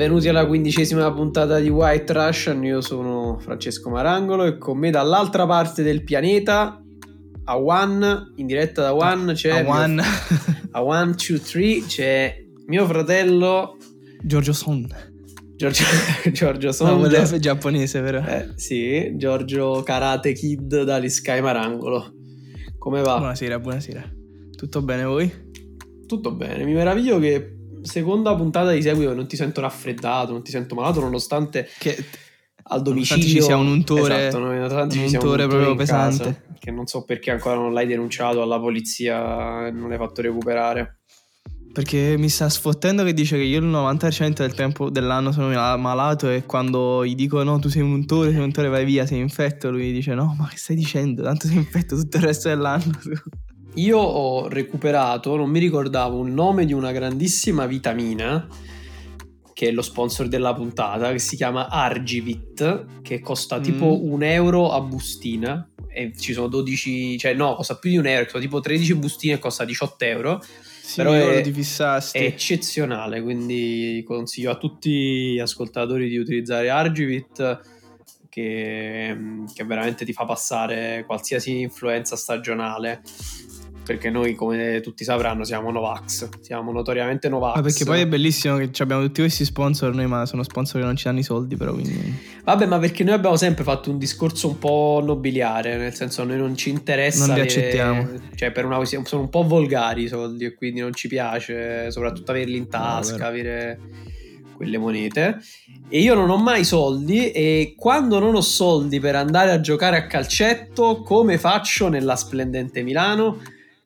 Benvenuti alla quindicesima puntata di White Russian, io sono Francesco Marangolo e con me dall'altra parte del pianeta, a One, in diretta da One, c'è... A One. Mio, a One, Two, Three, c'è mio fratello... Giorgio Son. Giorgio, Giorgio Son. No, è giapponese, vero? Eh, sì, Giorgio Karate Kid da Sky Marangolo. Come va? Buonasera, buonasera. Tutto bene voi? Tutto bene, mi meraviglio che seconda puntata di seguito non ti sento raffreddato, non ti sento malato, nonostante che al domicilio ci sia un untore, esatto, un sia un untore proprio pesante. Casa, che non so perché ancora non l'hai denunciato alla polizia e non l'hai fatto recuperare. Perché mi sta sfottendo che dice che io il 90% del tempo dell'anno sono malato e quando gli dico no tu sei un untore, sei un untore vai via, sei infetto, lui dice no ma che stai dicendo, tanto sei infetto tutto il resto dell'anno. Io ho recuperato, non mi ricordavo, il nome di una grandissima vitamina che è lo sponsor della puntata, che si chiama Argivit, che costa mm. tipo un euro a bustina. E ci sono 12, cioè no, costa più di un euro, tipo 13 bustine e costa 18 euro. Sì, però è, è eccezionale, quindi consiglio a tutti gli ascoltatori di utilizzare Argivit. Che, che veramente ti fa passare qualsiasi influenza stagionale perché noi, come tutti sapranno, siamo Novax. Siamo notoriamente Novax. Ma perché poi è bellissimo che abbiamo tutti questi sponsor, noi, ma sono sponsor che non ci danno i soldi, però. Quindi... Vabbè, ma perché noi abbiamo sempre fatto un discorso un po' nobiliare, nel senso, noi non ci interessa. Non li accettiamo. Cioè, per una questione, sono un po' volgari i soldi e quindi non ci piace, soprattutto averli in tasca, no, avere quelle monete e io non ho mai soldi e quando non ho soldi per andare a giocare a calcetto come faccio nella splendente Milano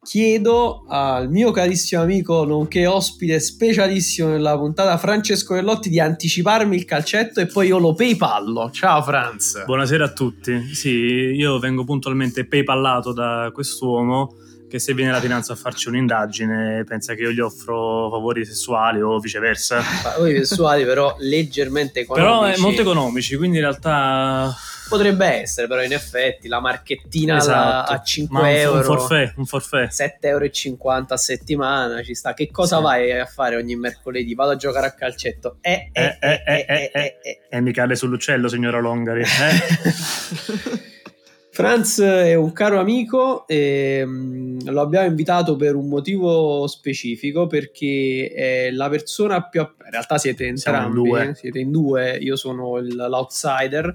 chiedo al mio carissimo amico, nonché ospite specialissimo nella puntata, Francesco Vellotti, di anticiparmi il calcetto e poi io lo paypallo. Ciao Franz. Buonasera a tutti. Sì, io vengo puntualmente paypallato da quest'uomo che se viene la finanza a farci un'indagine pensa che io gli offro favori sessuali o viceversa. Favori sessuali però leggermente economici. Però è molto economici, quindi in realtà Potrebbe essere, però in effetti la marchettina esatto. a 5 un, euro. Un forfè, un forfè. 7,50 euro a settimana ci sta. Che cosa sì. vai a fare ogni mercoledì? Vado a giocare a calcetto. Eh, eh, eh, eh, eh, eh, eh. E mi cade sull'uccello, signora Longari. Eh? Franz è un caro amico e um, lo abbiamo invitato per un motivo specifico perché è la persona più... In realtà siete entrambi, in siete in due, io sono l'outsider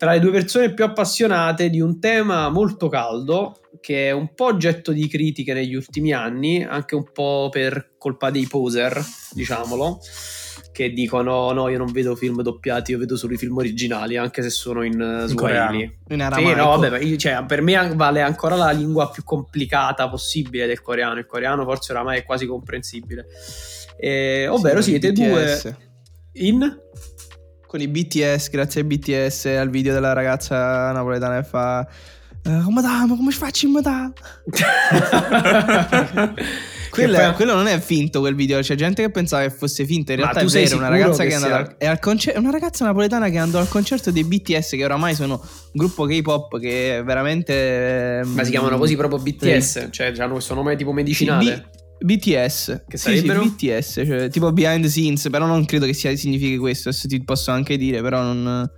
tra le due persone più appassionate di un tema molto caldo che è un po' oggetto di critiche negli ultimi anni, anche un po' per colpa dei poser, diciamolo, che dicono no, io non vedo film doppiati, io vedo solo i film originali, anche se sono in, Swahili. In sì, no, vabbè, cioè, per me vale ancora la lingua più complicata possibile del coreano, il coreano forse oramai è quasi comprensibile. Eh, ovvero siete due in con i BTS, grazie ai BTS, al video della ragazza napoletana che fa uh, Oh madame, come faccio in madame? quello, poi... quello, non è finto quel video, c'è gente che pensava che fosse finto, in realtà è vero, una ragazza che, che è al concer- una ragazza napoletana che andò al concerto dei BTS che oramai sono un gruppo K-pop che è veramente Ma si chiamano così proprio BTS, sì. cioè hanno questo nome tipo medicinale. BTS, che sarebbero? Sì, sì, BTS, cioè tipo behind the scenes, però non credo che sia, significhi questo, adesso ti posso anche dire, però non...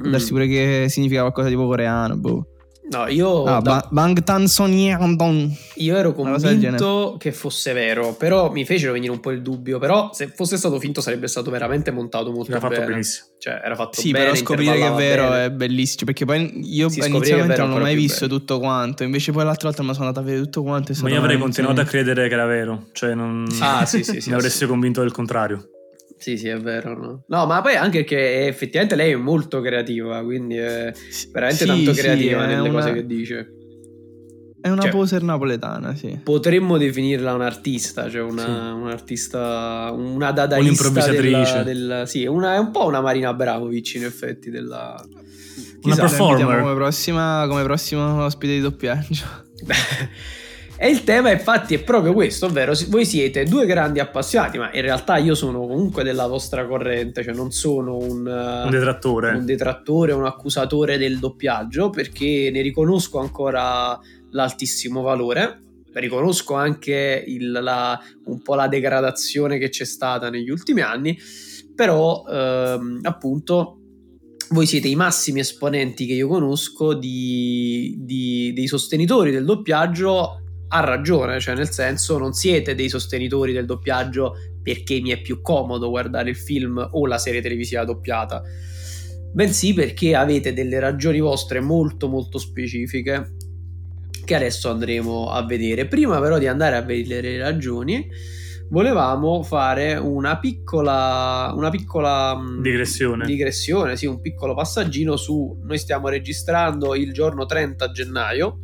Mm. darsi pure che significa qualcosa tipo coreano, boh. No, io. Ah, da... Bang Tan Io ero convinto che fosse vero, però mi fecero venire un po' il dubbio. Però se fosse stato finto sarebbe stato veramente montato molto era bene. fatto benissimo. Cioè, era fatto sì, bene. però scoprire che è vero bene. è bellissimo. Perché poi io sì, inizialmente non ho mai visto bello. tutto quanto. Invece poi l'altra volta mi sono andato a vedere tutto quanto. Ma io avrei continuato a credere che era vero. Cioè, non. Ah, sì, sì, sì. mi avresti convinto del contrario. Sì, sì, è vero. No? no, ma poi anche che effettivamente lei è molto creativa, quindi è veramente sì, tanto creativa sì, nelle una... cose che dice. È una cioè, poser napoletana, sì. Potremmo definirla un'artista, cioè una, sì. un'artista, una dadaista. Un'improvvisatrice. Della, della, sì, una, è un po' una Marina Bravovic in effetti della... Una performer. Come prossima, come prossimo ospite di doppiaggio. E il tema infatti è proprio questo, ovvero voi siete due grandi appassionati, ma in realtà io sono comunque della vostra corrente, cioè non sono un, un detrattore, un, detrattore, un accusatore del doppiaggio, perché ne riconosco ancora l'altissimo valore, riconosco anche il, la, un po' la degradazione che c'è stata negli ultimi anni, però ehm, appunto voi siete i massimi esponenti che io conosco di, di, dei sostenitori del doppiaggio a ragione, cioè nel senso non siete dei sostenitori del doppiaggio perché mi è più comodo guardare il film o la serie televisiva doppiata, bensì perché avete delle ragioni vostre molto molto specifiche che adesso andremo a vedere. Prima però di andare a vedere le ragioni, volevamo fare una piccola, una piccola mm, digressione. digressione, sì, un piccolo passaggino su. Noi stiamo registrando il giorno 30 gennaio.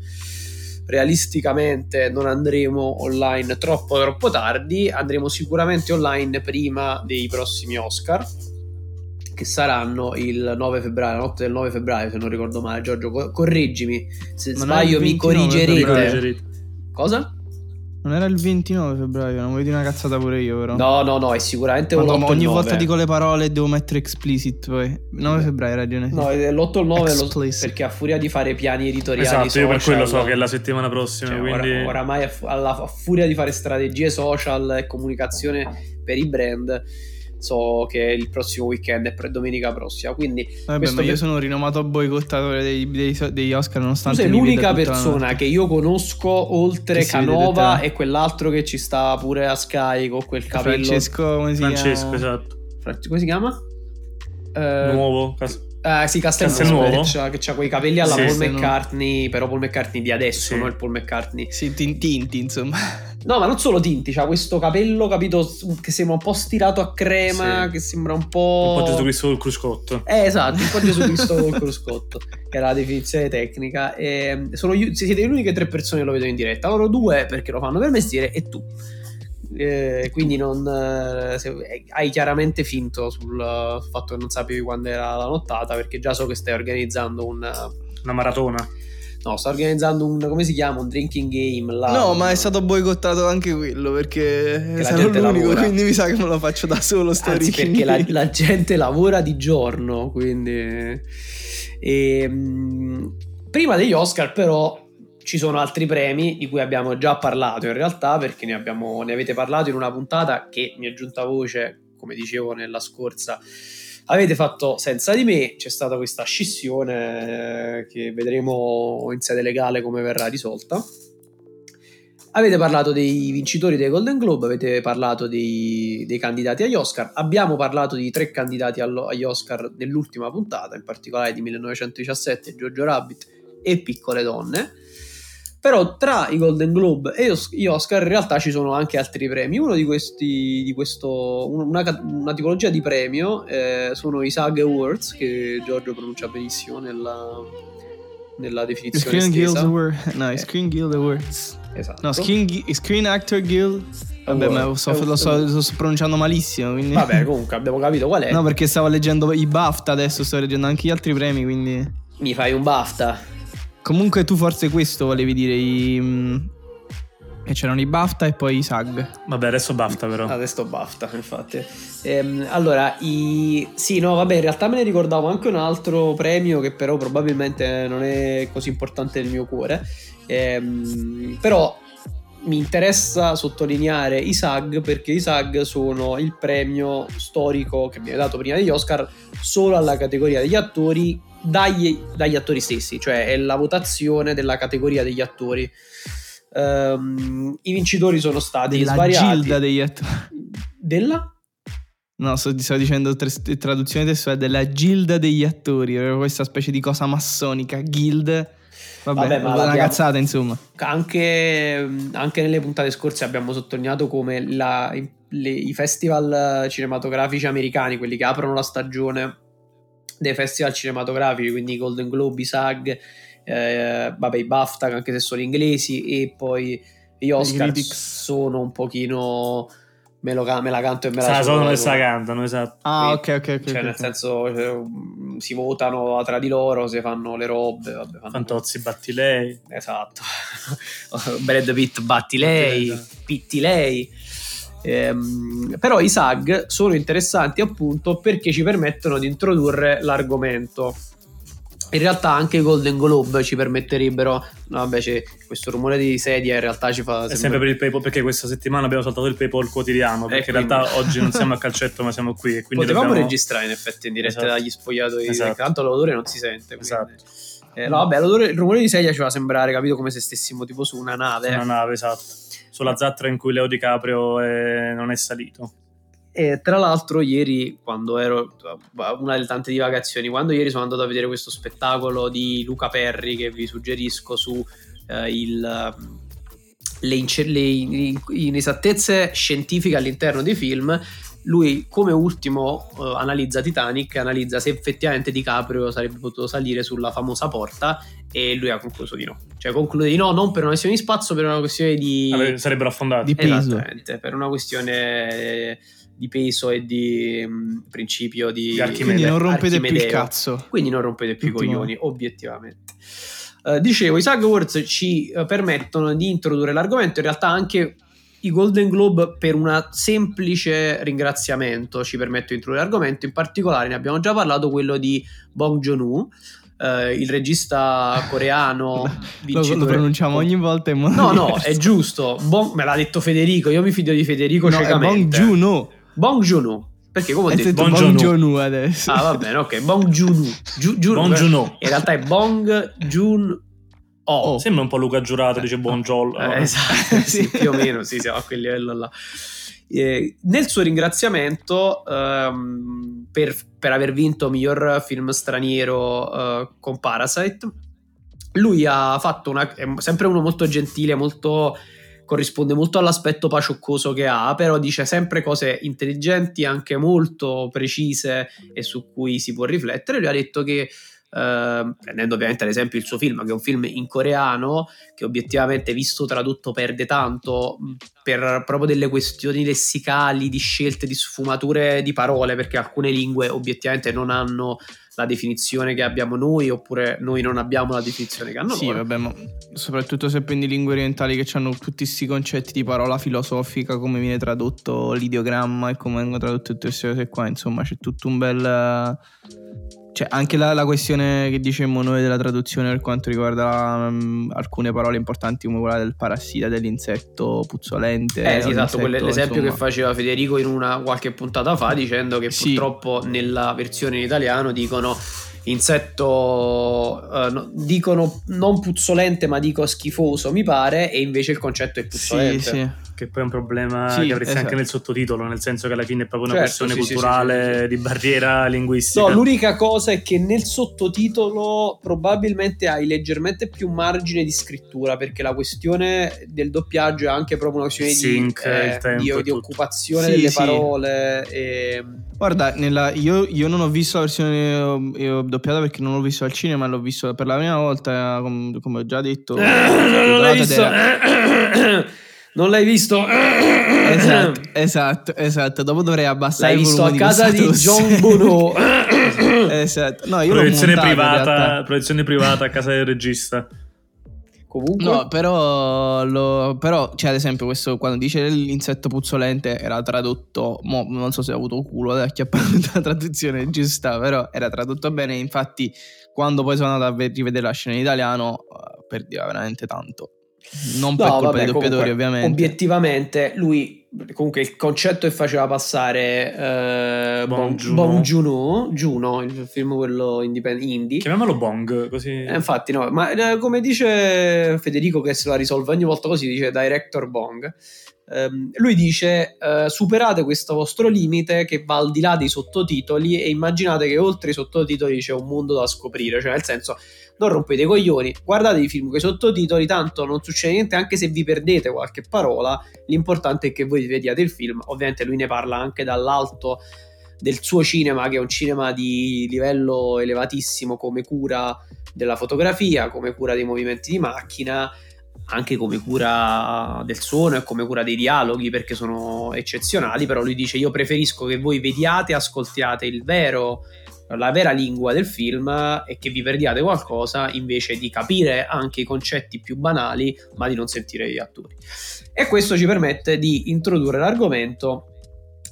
Realisticamente non andremo online troppo troppo tardi, andremo sicuramente online prima dei prossimi Oscar che saranno il 9 febbraio, la notte del 9 febbraio, se non ricordo male. Giorgio, correggimi se non sbaglio, mi corrigerete. Cosa? Non era il 29 febbraio, non vuoi dire una cazzata pure io, però. No, no, no, è sicuramente l'8 ogni volta dico le parole devo mettere explicit poi. 9 febbraio, hai ragione. No, l'8 o il 9 lo, perché a furia di fare piani editoriali Esatto, social, io per quello so che è la settimana prossima, cioè, quindi... Or- oramai a, alla, a furia di fare strategie social e comunicazione per i brand so che il prossimo weekend è pre domenica prossima. Quindi Vabbè, ma io per... sono un rinomato boicottatore dei, dei, degli Oscar. Nonostante tu sei l'unica persona che io conosco oltre che Canova e quell'altro che ci sta pure a Sky con quel capello. Francesco, come si Francesco, chiama? esatto. come si chiama? Uh, Nuovo. Cas- eh, sì, Castelnuovo, che ha quei capelli alla sì, Paul McCartney, no. però Paul McCartney di adesso, sì. no il Paul McCartney. Sì, tinti, insomma. No, ma non solo tinti, c'ha questo capello, capito, che sembra un po' stirato a crema, sì. che sembra un po'... Un po' Gesù Cristo col cruscotto. Eh, esatto, un po' Gesù Cristo col cruscotto, che era la definizione tecnica. E sono, siete le uniche tre persone che lo vedono in diretta, loro due perché lo fanno per mestiere e tu. Eh, quindi non, eh, se, hai chiaramente finto sul, sul, fatto che non sapevi quando era la nottata perché già so che stai organizzando un, una maratona No, sto organizzando un, come si chiama, un drinking game là. No, ma è stato boicottato anche quello perché sarò l'unico, lavora. quindi mi sa che me lo faccio da solo sto Anzi, perché la, la, gente lavora di giorno, quindi... E, ehm, prima degli Oscar però ci sono altri premi di cui abbiamo già parlato in realtà perché ne, abbiamo, ne avete parlato in una puntata che mi è giunta voce, come dicevo nella scorsa Avete fatto senza di me, c'è stata questa scissione eh, che vedremo in sede legale come verrà risolta. Avete parlato dei vincitori dei Golden Globe, avete parlato dei, dei candidati agli Oscar, abbiamo parlato di tre candidati agli Oscar nell'ultima puntata, in particolare di 1917, Giorgio Rabbit e Piccole Donne. Però tra i Golden Globe e gli Oscar in realtà ci sono anche altri premi. Uno di questi, di questo, una, una tipologia di premio eh, sono i SAG Awards, che Giorgio pronuncia benissimo nella, nella definizione Screen Guild Award. No, eh. Screen Guild Awards. Esatto. No, Screen, Screen Actor Guild. Vabbè, ma lo, so, lo, so, lo sto pronunciando malissimo. Quindi... Vabbè, comunque abbiamo capito qual è. No, perché stavo leggendo i BAFTA adesso, sto leggendo anche gli altri premi, quindi... Mi fai un BAFTA? Comunque tu forse questo volevi dire i... Mm, e c'erano i BAFTA e poi i SAG. Vabbè, adesso BAFTA però. Adesso BAFTA, infatti. Ehm, allora, i... sì, no, vabbè, in realtà me ne ricordavo anche un altro premio che però probabilmente non è così importante nel mio cuore. Ehm, però mi interessa sottolineare i SAG perché i SAG sono il premio storico che viene dato prima degli Oscar solo alla categoria degli attori dagli, dagli attori stessi, cioè è la votazione della categoria degli attori. Um, I vincitori sono stati della svariati. gilda degli attori. Della? No, sto, sto dicendo tra- traduzione testuale della gilda degli attori, questa specie di cosa massonica, guild. Vabbè, Vabbè ma una cazzata insomma. Anche, anche, nelle puntate scorse abbiamo sottolineato come la, le, i festival cinematografici americani, quelli che aprono la stagione dei festival cinematografici, quindi i Golden Globe, i SAG, eh, vabbè, i BAFTA, anche se sono inglesi, e poi gli Oscar sono un pochino me, lo, me, la canto e me la sono e la cantano, esatto. Ah, ok, ok, ok. Cioè, okay, nel okay. senso, cioè, si votano tra di loro, si fanno le robe. Vabbè, fanno... Fantozzi, batti lei. Esatto. Brad Pitt, batti lei, esatto. pitti lei. Ehm, però i SAG sono interessanti appunto perché ci permettono di introdurre l'argomento in realtà anche i Golden Globe ci permetterebbero. No, vabbè, c'è questo rumore di sedia in realtà ci fa. È sempre per il PayPal, perché questa settimana abbiamo saltato il PayPal quotidiano. Perché in realtà oggi non siamo a calcetto, ma siamo qui. Quindi Potevamo dobbiamo... registrare in effetti in diretta esatto. dagli spogliatoi. Esatto. Tanto l'odore non si sente. Esatto. Eh, no, vabbè, l'odore, il rumore di sedia ci fa sembrare, capito, come se stessimo tipo su una nave. Su una nave, esatto. Sulla zattera in cui Leo DiCaprio è... non è salito. E tra l'altro, ieri, quando ero una delle tante divagazioni, quando ieri sono andato a vedere questo spettacolo di Luca Perri che vi suggerisco su eh, il, le, le inesattezze scientifiche all'interno dei film, lui come ultimo uh, analizza Titanic, analizza se effettivamente DiCaprio sarebbe potuto salire sulla famosa porta e lui ha concluso di no. Cioè conclude di no non per una questione di spazio, per una questione di... Allora, sarebbero affondati. Di peso. Esattamente, per una questione di peso e di mh, principio di... Archimede. Quindi non rompete più il cazzo. Quindi non rompete più i coglioni, obiettivamente. Uh, dicevo, i SAG Awards ci uh, permettono di introdurre l'argomento, in realtà anche i Golden Globe per un semplice ringraziamento ci permettono di introdurre l'argomento, in particolare ne abbiamo già parlato, quello di Bong Joon-ho, Uh, il regista coreano lo, lo, pronunciamo ogni volta in modo no no è giusto. Bong, me l'ha detto Federico io mi fido di Federico no, ciecamente Bong Joon-ho. Bong Joon-ho perché come ho detto Bong, Bong Joon-ho. Adesso. Ah va bene ok Bong Joon-ho. Ju- Ju- Bong Joon-ho. In realtà è Bong Joon Oh. Sembra un po' Luca Giurato, dice Bongiol. Eh, esatto, sì, più o meno, sì, siamo a quel livello là. Eh, nel suo ringraziamento ehm, per, per, aver vinto miglior film straniero eh, con Parasite, lui ha fatto una. è sempre uno molto gentile, molto. corrisponde molto all'aspetto pacioccoso che ha, però dice sempre cose intelligenti, anche molto precise e su cui si può riflettere. Lui ha detto che. Uh, prendendo ovviamente ad esempio il suo film, che è un film in coreano, che obiettivamente visto tradotto perde tanto per proprio delle questioni lessicali, di scelte, di sfumature di parole, perché alcune lingue obiettivamente non hanno la definizione che abbiamo noi, oppure noi non abbiamo la definizione che hanno sì, loro. Vabbè, ma soprattutto se prendi lingue orientali che hanno tutti questi concetti di parola filosofica, come viene tradotto l'ideogramma e come vengono tradotte tutte queste cose qua, insomma, c'è tutto un bel cioè, anche la, la, questione che dicemmo noi della traduzione per quanto riguarda um, alcune parole importanti come quella del parassita, dell'insetto puzzolente. Eh sì, esatto, l'esempio che faceva Federico in una qualche puntata fa dicendo che sì. purtroppo nella versione in italiano dicono insetto uh, no, dicono non puzzolente ma dico schifoso mi pare e invece il concetto è puzzolente sì, sì. Che poi è un problema sì, che avresti esatto. anche nel sottotitolo nel senso che alla fine è proprio una certo, questione culturale di barriera linguistica no l'unica cosa è che nel sottotitolo probabilmente hai leggermente più margine di scrittura perché la questione del doppiaggio è anche proprio una questione Sync, di, eh, di, di occupazione delle parole e... guarda nella, io, io, non ho visto la versione io, doppiata perché non l'ho visto al cinema, l'ho visto per la prima volta, come, come ho già detto. non l'hai visto? non l'hai visto? esatto, esatto, esatto. Dopo dovrei abbassare l'hai il volume visto a casa di, di John Bono. esatto. No, io proiezione montato, privata, proiezione privata a casa del regista. Comunque. No, però, lo, però, cioè, ad esempio, questo quando dice l'insetto puzzolente era tradotto. Mo, non so se ha avuto culo ad acchiappare la traduzione giusta, però era tradotto bene. Infatti, quando poi sono andato a rivedere la scena in italiano, uh, perdeva veramente tanto. Non no, per colpa vabbè, dei doppiatori, ovviamente. Obiettivamente, lui. Comunque, il concetto che faceva passare eh, Bong, Bong Juno, Juno, il film quello indie. Chiamiamolo Bong, così. Eh, infatti, no, ma eh, come dice Federico, che se la risolve ogni volta così, dice Director Bong. Um, lui dice: uh, Superate questo vostro limite che va al di là dei sottotitoli e immaginate che oltre i sottotitoli c'è un mondo da scoprire. Cioè, nel senso, non rompete i coglioni, guardate i film con i sottotitoli, tanto non succede niente anche se vi perdete qualche parola, l'importante è che voi vediate il film, ovviamente lui ne parla anche dall'alto del suo cinema, che è un cinema di livello elevatissimo come cura della fotografia, come cura dei movimenti di macchina, anche come cura del suono e come cura dei dialoghi perché sono eccezionali, però lui dice io preferisco che voi vediate e ascoltiate il vero la vera lingua del film e che vi perdiate qualcosa invece di capire anche i concetti più banali ma di non sentire gli attori. E questo ci permette di introdurre l'argomento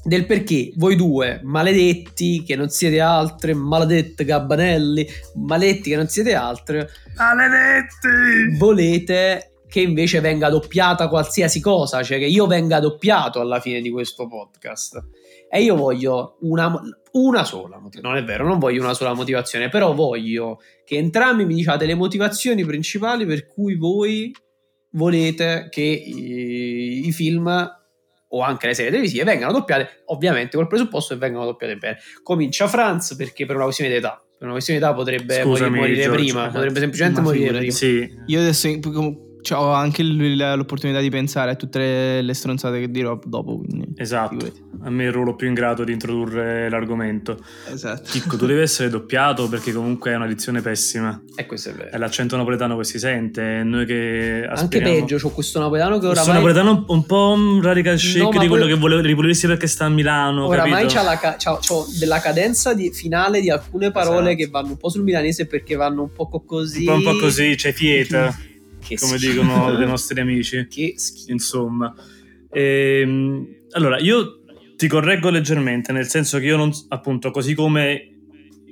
del perché voi due, maledetti che non siete altre, maledette Gabbanelli, maledetti che non siete altre, maledetti, volete che invece venga doppiata qualsiasi cosa, cioè che io venga doppiato alla fine di questo podcast. E io voglio una, una sola motivazione, non è vero, non voglio una sola motivazione, però voglio che entrambi mi diciate le motivazioni principali per cui voi volete che i, i film o anche le serie televisive vengano doppiate, ovviamente col presupposto che vengano doppiate bene. Comincia Franz perché per una questione di età, per una questione di età potrebbe Scusami, morire Giorgio, prima, potrebbe semplicemente morire prima. Sì. Io adesso cioè, ho anche l'opportunità di pensare a tutte le, le stronzate che dirò dopo. Quindi, esatto, figurati. a me è il ruolo più ingrato di introdurre l'argomento. Esatto. Chicco, tu devi essere doppiato perché comunque è una dizione pessima. E questo è vero. È l'accento napoletano che si sente. Noi che Anche peggio, c'ho questo napoletano che oramai... Questo napoletano un po' un radical chic no, di quello poi... che vuole ripulirsi perché sta a Milano. Oramai c'ha, la ca- c'ha, c'ho della cadenza di, finale di alcune parole esatto. che vanno un po' sul milanese perché vanno un po' così. Un po', un po così, c'è fieta. Che come schifo. dicono dei nostri amici. Che schifo. Insomma. Ehm, allora, io ti correggo leggermente, nel senso che io non, appunto, così come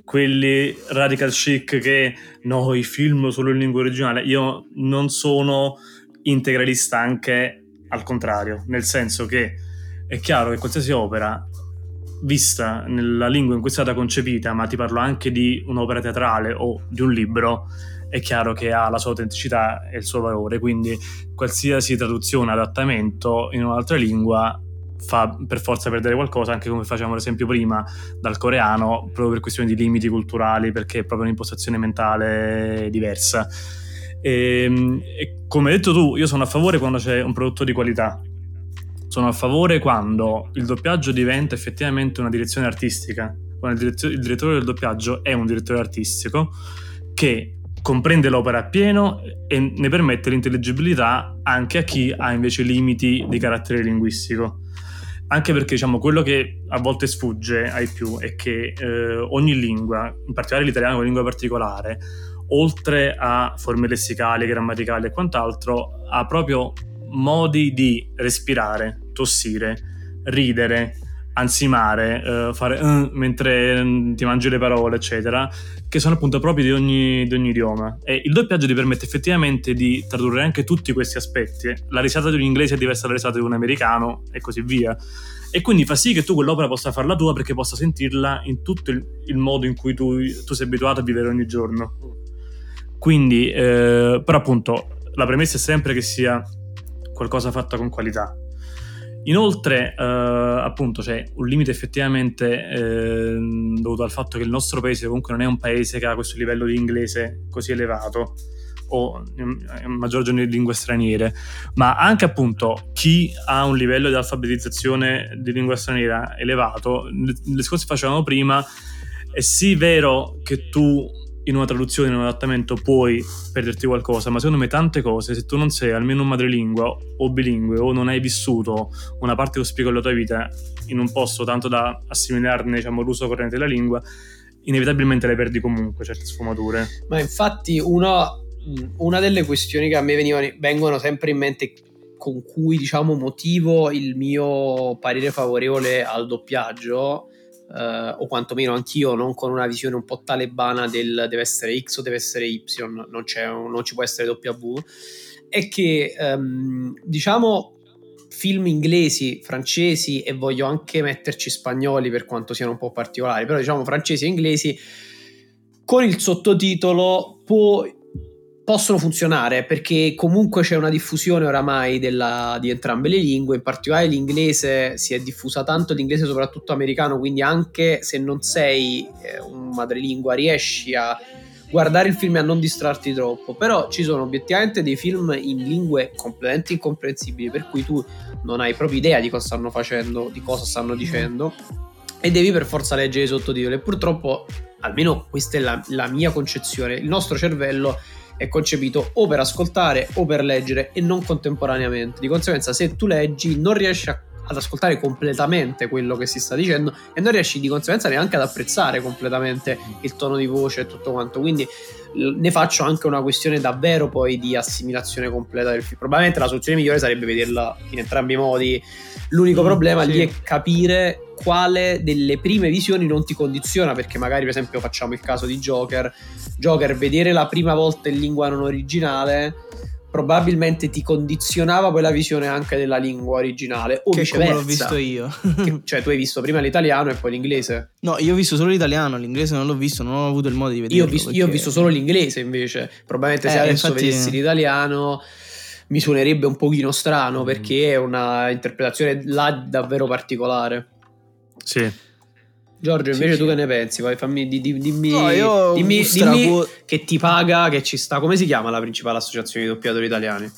quelli radical chic che no, i film solo in lingua originale, io non sono integralista anche al contrario, nel senso che è chiaro che qualsiasi opera vista nella lingua in cui è stata concepita, ma ti parlo anche di un'opera teatrale o di un libro, è chiaro che ha la sua autenticità e il suo valore, quindi qualsiasi traduzione, adattamento in un'altra lingua fa per forza perdere qualcosa, anche come facevamo l'esempio prima dal coreano, proprio per questioni di limiti culturali, perché è proprio un'impostazione mentale diversa. E, ehm, e come hai detto tu, io sono a favore quando c'è un prodotto di qualità. Sono a favore quando il doppiaggio diventa effettivamente una direzione artistica, quando il, il direttore del doppiaggio è un direttore artistico che comprende l'opera appieno e ne permette l'intelligibilità anche a chi ha invece limiti di carattere linguistico. Anche perché diciamo, quello che a volte sfugge ai più è che eh, ogni lingua, in particolare l'italiano una lingua particolare, oltre a forme lessicali, grammaticali e quant'altro, ha proprio modi di respirare, tossire, ridere, ansimare, uh, fare uh, mentre mm, ti mangi le parole, eccetera, che sono appunto propri di ogni, di ogni, idioma. E il doppiaggio ti permette effettivamente di tradurre anche tutti questi aspetti. La risata di un inglese è diversa dalla risata di un americano e così via. E quindi fa sì che tu quell'opera possa farla tua perché possa sentirla in tutto il, il modo in cui tu, tu, sei abituato a vivere ogni giorno. Quindi, eh, però appunto, la premessa è sempre che sia qualcosa fatta con qualità Inoltre, eh, appunto, c'è un limite effettivamente eh, dovuto al fatto che il nostro paese comunque non è un paese che ha questo livello di inglese così elevato o maggior ragione di lingue straniere, ma anche appunto chi ha un livello di alfabetizzazione di lingua straniera elevato, le discorsi facevamo prima, è sì vero che tu in una traduzione, in un adattamento puoi perderti qualcosa, ma secondo me tante cose, se tu non sei almeno un madrelingua o bilingue o non hai vissuto una parte dello spiego della tua vita in un posto tanto da assimilarne diciamo, l'uso corrente della lingua, inevitabilmente le perdi comunque certe sfumature. Ma infatti una, una delle questioni che a me venivano, vengono sempre in mente con cui diciamo motivo il mio parere favorevole al doppiaggio Uh, o quantomeno anch'io non con una visione un po' talebana del deve essere X o deve essere Y, non, non ci può essere W, è che um, diciamo film inglesi, francesi e voglio anche metterci spagnoli per quanto siano un po' particolari, però diciamo francesi e inglesi con il sottotitolo può possono funzionare perché comunque c'è una diffusione oramai della, di entrambe le lingue, in particolare l'inglese si è diffusa tanto, l'inglese soprattutto americano, quindi anche se non sei eh, un madrelingua riesci a guardare il film e a non distrarti troppo, però ci sono obiettivamente dei film in lingue completamente incomprensibili per cui tu non hai proprio idea di cosa stanno facendo, di cosa stanno dicendo e devi per forza leggere i sottotitoli. E purtroppo almeno questa è la, la mia concezione, il nostro cervello è concepito o per ascoltare o per leggere e non contemporaneamente. Di conseguenza, se tu leggi, non riesci a ad ascoltare completamente quello che si sta dicendo e non riesci di conseguenza neanche ad apprezzare completamente il tono di voce e tutto quanto. Quindi ne faccio anche una questione davvero poi di assimilazione completa del film. Probabilmente la soluzione migliore sarebbe vederla in entrambi i modi. L'unico mm, problema sì. lì è capire quale delle prime visioni non ti condiziona, perché magari per esempio facciamo il caso di Joker. Joker, vedere la prima volta in lingua non originale probabilmente ti condizionava poi la visione anche della lingua originale o che viceversa. come l'ho visto io. che, cioè tu hai visto prima l'italiano e poi l'inglese? No, io ho visto solo l'italiano, l'inglese non l'ho visto, non ho avuto il modo di vederlo. Io ho visto, perché... io ho visto solo l'inglese invece, probabilmente eh, se adesso infatti... vedessi l'italiano mi suonerebbe un pochino strano mm. perché è una interpretazione là davvero particolare. Sì. Giorgio, invece sì, tu sì. che ne pensi? Vai, fammi, di, di, dimmi, no, dimmi, dimmi che ti paga, che ci sta. Come si chiama la principale associazione di doppiatori italiani?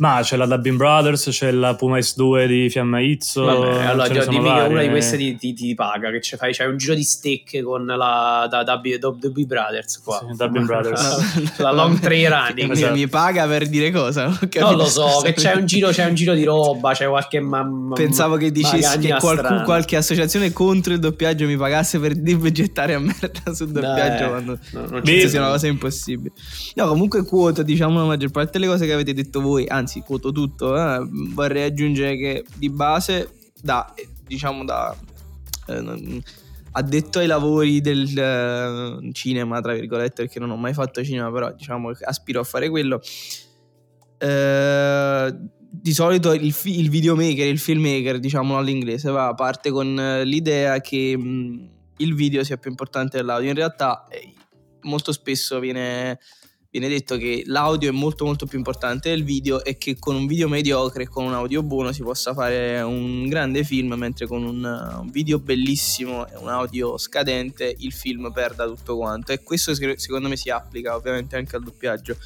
Ma c'è la Dubbin Brothers, c'è la Puma S2 di Fiamma Izzo. Vabbè, allora dimmi che una di queste ti, ti, ti paga, che fai, c'hai un giro di stecche con la da, Dubbin Brothers qua. Sì, Dubbin Brothers. la, la long tray running. Esatto. Mi paga per dire cosa? Non, lo so, che c'è un, giro, c'è un giro di roba, c'è qualche mamma. Pensavo che dicessi che qualcuno, qualche associazione contro il doppiaggio mi pagasse per gettare a merda sul doppiaggio no, quando no, non ci sia una cosa impossibile. No, comunque quota, diciamo, la maggior parte delle cose che avete detto voi, anzi anzi quoto tutto, eh, vorrei aggiungere che di base da, diciamo da eh, addetto ai lavori del uh, cinema, tra virgolette, perché non ho mai fatto cinema, però diciamo aspiro a fare quello. Eh, di solito il, fi- il, videomaker, il filmmaker, diciamolo all'inglese, va, parte con l'idea che mh, il video sia più importante dell'audio. In realtà eh, molto spesso viene viene detto che l'audio è molto molto più importante del video e che con un video mediocre e con un audio buono si possa fare un grande film mentre con un, video bellissimo e un audio scadente il film perda tutto quanto. E questo secondo me si applica ovviamente anche al doppiaggio.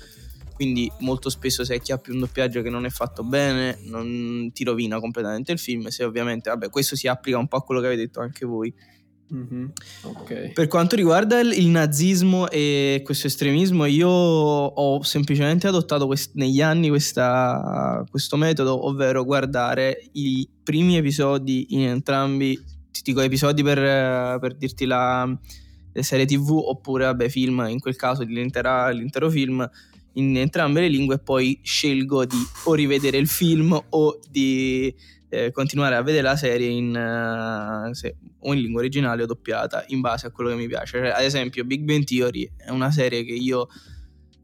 Quindi molto spesso se acchiappi un doppiaggio che non è fatto bene non ti rovina completamente il film se ovviamente vabbè questo si applica un po' a quello che avete detto anche voi Mm-hmm. Okay. Per quanto riguarda il, nazismo e questo estremismo, io ho semplicemente adottato quest- negli anni questa, questo metodo, ovvero guardare i primi episodi in entrambi, ti dico episodi per, per dirti la, le serie tv oppure vabbè, film, in quel caso l'intero film in entrambe le lingue e poi scelgo di o rivedere il film o di eh, continuare a vedere la serie in, uh, se, o in lingua originale o doppiata in base a quello che mi piace. Cioè, ad esempio, Big Bang Theory è una serie che io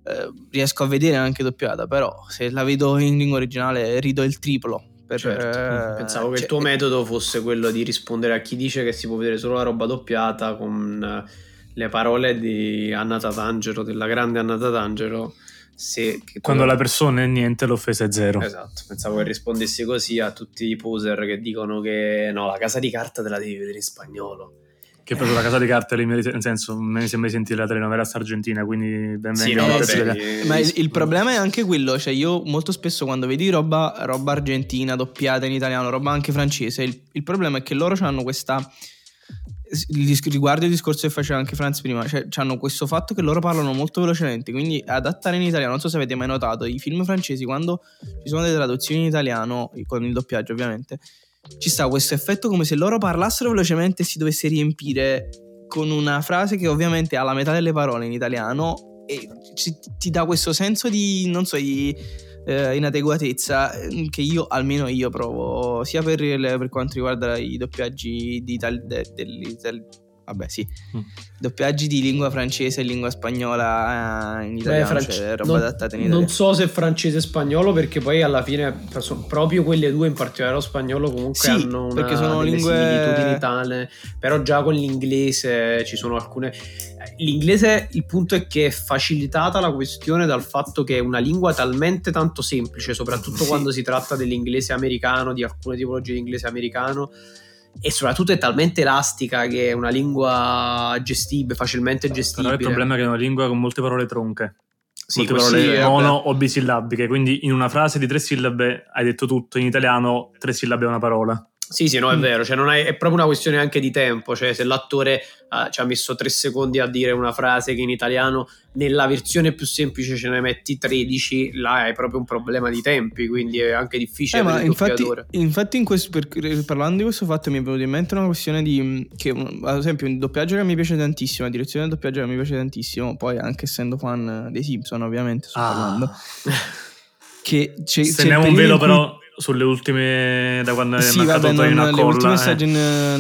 eh, riesco a vedere anche doppiata, però se la vedo in lingua originale rido il triplo. Per, certo. eh, Pensavo che cioè, il tuo metodo fosse quello di rispondere a chi dice che si può vedere solo la roba doppiata con le parole di Anna Tatangelo, della grande Anna Tatangelo se, Quando la persona è niente, l'offesa è zero. Esatto, pensavo che rispondessi così a tutti i poser che dicono che no, la casa di carta te la devi vedere in spagnolo. Che proprio la casa di carta, nel senso, me mi sembra di sentire la telenovela argentina, quindi benvenuto. Sì, no, vabbè, Ma il, il, problema è anche quello, cioè io molto spesso quando vedi roba, roba argentina doppiata in italiano, roba anche francese, il, il problema è che loro hanno questa riguardo il discorso che faceva anche Franz prima, cioè hanno questo fatto che loro parlano molto velocemente, quindi adattare in italiano, non so se avete mai notato, i film francesi quando ci sono delle traduzioni in italiano, con il doppiaggio ovviamente, ci sta questo effetto come se loro parlassero velocemente e si dovesse riempire con una frase che ovviamente ha la metà delle parole in italiano e ci, ti dà questo senso di, non so, di eh, inadeguatezza mm, che io, almeno io provo, sia per, per quanto riguarda i doppiaggi di Ital- de, de, vabbè sì, mm. doppiaggi di lingua francese e lingua spagnola eh, in italiano, Beh, france- cioè roba non, adattata in italiano. Non so se francese e spagnolo perché poi alla fine proprio quelle due in particolare lo spagnolo comunque sì, hanno una, perché sono lingue similitudini tale, però già con l'inglese ci sono alcune l'inglese il punto è che è facilitata la questione dal fatto che è una lingua talmente tanto semplice, soprattutto sì. quando si tratta dell'inglese americano, di alcune tipologie di inglese americano e soprattutto è talmente elastica che è una lingua gestibile, facilmente gestibile. Però il problema è che è una lingua con molte parole tronche. Sì, molte parole sì, mono o bisillabiche, quindi in una frase di tre sillabe hai detto tutto, in italiano tre sillabe è una parola. Sì, sì, no, è mm. vero, cioè, è, è, proprio una questione anche di tempo, cioè se l'attore uh, ci ha messo tre secondi a dire una frase che in italiano nella versione più semplice ce ne metti 13, là è proprio un problema di tempi, quindi è anche difficile eh, per il infatti, infatti in questo, per, parlando di questo fatto mi è venuto in mente una questione di, mm, che ad esempio un doppiaggio che mi piace tantissimo, la direzione del doppiaggio che mi piace tantissimo, poi anche essendo fan dei Simpson ovviamente sto ah. parlando. che c'è, Se ne è un velo però sulle ultime da quando sì, è vabbè, non, le colla, ultime eh. stagioni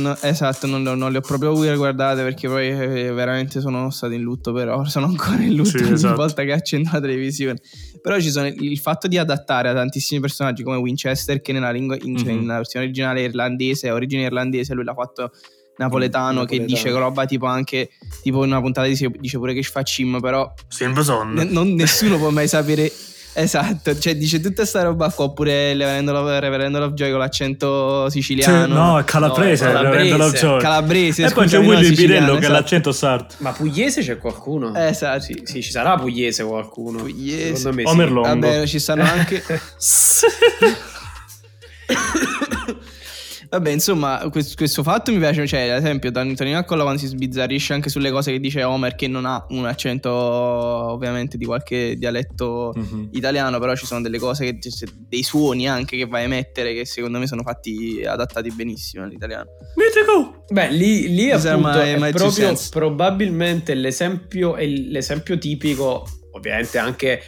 no, esatto non, non, le ho proprio guardate perché poi eh, veramente sono stato in lutto però sono ancora in lutto sì, ogni esatto. volta che accendo la televisione però ci sono il fatto di adattare a tantissimi personaggi come Winchester che nella, lingua, in, mm-hmm. cioè, mhm. nella versione originale irlandese origine irlandese lui l'ha fatto napoletano, mm, che dice roba tipo anche tipo in una puntata dice, dice pure che fa cim però sempre son n- non, nessuno può mai sapere Esatto, cioè dice tutta sta roba qua oppure Reverendo Love, Reverendo Lovejoy con l'accento siciliano. Cioè, no, è calabrese, no, calabrese. Lovejoy. Calabrese, E poi c'è Willy Birello che ha l'accento sardo. Ma pugliese c'è qualcuno? Esatto. Sì, sì, ci sarà pugliese qualcuno. Pugliese. Secondo me Omer sì. Vabbè, ci stanno anche... Vabbè, insomma, questo, questo, fatto mi piace. Cioè, ad esempio, Antonino Accolla quando si sbizzarrisce anche sulle cose che dice Homer, che non ha un accento, ovviamente, di qualche dialetto mm-hmm. italiano, però ci sono delle cose, che, dei suoni anche che va a emettere, che secondo me sono fatti adattati benissimo all'italiano. Mitico! Beh, lì, lì appunto my, my è proprio probabilmente l'esempio, l'esempio tipico, ovviamente anche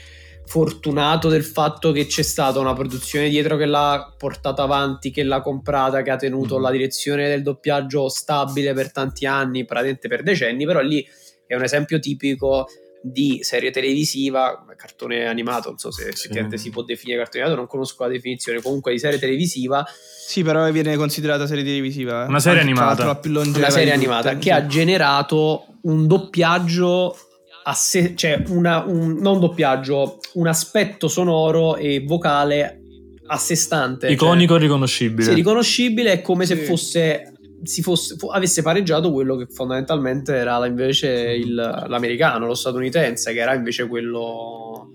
fortunato del fatto che c'è stata una produzione dietro che l'ha portata avanti, che l'ha comprata, che ha tenuto mm-hmm. la direzione del doppiaggio stabile per tanti anni, praticamente per decenni, però lì è un esempio tipico di serie televisiva, cartone animato, non so se effettivamente sì. si può definire cartone animato, non conosco la definizione, comunque di serie televisiva. Sì, però viene considerata serie televisiva. Eh. Una serie animata. Una serie animata che ha generato un doppiaggio a cioè una, un, non doppiaggio, un aspetto sonoro e vocale a sé stante. Iconico cioè, riconoscibile. Sì, riconoscibile è come sì. se fosse, si fosse, avesse pareggiato quello che fondamentalmente era invece il, l'americano, lo statunitense, che era invece quello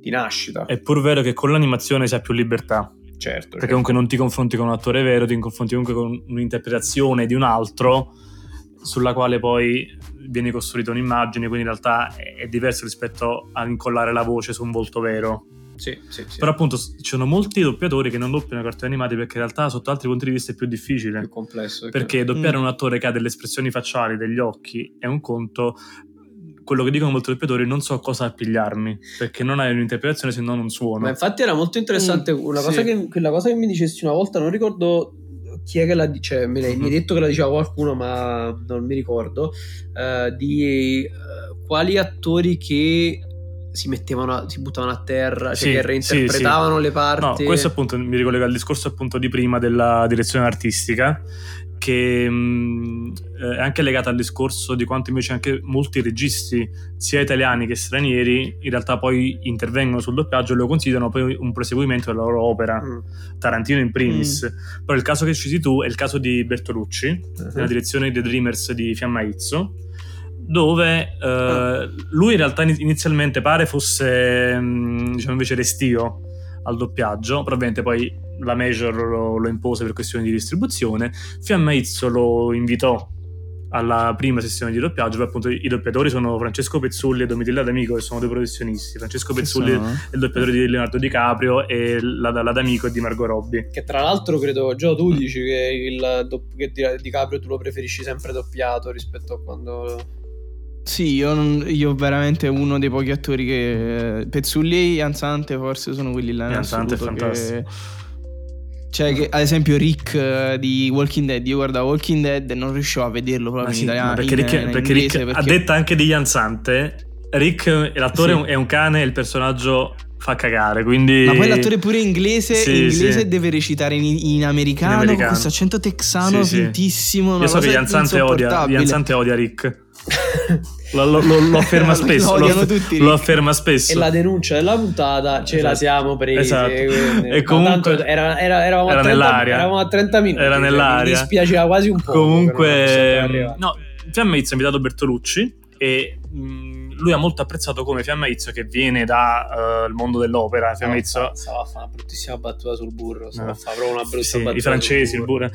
di nascita. È pur vero che con l'animazione si ha più libertà. Certo. Perché certo. comunque non ti confronti con un attore vero, ti confronti comunque con un'interpretazione di un altro sulla quale poi viene costruita un'immagine, quindi in realtà è diverso rispetto a incollare la voce su un volto vero. Sì, sì, sì. Però appunto ci sono molti doppiatori che non doppiano cartoni animati perché in realtà sotto altri punti di vista è più difficile. Più complesso. Perché doppiare mm. un attore che ha delle espressioni facciali, degli occhi, è un conto. Quello che dicono molti doppiatori non so cosa appigliarmi perché non hai un'interpretazione se non un suono. Ma infatti era molto interessante mm, una cosa che, quella cosa che mi dicesti una volta, non ricordo chi è che la dice? Cioè, mi, mm-hmm. mi hai detto che la diceva qualcuno, ma non mi ricordo. Uh, di uh, quali attori che si mettevano, si buttavano a terra, cioè sì, che reinterpretavano sì, sì. le parti. No, questo appunto mi ricollega al discorso appunto di prima della direzione artistica che mh, mm, è anche legata al discorso di quanto invece anche molti registi, sia italiani che stranieri, in realtà poi intervengono sul doppiaggio e lo considerano poi un proseguimento della loro opera, mm. Tarantino in primis. Mm. Però il caso che citi tu è il caso di Bertolucci, uh-huh. nella direzione di The Dreamers di Fiamma Izzo, dove uh, uh. lui in realtà inizialmente pare fosse, mm, diciamo invece, restio al doppiaggio, probabilmente poi la Major lo, lo, impose per questioni di distribuzione, Fiamma Izzo lo invitò alla prima sessione di doppiaggio, poi appunto i doppiatori sono Francesco Pezzulli e Domitilla D'Amico, che sono due professionisti. Francesco Pezzulli è il doppiatore di Leonardo DiCaprio e la, la D'Amico è di Margot Robbie. Che tra l'altro credo, Gio, tu dici che, il, che DiCaprio tu lo preferisci sempre doppiato rispetto a quando... Sì, io, non, io, veramente uno dei pochi attori che... Pezzulli e Ianzante forse sono quelli là. Ianzante è fantastico. Che cioè, che, ad esempio, Rick uh, di Walking Dead. Io guardavo Walking Dead e non riuscivo a vederlo proprio sì, in italiano. Perché, in, Rick, in perché Rick, perché... a detta anche di Ianzante, Rick, l'attore sì. è un cane e il personaggio fa cagare. Quindi... Ma poi l'attore pure inglese, sì, inglese sì. deve recitare in, in, americano, in, americano, con questo accento texano sì, fintissimo. Io so che Ianzante odia, Ianzante odia Rick. Lo, lo, lo, lo, afferma spesso. Lo, tutti, lo, afferma spesso. E la denuncia della puntata ce esatto. la siamo presi. Esatto. E comunque era, era, eravamo, era a 30, nell'aria. eravamo a 30 minuti. Era nell'aria. Mi dispiaceva quasi un po'. Comunque, no, Fiamma ha invitato Bertolucci e mh, lui ha molto apprezzato come Fiammaizzo che viene dal uh, mondo dell'opera. Fiammaizzo stava a fare una bruttissima battuta sul burro, stava no. a fare proprio una brutta sì, battuta. I francesi, il burro.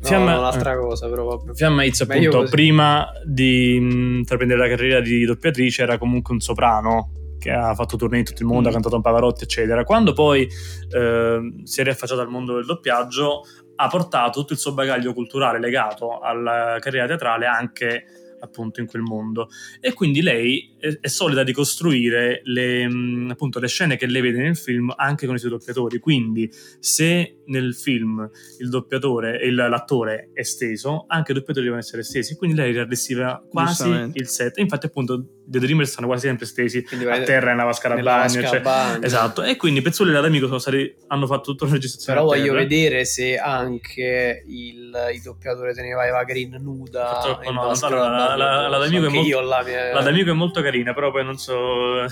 Fiamma... No, un'altra cosa, però vabbè. Fiammaizzo appunto prima di intraprendere la carriera di doppiatrice era comunque un soprano che ha fatto tournée in tutto il mondo, mm. ha cantato un Pavarotti, eccetera. Quando poi eh, si è riaffacciato al mondo del doppiaggio, ha portato tutto il suo bagaglio culturale legato alla carriera teatrale anche appunto in quel mondo. E quindi lei è, è solida di costruire le, mm, appunto, le scene che lei vede nel film anche con i suoi doppiatori. Quindi se nel film il doppiatore e l'attore è steso anche i doppiatori devono essere stesi. Quindi lei riarrestiva quasi il set. E infatti appunto The Dreamers stanno quasi sempre stesi quindi a terra nella vasca da bagno cioè, esatto e quindi Pezzulli e l'amico sono stati, hanno fatto tutta la registrazione però voglio vedere se anche il, il doppiatore teneva Eva Green nuda Purtroppo no, allora, la, la, d'amico, è molto, la, mia... la d'amico è molto carina, però poi non so.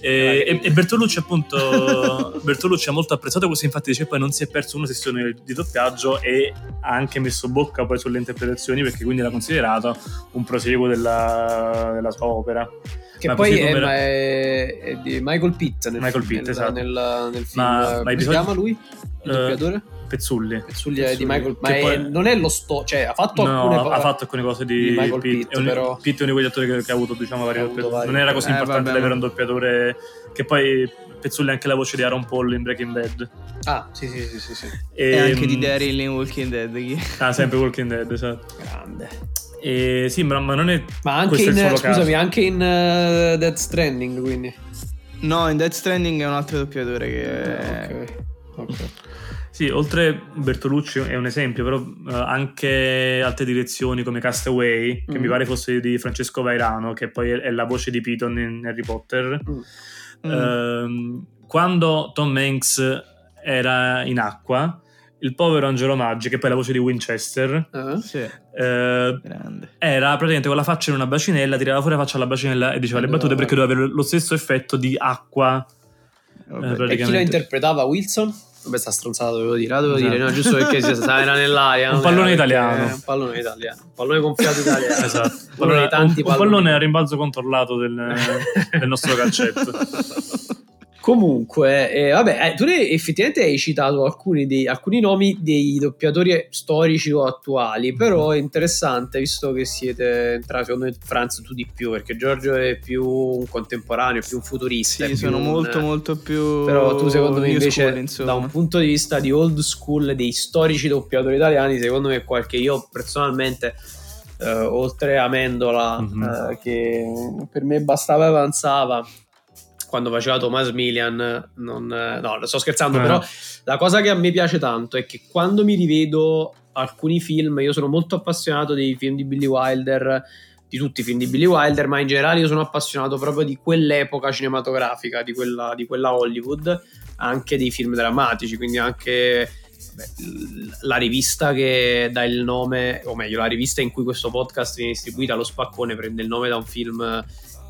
e, e, e, Bertolucci, appunto, Bertolucci ha molto apprezzato questo. Infatti, dice poi non si è perso una sessione di doppiaggio e ha anche messo bocca poi sulle interpretazioni, perché quindi l'ha considerato un proseguo della, della sua opera. Che ma poi è, come... è, è, di Michael Pitt nel, Michael Pitt, nel, esatto. nel, nel film. Ma, ma Come si chiama lui? Il uh, doppiatore? Pezzulli. Pezzulli, Pezzulli. di Michael ma poi... non è lo sto cioè ha fatto no, alcune ha fatto alcune cose di, di Michael Pitt, Pitt, però... Pitt è uno di quegli attori che, che ha avuto diciamo vari doppiatori non era così eh, importante vabbè, avere un doppiatore che poi Pezzulli è anche la voce di Aaron Paul in Breaking Bad ah sì sì sì sì, sì. E, e anche di Daryl in Walking Dead ah sempre Walking Dead esatto grande e sì ma, ma non è ma anche in, scusami caso. anche in uh, Dead Stranding quindi no in Dead Stranding è un altro doppiatore che ok ok sì, oltre Bertolucci è un esempio, però uh, anche altre direzioni come Castaway, che mm. mi pare fosse di Francesco Vairano, che poi è, è la voce di Piton in Harry Potter. Mm. Uh, quando Tom Hanks era in acqua, il povero Angelo Maggi, che poi è la voce di Winchester, uh, sì. eh, era praticamente con la faccia in una bacinella, tirava fuori la faccia alla bacinella e diceva le battute perché doveva avere lo stesso effetto di acqua. Eh, e chi lo interpretava Wilson? Vabbè, sta stronzata dovevo dire, la dovevo esatto. dire, no, giusto perché si era nell'aria. Un pallone italiano. Un pallone italiano. Un pallone gonfiato italiano. esatto. Un pallone, un, un pallone a rimbalzo controllato del, del nostro calcetto. Comunque, eh, vabbè, eh, tu effettivamente hai citato alcuni, dei, alcuni, nomi dei doppiatori storici o attuali, però è interessante visto che siete entrati, secondo me, Franz tu di più, perché Giorgio è più un contemporaneo, più un futurista. Sì, sono molto, un, molto più. Però tu, secondo me, invece, school, da un punto di vista di old school, dei storici doppiatori italiani, secondo me, qualche io personalmente. Uh, oltre a Mendola, mm-hmm. uh, che per me bastava e avanzava, quando faceva Thomas Milian, non, no, sto scherzando, eh. però la cosa che a me piace tanto è che quando mi rivedo alcuni film, io sono molto appassionato dei film di Billy Wilder, di tutti i film di Billy Wilder, ma in generale io sono appassionato proprio di quell'epoca cinematografica, di quella, di quella Hollywood, anche dei film drammatici, quindi anche la rivista che dà il nome, o meglio, la rivista in cui questo podcast viene distribuita, Lo Spaccone, prende il nome da un film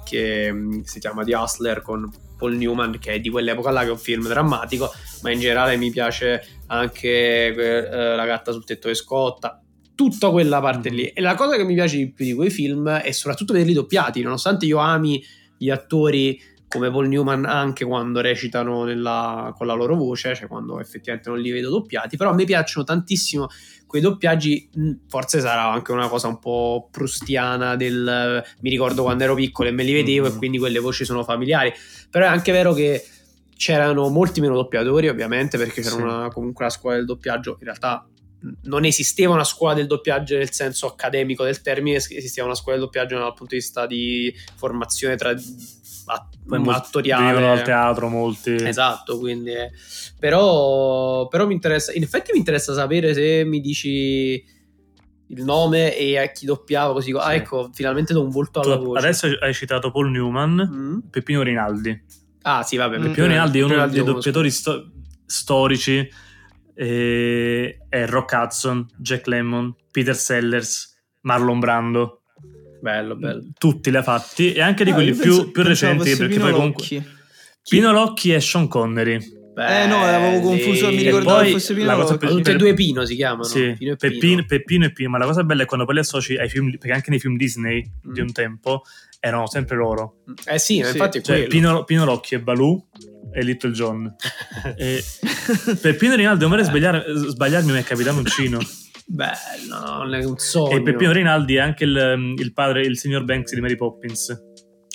che mm, si chiama The Hustler con Paul Newman, che è di quell'epoca là, che è un film drammatico, ma in generale mi piace anche eh, La gatta sul tetto che scotta, tutta quella parte lì. E la cosa che mi piace di più di quei film è soprattutto vederli doppiati, nonostante io ami gli attori come Paul Newman anche quando recitano nella, con la loro voce, cioè quando effettivamente non li vedo doppiati, però a me piacciono tantissimo quei doppiaggi, forse sarà anche una cosa un po' prustiana del mi ricordo quando ero piccolo e me li vedevo mm-hmm. e quindi quelle voci sono familiari, però è anche vero che c'erano molti meno doppiatori ovviamente perché c'era sì. una, comunque la scuola del doppiaggio, in realtà non esisteva una scuola del doppiaggio nel senso accademico del termine, esisteva una scuola del doppiaggio dal punto di vista di formazione tra poi attoriale. Vivono al teatro molti. Esatto, quindi... Però, però mi interessa, in effetti mi interessa sapere se mi dici il nome e a chi doppiava così. Ah, sì. Ecco, finalmente do un volto alla voce. Adesso hai citato Paul Newman, mm. Peppino Rinaldi. Ah, sì, vabbè. Peppino mm. Rinaldi è uno Rinaldi dei doppiatori sto- storici. E... È Rock Hudson, Jack Lemmon, Peter Sellers, Marlon Brando. Bello, bello. Tutti li ha fatti e anche di ah, quelli più, più recenti perché poi comunque... Pino Locchi e Sean Connery. Beh, eh no, avevo confuso, mi ricordavo che fosse Pino. Cosa pe- Tutte e due Pino si chiamano. Sì, Pino e Peppino, Peppino e Pino. Ma la cosa bella è quando poi li associ ai film, perché anche nei film Disney mm. di un tempo erano sempre loro. Eh sì, sì. infatti cioè, Pino, Pino Rocchi e Baloo e Little John. e Peppino Rinaldi, non vorrei eh, sbagliarmi, mi è capitato un cino. Bello, non è un sogno. E Peppino Rinaldi è anche il, il padre, il signor Banks di Mary Poppins.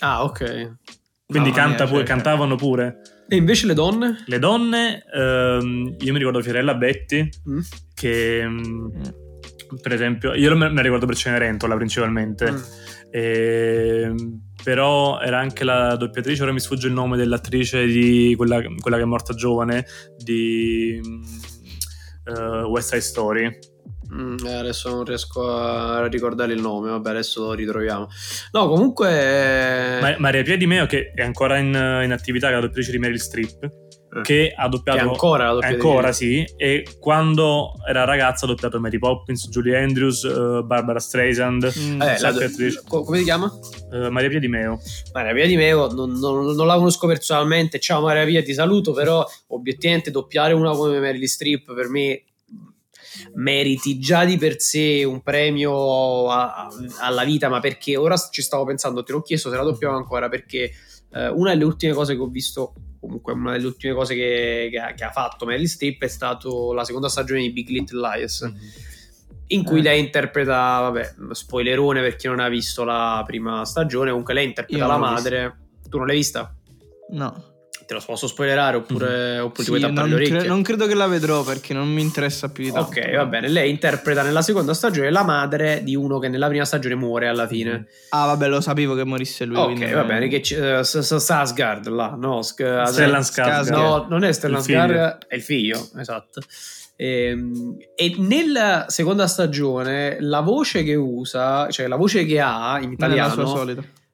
Ah, ok. Quindi no, canta pure, cantavano pure. E invece le donne? Le donne, ehm, io mi ricordo Fiorella Betti, mm. che mm. per esempio, io me la ricordo per Cenerentola principalmente. Mm. E, ehm, però era anche la doppiatrice, ora mi sfugge il nome dell'attrice di quella, quella che è morta giovane di uh, West Side Story. Mm, eh, adesso non riesco a ricordare il nome, vabbè, adesso lo ritroviamo. No, comunque. Ma, Maria Pia Di Meo, che è ancora in, in attività, che è la doppiatrice di Meryl Streep, eh. Che ha doppiato. Che ancora la doppiatrice. Ancora, sì. E quando era ragazza ha doppiato Mary Poppins, Julie Andrews, uh, Barbara Streisand. Mm. Eh, la, come si chiama? Uh, Maria Pia Di Meo. Maria Pia Di Meo, non, non, non, la conosco personalmente. Ciao Maria Pia, ti saluto. Però, obiettivamente, doppiare una come Meryl Streep per me meriti già di per sé un premio a, a, alla vita, ma perché ora ci stavo pensando, te l'ho chiesto se la doppiamo ancora, perché eh, una delle ultime cose che ho visto, comunque una delle ultime cose che, che, ha, che ha, fatto Meryl Streep è stato la seconda stagione di Big Little Lies. Mm-hmm. In cui eh. lei interpreta, vabbè, spoilerone per chi non ha visto la prima stagione. Comunque, lei interpreta la madre. Visto. Tu non l'hai vista? No te lo posso spoilerare oppure, mm. oppure sì, ti vuoi tappare le orecchie? Cre- non credo che la vedrò perché non mi interessa più di tanto. Ok, va bene. Lei interpreta nella seconda stagione la madre di uno che nella prima stagione muore alla fine. Mm. Ah, vabbè, lo sapevo che morisse lui. Ok, va bene. Che c- uh, Sasgard là, no? Sk- Stellan Skarsgård. No, non è Stellan Skarsgård, è il figlio, esatto. E, ehm, e, nella seconda stagione la voce che usa, cioè la voce che ha in italiano,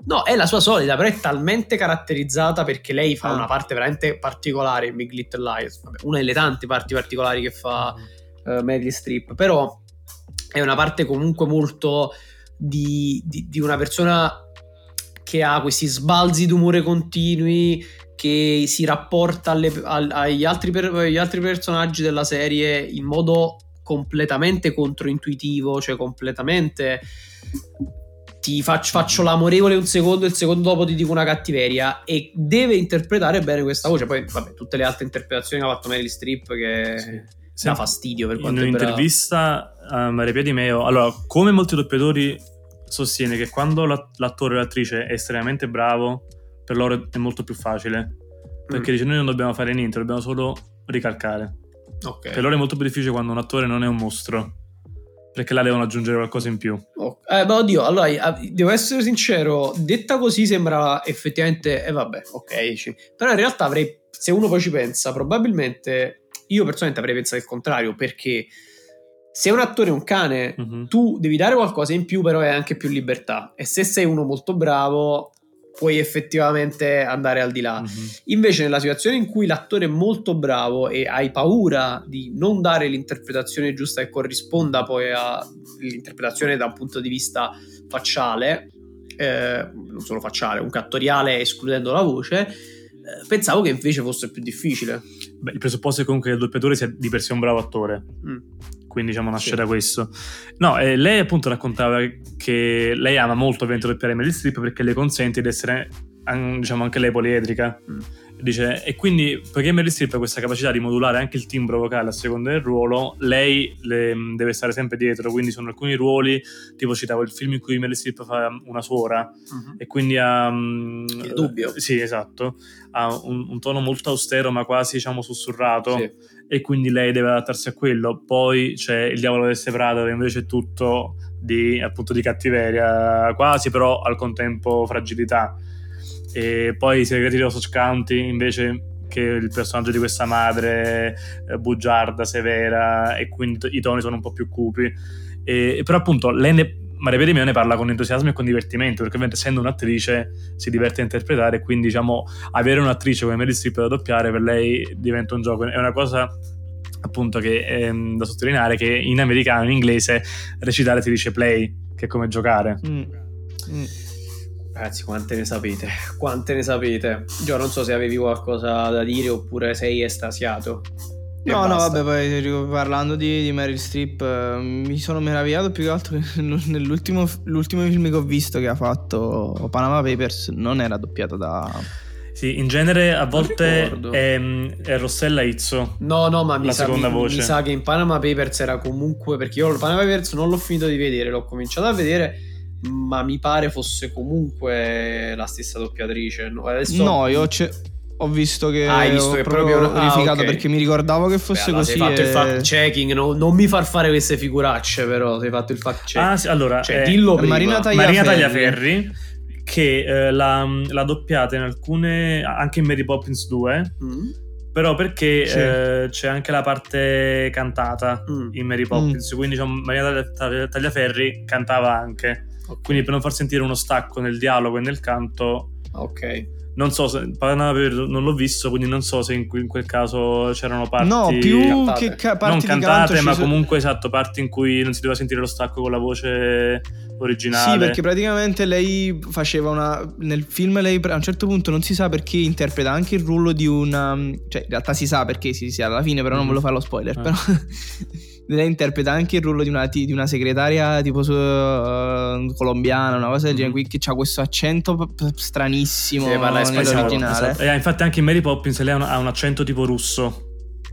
No, è la sua solita, però è talmente caratterizzata perché lei fa ah. una parte veramente particolare in Big Little Lies. Vabbè, una delle tante parti particolari che fa uh, Meryl Streep, però è una parte comunque molto di, di, di una persona che ha questi sbalzi d'umore continui, che si rapporta alle, agli, altri per, agli altri personaggi della serie in modo completamente controintuitivo, cioè completamente ti faccio, faccio, l'amorevole un secondo, il secondo dopo ti dico una cattiveria e deve interpretare bene questa voce. Poi, vabbè, tutte le altre interpretazioni che ha fatto Meryl Streep che sì. dà fastidio per quanto In un'intervista a Maria Pia Di Meo, allora, come molti doppiatori sostiene che quando l'attore o l'attrice è estremamente bravo, per loro è molto più facile. Perché mm. dice noi non dobbiamo fare niente, dobbiamo solo ricalcare. Okay. Per loro è molto più difficile quando un attore non è un mostro perché là devono aggiungere qualcosa in più. Oh, eh, beh, oddio, allora eh, devo essere sincero, detta così sembra effettivamente, e eh, vabbè, ok, sì. però in realtà avrei, se uno poi ci pensa, probabilmente io personalmente avrei pensato il contrario, perché se un attore è un cane, uh-huh. tu devi dare qualcosa in più, però hai anche più libertà. E se sei uno molto bravo, puoi effettivamente andare al di là. Mm-hmm. Invece, nella situazione in cui l'attore è molto bravo e hai paura di non dare l'interpretazione giusta che corrisponda poi all'interpretazione da un punto di vista facciale, eh, non solo facciale, un cattoriale escludendo la voce. Eh, pensavo che invece fosse più difficile. Beh, il presupposto è comunque che il doppiatore sia di per sé un bravo attore. Mm quindi diciamo nasce sì. da questo. No, eh, lei appunto raccontava che lei ama molto ovviamente doppiare Meryl Streep perché le consente di essere diciamo anche lei poliedrica. Mm. Dice, e quindi, poiché Meryl Streep ha questa capacità di modulare anche il timbro vocale a seconda del ruolo, lei le, deve stare sempre dietro. Quindi, sono alcuni ruoli, tipo citavo il film in cui Meryl Streep fa una suora, uh-huh. e quindi ha. Um, il dubbio. Sì, esatto. Ha un, un, tono molto austero, ma quasi diciamo sussurrato. Sì. E quindi lei deve adattarsi a quello. Poi c'è il diavolo del Seprato, che invece è tutto di, appunto, di cattiveria, quasi, però al contempo fragilità e poi i segreti di Osage County invece che il personaggio di questa madre eh, bugiarda, severa e quindi i toni sono un po' più cupi e, però appunto lei ne, Maria Pedimeo ne parla con entusiasmo e con divertimento perché ovviamente essendo un'attrice si diverte a interpretare quindi diciamo avere un'attrice come Mary Streep da doppiare per lei diventa un gioco è una cosa appunto che è ehm, da sottolineare che in americano in inglese recitare si dice play che è come giocare mm. Mm. Ragazzi, quante ne sapete? Quante ne sapete? Gio, non so se avevi qualcosa da dire oppure sei estasiato. No, no, vabbè, poi parlando di, di Meryl Streep, eh, mi sono meravigliato più che altro che nell'ultimo l'ultimo film che ho visto che ha fatto Panama Papers non era doppiato da... Sì, in genere a volte è, è, Rossella Izzo. No, no, ma mi sa, mi, mi sa, che in Panama Papers era comunque. Perché io il Panama Papers non l'ho finito di vedere, l'ho cominciato a vedere, ma mi pare fosse comunque la stessa doppiatrice. No, adesso... no io c'è ho visto che ah, hai visto che proprio verificato ah, okay. perché mi ricordavo che fosse Beh, così. Hai fatto e... il fact checking, no, non mi far fare queste figuracce, però. Sei fatto il fact checking. Ah, sì, allora, cioè, eh, dillo prima. Marina Tagliaferri, Marina Tagliaferri che eh, l'ha, l'ha, doppiata in alcune, anche in Mary Poppins 2. Mm. Però perché sì. eh, c'è anche la parte cantata mm. in Mary Poppins, mm. quindi diciamo, Marina Tagliaferri cantava anche. Okay. Quindi per non far sentire uno stacco nel dialogo e nel canto. Ok non so se non l'ho visto, quindi non so se in, in quel caso c'erano parti. No, più cantate. che ca- parti non cantate, ma comunque esatto, parti in cui non si doveva sentire lo stacco con la voce originale. Sì, perché praticamente lei faceva una. Nel film, lei a un certo punto non si sa perché interpreta anche il ruolo di una. Cioè, in realtà si sa perché si sia alla fine, però mm non voglio fare lo spoiler. Eh. Però lei interpreta anche il ruolo di una, di una segretaria tipo uh, colombiana, una cosa del genere, mm-hmm. qui che ha questo accento stranissimo sì, parla nell'originale. Esatto. E infatti anche in Mary Poppins lei ha un, ha un accento tipo russo.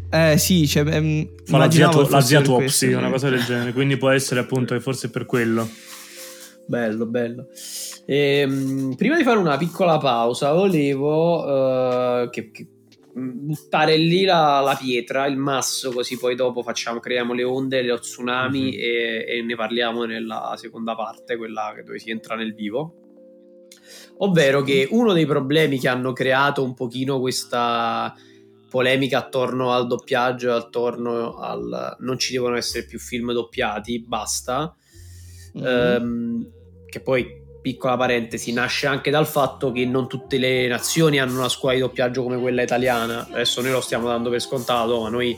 Eh sì, cioè, ehm, fa la zia, la zia Topsy, una cosa del genere, quindi può essere appunto che forse per quello. Bello, bello. E, ehm, prima di fare una piccola pausa, volevo uh, che, che buttare lì la, la, pietra, il masso, così poi dopo facciamo, creiamo le onde, lo tsunami mm-hmm. e, e, ne parliamo nella seconda parte, quella dove si entra nel vivo. Ovvero che uno dei problemi che hanno creato un pochino questa polemica attorno al doppiaggio e attorno al non ci devono essere più film doppiati, basta. Mm-hmm. Ehm, che poi piccola parentesi, nasce anche dal fatto che non tutte le nazioni hanno una scuola di doppiaggio come quella italiana. Adesso noi lo stiamo dando per scontato, ma noi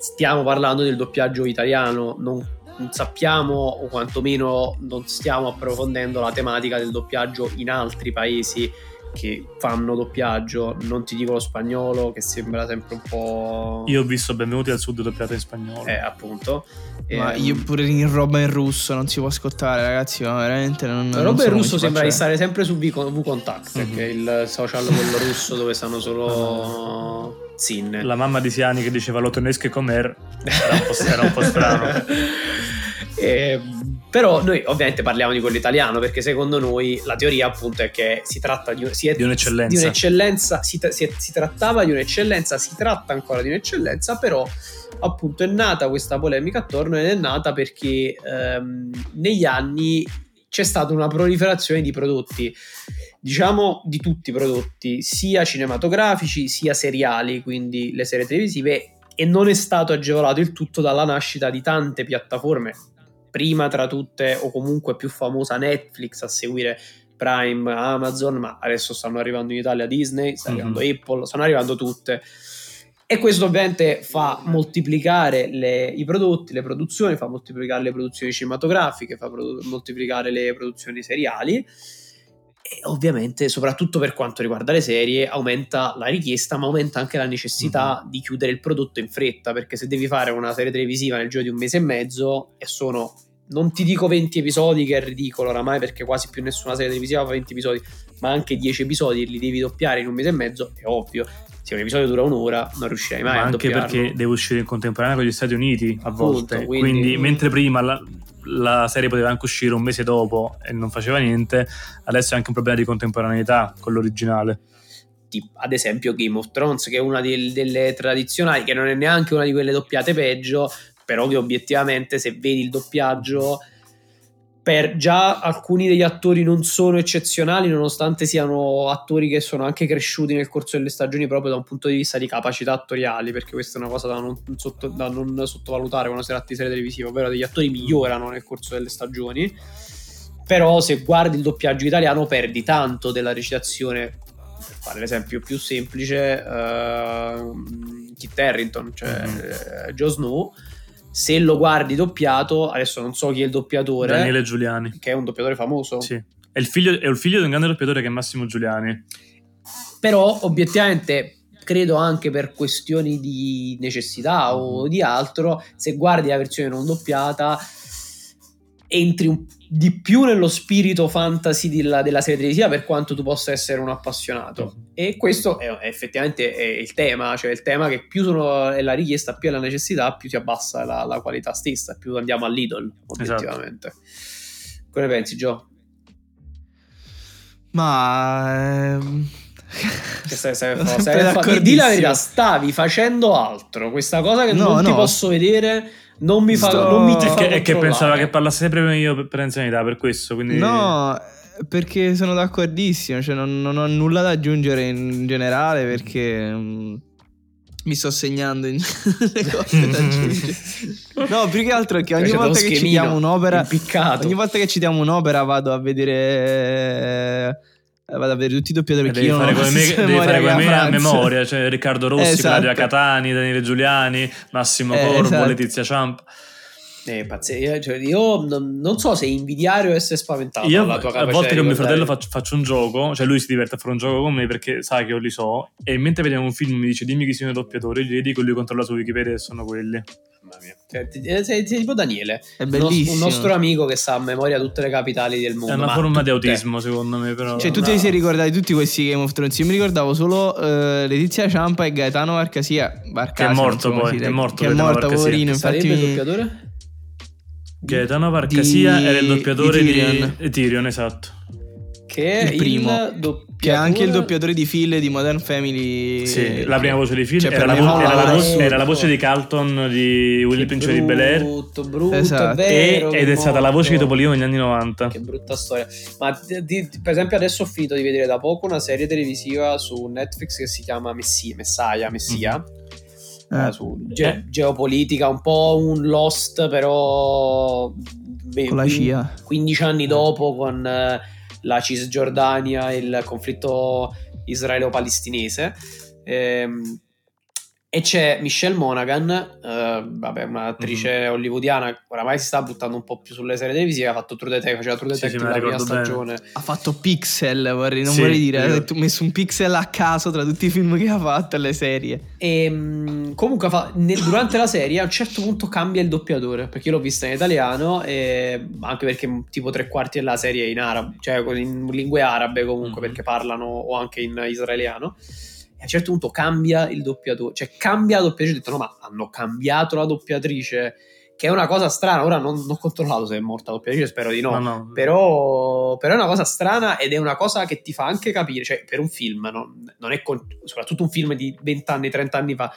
stiamo parlando del doppiaggio italiano, non, non sappiamo o quantomeno non stiamo approfondendo la tematica del doppiaggio in altri paesi che fanno doppiaggio, non ti dico lo spagnolo che sembra sempre un po'... Io ho visto Benvenuti al Sud doppiato in spagnolo. Eh, appunto. Ma e, io pure in roba in russo non si può ascoltare ragazzi, ma veramente non... La roba in russo sembra di stare sempre su V-Contact, mm-hmm. che è il social quello russo dove stanno solo... Zin. La mamma di Siani che diceva lo tenesche comer era un po', era un po strano. e, però noi ovviamente parliamo di quello italiano perché secondo noi la teoria appunto è che si tratta di, si è, di un'eccellenza. Di un'eccellenza si, si, è, si, trattava di un'eccellenza, si tratta ancora di un'eccellenza, però appunto è nata questa polemica attorno ed è nata perché ehm, negli anni c'è stata una proliferazione di prodotti diciamo di tutti i prodotti, sia cinematografici sia seriali, quindi le serie televisive, e non è stato agevolato il tutto dalla nascita di tante piattaforme prima tra tutte o comunque più famosa Netflix a seguire Prime, Amazon, ma adesso stanno arrivando in Italia Disney, sta arrivando mm-hmm. Apple, stanno arrivando tutte. E questo ovviamente fa moltiplicare le, i prodotti, le produzioni, fa moltiplicare le produzioni cinematografiche, fa produ- moltiplicare le produzioni seriali e ovviamente, soprattutto per quanto riguarda le serie, aumenta la richiesta, ma aumenta anche la necessità mm-hmm. di chiudere il prodotto in fretta, perché se devi fare una serie televisiva nel giro di un mese e mezzo e sono non ti dico 20 episodi che è ridicolo oramai perché quasi più nessuna serie televisiva fa 20 episodi, ma anche 10 episodi li devi doppiare in un mese e mezzo, è ovvio. Se un episodio dura un'ora non riuscirai mai ma a doppiarlo. Anche perché deve uscire in contemporanea con gli Stati Uniti a volte, Punto, quindi, quindi mentre prima la, la serie poteva anche uscire un mese dopo e non faceva niente, adesso è anche un problema di contemporaneità con l'originale. ad esempio Game of Thrones, che è una del, delle tradizionali, che non è neanche una di quelle doppiate peggio, però che obiettivamente se vedi il doppiaggio per già alcuni degli attori non sono eccezionali, nonostante siano attori che sono anche cresciuti nel corso delle stagioni proprio da un punto di vista di capacità attoriali, perché questa è una cosa da non, sotto, da non sottovalutare quando si tratta di serie televisive, ovvero degli attori migliorano nel corso delle stagioni. Però se guardi il doppiaggio italiano perdi tanto della recitazione, per fare l'esempio più semplice, uh, Kit Harrington, cioè mm-hmm. uh, Joe Snow se lo guardi doppiato, adesso non so chi è il doppiatore. Daniele Giuliani. Che è un doppiatore famoso. Sì. È il, figlio, è il figlio di un grande doppiatore che è Massimo Giuliani. Però, obiettivamente, credo anche per questioni di necessità o di altro, se guardi la versione non doppiata, entri un, di più nello spirito fantasy della, della, serie televisiva per quanto tu possa essere un appassionato. Mm. E questo è, è, effettivamente è il tema, cioè il tema che più sono, è la richiesta, più è la necessità, più si abbassa la, la qualità stessa, più andiamo all'idol, obiettivamente. Esatto. Cosa ne pensi, Joe? Ma... Ehm... Stai, stai, stai, stai, di la verità, stavi facendo altro. Questa cosa che no, non no. ti posso vedere non mi fa, Sto... non mi fa è che, pensava che parlassi sempre prima io per anzianità, per questo. Quindi... No, perché sono d'accordissimo, cioè non, non, ho nulla da aggiungere in generale perché um, mi sto segnando in le cose da aggiungere. No, più che altro è che ogni volta che citiamo un'opera, impiccato. ogni volta che citiamo un'opera vado a vedere eh, vado a vedere tutti i doppiatori devi fare come me, devi fare come me a memoria cioè Riccardo Rossi, esatto. Claudia Catani, Daniele Giuliani Massimo eh, Corvo, esatto. Letizia Ciampa eh, pazzesco. Cioè, io non, non, so se invidiare o essere spaventato. Io a volte con mio fratello faccio, faccio, un gioco, cioè lui si diverte a fare un gioco con me perché sa che io li so. E mentre vediamo un film mi dice dimmi chi sono i doppiatori. Gli dico, lui controlla su Wikipedia e sono quelli. Mamma mia. Cioè, sei, sei, tipo Daniele, è bellissimo. un nostro amico che sa a memoria tutte le capitali del mondo. È una forma di autismo, secondo me. Però. Cioè, tu ti sei ricordato tutti questi Game of Thrones. Io mi ricordavo solo uh, Letizia Ciampa e Gaetano. Varcasia che è morto poi. È morto, che è morto, poverino. Infatti, Sarebbe il doppiatore? Gaetano Varcasia di... era il doppiatore di Tyrion. di Tyrion, esatto. Che è il primo. Il che è anche il doppiatore di Phil di Modern Family. Sì, la prima voce di Phil cioè, era, la, vo- era, la voce, era, la voce, di Carlton di Willy Principe di Bel Air. Brutto, brutto, esatto. vero, ed è stata la voce di Topolino negli anni 90. Che brutta storia. Ma di, di, per esempio adesso ho finito di vedere da poco una serie televisiva su Netflix che si chiama Messia, Messiah, Messia. Mm-hmm eh, eh, su ge- eh. geopolitica, un po' un Lost, però beh, con la CIA. 15 anni dopo con eh, la Cisgiordania, il conflitto israelo-palestinese. Ehm, e c'è Michelle Monaghan, eh, vabbè, un'attrice mm. hollywoodiana, oramai si sta buttando un po' più sulle serie televisive, ha fatto True Detective, faceva True Detective sì, sì, la prima stagione. Bene. Ha fatto Pixel, vorrei, non sì, vorrei dire, ha messo un pixel a caso tra tutti i film che ha fatto e le serie. E ehm, comunque fa, ne, durante la serie a un certo punto cambia il doppiatore, perché io l'ho vista in italiano, e, anche perché tipo tre quarti della serie è in arabo, cioè in lingue arabe comunque, mm. perché parlano o anche in israeliano a un certo punto cambia il doppiatore, cioè cambia la doppiatrice. Ho detto no, ma hanno cambiato la doppiatrice, che è una cosa strana. Ora non, non ho controllato se è morta la doppiatrice, spero di no. no, no. Però, però, è una cosa strana ed è una cosa che ti fa anche capire, cioè per un film, no? non è con, soprattutto un film di 20 anni, 30 anni fa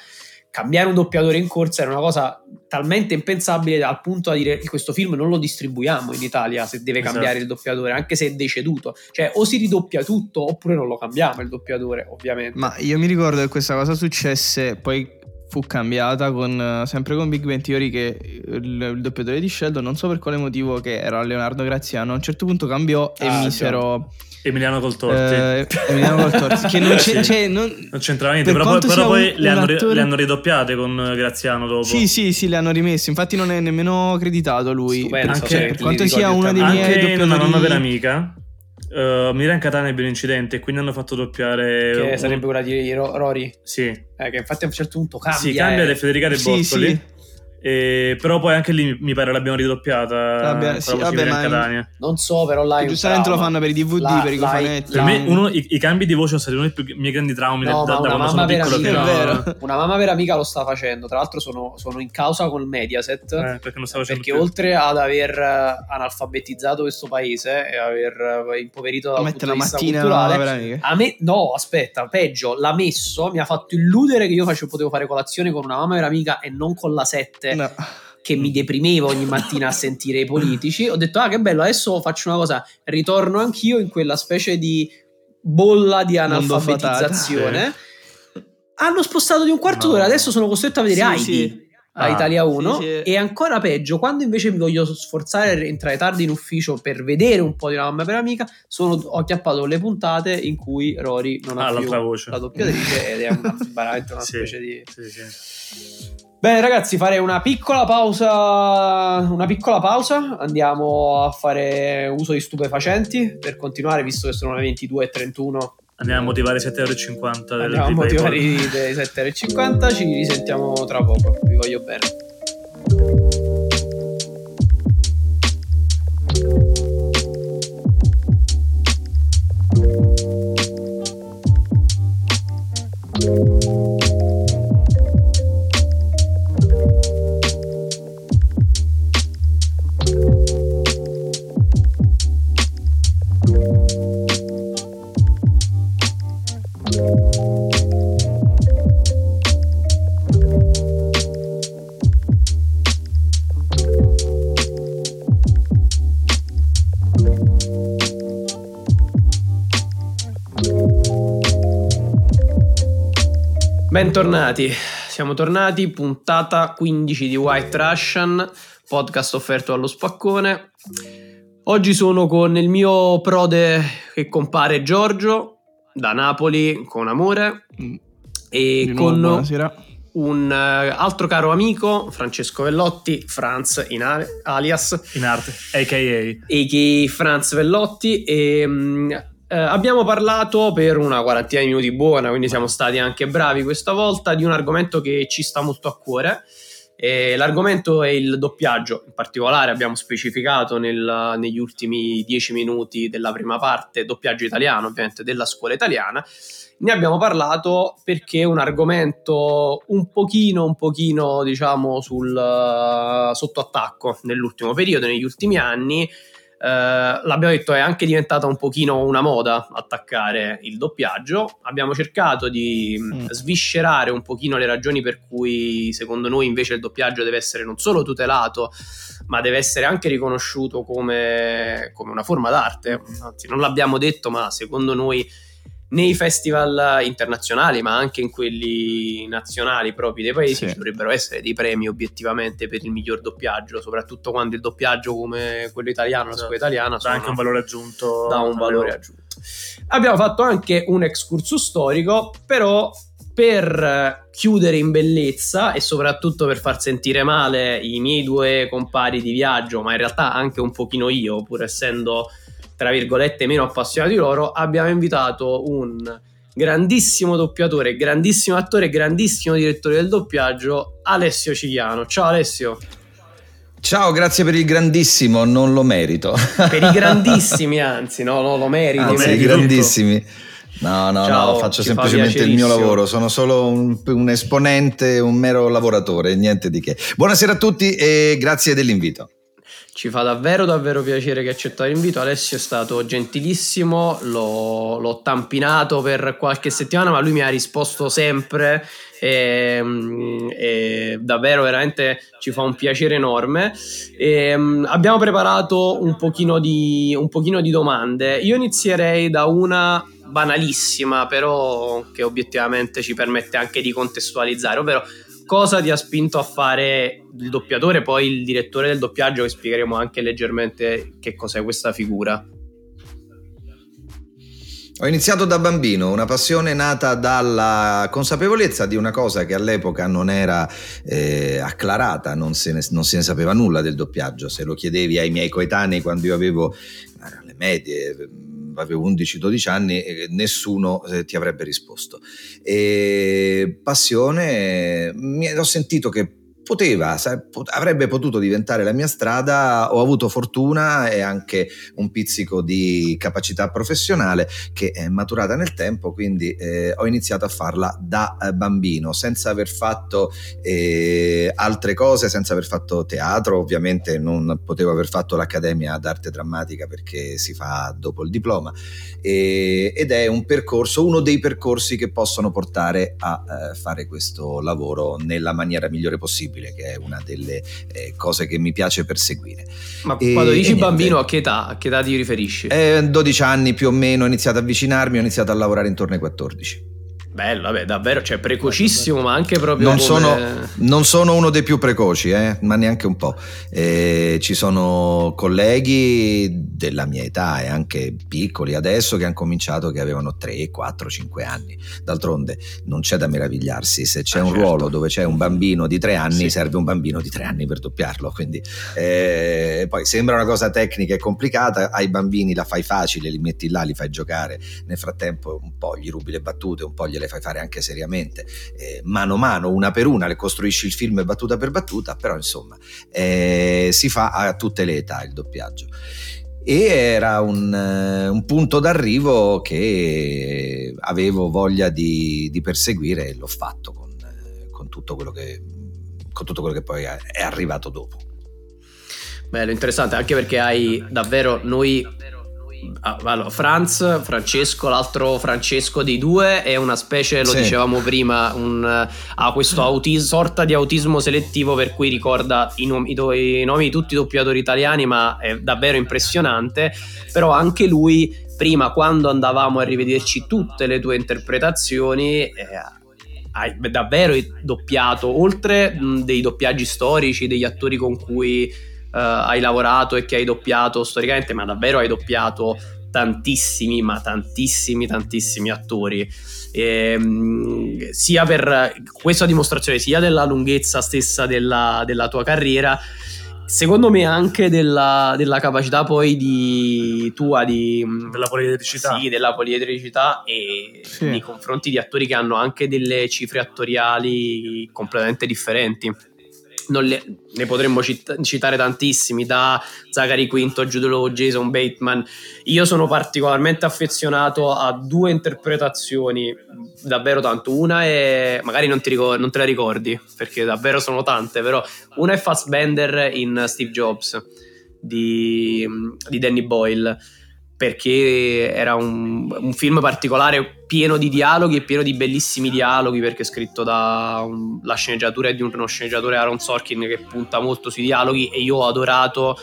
cambiare un doppiatore in corsa era una cosa talmente impensabile al punto da dire che questo film non lo distribuiamo in Italia se deve esatto. cambiare il doppiatore, anche se è deceduto. Cioè, o si ridoppia tutto oppure non lo cambiamo il doppiatore, ovviamente. Ma io mi ricordo che questa cosa successe, poi fu cambiata con, sempre con Big Bang Theory che il, il doppiatore di Sheldon, non so per quale motivo, che era Leonardo Graziano, a un certo punto cambiò e ah, misero... Già Emiliano Coltorti. Eh, Emiliano Coltorti, che non, c'è, cioè, non, non c'entrava niente, però, poi, però poi le, hanno, attore... le, hanno, ridoppiate con Graziano dopo. Sì, sì, sì, le hanno rimesse, infatti non è nemmeno accreditato lui. Stupendo, anche, cioè, per quanto sia una dei miei anche doppiatori... una nonna vera amica. Uh, Miran Catania ebbe un incidente e quindi hanno fatto doppiare che un... sarebbe quella di Rory sì eh, che infatti a un certo punto cambia sì cambia eh. Federica De Boccoli sì, sì. E, però poi anche lì mi pare l'abbiamo ridoppiata. Vabbè, sì, vabbè, ma non so, però là. Giustamente lo fanno per i DVD, la, per i cofanetti. Per me, uno, i, i, cambi di voce sono stati uno dei miei grandi traumi no, da, da quando sono piccolo. Amica, una mamma vera amica lo sta facendo. Tra l'altro, sono, sono in causa col Mediaset. Eh, perché, perché oltre ad aver eh, analfabetizzato questo paese e aver eh, impoverito di vista culturale, a me, no, aspetta, peggio, l'ha messo, mi ha fatto illudere che io facevo, potevo fare colazione con una mamma vera amica e non con la 7. No che mi deprimevo ogni mattina a sentire i politici, ho detto, ah che bello, adesso faccio una cosa, ritorno anch'io in quella specie di bolla di analfabetizzazione. Hanno spostato di un quarto no. d'ora, adesso sono costretto a vedere sì, Heidi. Sì. A ah, Italia 1 sì, sì. e ancora peggio quando invece mi voglio sforzare a entrare tardi in ufficio per vedere un po' di una mamma per amica sono, ho acchiappato le puntate in cui Rory non ha ah, più voce. la doppiatrice ed è una, veramente una specie di Bene ragazzi, farei una piccola pausa. Una piccola pausa. Andiamo a fare uso di stupefacenti per continuare, visto che sono le 22.31. Andiamo a motivare i 7,50 euro. Andiamo a motivare i 7,50 euro. Ci risentiamo tra poco. Vi voglio bene. Bentornati, siamo tornati, puntata 15 di White Russian, podcast offerto dallo spaccone. Oggi sono con il mio prode che compare Giorgio, da Napoli, con amore, e nuovo, con buonasera. un uh, altro caro amico, Francesco Vellotti, Franz in alias. In arte, a.k.a. A.k.a. Franz Vellotti, e... Eh, abbiamo parlato per una quarantina di minuti buona, quindi siamo stati anche bravi questa volta, di un argomento che ci sta molto a cuore. E l'argomento è il doppiaggio, in particolare abbiamo specificato nel, negli ultimi dieci minuti della prima parte doppiaggio italiano, ovviamente della scuola italiana. Ne abbiamo parlato perché è un argomento un pochino, un pochino, diciamo, sul, uh, sotto attacco nell'ultimo periodo, negli ultimi anni eh, l'abbiamo detto è anche diventata un pochino una moda attaccare il doppiaggio. Abbiamo cercato di mm. mm. sviscerare un pochino le ragioni per cui secondo noi invece il doppiaggio deve essere non solo tutelato, ma deve essere anche riconosciuto come, come una forma d'arte. Anzi, non l'abbiamo detto, ma secondo noi nei festival internazionali, ma anche in quelli nazionali propri dei paesi, sì. ci dovrebbero essere dei premi obiettivamente per il miglior doppiaggio, soprattutto quando il doppiaggio come quello italiano, la scuola italiana, dà anche un valore aggiunto. Dà un valore aggiunto. Abbiamo fatto anche un excursus storico, però per chiudere in bellezza e soprattutto per far sentire male i miei due compari di viaggio, ma in realtà anche un pochino io, pur essendo tra virgolette meno appassionati loro, abbiamo invitato un grandissimo doppiatore, grandissimo attore, grandissimo direttore del doppiaggio, Alessio Cigliano. Ciao Alessio. Ciao, grazie per il grandissimo, non lo merito. Per i grandissimi, anzi, no, no, lo meriti. Anzi, i grandissimi. No, no, Ciao, no, faccio semplicemente il mio lavoro, sono solo un, un, esponente, un mero lavoratore, niente di che. Buonasera a tutti e grazie dell'invito. Ci fa davvero davvero piacere che accettato l'invito. Alessio è stato gentilissimo, l'ho, l'ho, tampinato per qualche settimana, ma lui mi ha risposto sempre e, e davvero veramente ci fa un piacere enorme. E, abbiamo preparato un pochino, di, un pochino di domande. Io inizierei da una banalissima, però che obiettivamente ci permette anche di contestualizzare, ovvero cosa ti ha spinto a fare il doppiatore, poi il direttore del doppiaggio, che spiegheremo anche leggermente che cos'è questa figura. Ho iniziato da bambino, una passione nata dalla consapevolezza di una cosa che all'epoca non era eh, acclarata, non se, ne, non se, ne, sapeva nulla del doppiaggio. Se lo chiedevi ai miei coetanei quando io avevo le medie, avevo 11-12 anni e nessuno eh, ti avrebbe risposto. E passione, mi, ho sentito che poteva, avrebbe potuto diventare la mia strada, ho avuto fortuna e anche un pizzico di capacità professionale che è maturata nel tempo, quindi eh, ho iniziato a farla da eh, bambino, senza aver fatto eh, altre cose, senza aver fatto teatro, ovviamente non potevo aver fatto l'accademia d'arte drammatica perché si fa dopo il diploma e, ed è un percorso, uno dei percorsi che possono portare a eh, fare questo lavoro nella maniera migliore possibile possibile, che è una delle eh, cose che mi piace perseguire. Ma e, quando dici bambino, a che età? A che età ti riferisci? Eh, 12 anni più o meno, ho iniziato a avvicinarmi, ho iniziato a lavorare intorno ai 14. Bello, vabbè, davvero, cioè precocissimo, ma anche proprio. Non, come... sono, non sono, uno dei più precoci, eh, ma neanche un po'. Eh, ci sono colleghi della mia età e anche piccoli adesso che hanno cominciato che avevano 3, 4, 5 anni. D'altronde non c'è da meravigliarsi, se c'è ah, un certo. ruolo dove c'è un bambino di 3 anni, sì. serve un bambino di 3 anni per doppiarlo. Quindi eh, poi sembra una cosa tecnica e complicata, ai bambini la fai facile, li metti là, li fai giocare, nel frattempo un po' gli rubi le battute, un po' gliele le fai fare anche seriamente, eh, mano a mano, una per una, le costruisci il film battuta per battuta, però insomma eh, si fa a tutte le età il doppiaggio. E era un, eh, un punto d'arrivo che avevo voglia di, di perseguire e l'ho fatto con, con, tutto che, con tutto quello che poi è arrivato dopo. Bello, interessante, anche perché hai davvero noi Ah, allora, Franz, Francesco, l'altro Francesco dei due è una specie, lo sì. dicevamo prima, un, ha questo autis- sorta di autismo selettivo per cui ricorda i nomi, i, i nomi di tutti i doppiatori italiani, ma è davvero impressionante. Però anche lui, prima quando andavamo a rivederci tutte le tue interpretazioni, eh, hai davvero doppiato, oltre mh, dei doppiaggi storici, degli attori con cui hai lavorato e che hai doppiato storicamente, ma davvero hai doppiato tantissimi, ma tantissimi, tantissimi attori. E, ehm, sia per questa dimostrazione, sia della lunghezza stessa della, della tua carriera, secondo me anche della, della capacità poi di tua di della poliedricità sì, della poliedricità e sì. nei confronti di attori che hanno anche delle cifre attoriali completamente differenti le, ne potremmo cit- citare tantissimi, da Zachary Quinto, Jude Law, Jason Bateman. Io sono particolarmente affezionato a due interpretazioni, davvero tanto. Una è, magari non, ricor- non te la ricordi, perché davvero sono tante, però una è Fassbender in Steve Jobs di, di Danny Boyle perché era un, un, film particolare pieno di dialoghi e pieno di bellissimi dialoghi perché è scritto da un, la sceneggiatura è di uno sceneggiatore Aaron Sorkin che punta molto sui dialoghi e io ho adorato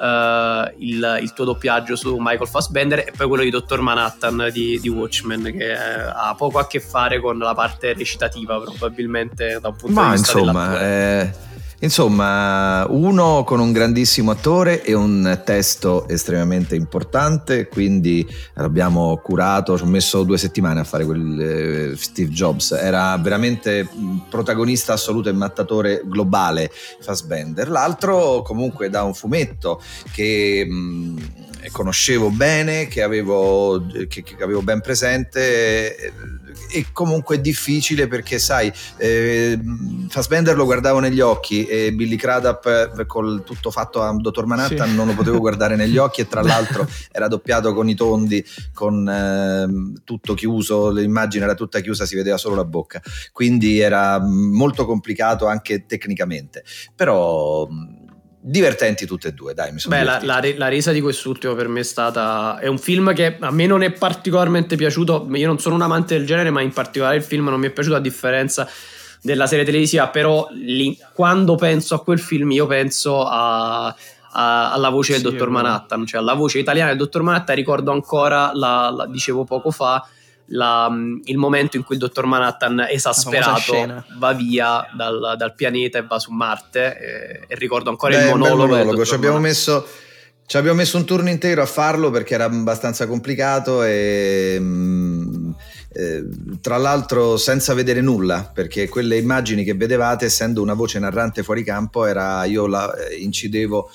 uh, il, il, tuo doppiaggio su Michael Fassbender e poi quello di Dottor Manhattan di, di Watchmen che eh, ha poco a che fare con la parte recitativa probabilmente da un punto Ma, di vista insomma, eh Insomma, uno con un grandissimo attore e un testo estremamente importante, quindi l'abbiamo curato, ci ho messo due settimane a fare quel eh, Steve Jobs, era veramente protagonista assoluto e mattatore globale Fassbender. L'altro comunque da un fumetto che... Mh, conoscevo bene, che avevo, che, che avevo ben presente e comunque è difficile perché sai eh, Fassbender lo guardavo negli occhi e Billy Crudup eh, col tutto fatto a Dottor Manhattan sì. non lo potevo guardare negli occhi e tra l'altro era doppiato con i tondi con eh, tutto chiuso l'immagine era tutta chiusa si vedeva solo la bocca. Quindi era molto complicato anche tecnicamente. Però divertenti tutte e due, dai, mi sono Beh, la, la, la, resa di quest'ultimo per me è stata... è un film che a me non è particolarmente piaciuto, io non sono un amante del genere, ma in particolare il film non mi è piaciuto a differenza della serie televisiva, però lì, quando penso a quel film io penso a, a, alla voce sì, del dottor Manhattan, cioè alla voce italiana del dottor Manhattan, ricordo ancora, la, la dicevo poco fa, la, il momento in cui il dottor Manhattan esasperato va via dal, dal, pianeta e va su Marte e, e ricordo ancora Beh, il monologo, monologo. Ci, abbiamo messo, ci abbiamo messo un turno intero a farlo perché era abbastanza complicato e mm, eh, tra l'altro senza vedere nulla perché quelle immagini che vedevate essendo una voce narrante fuori campo era io la eh, incidevo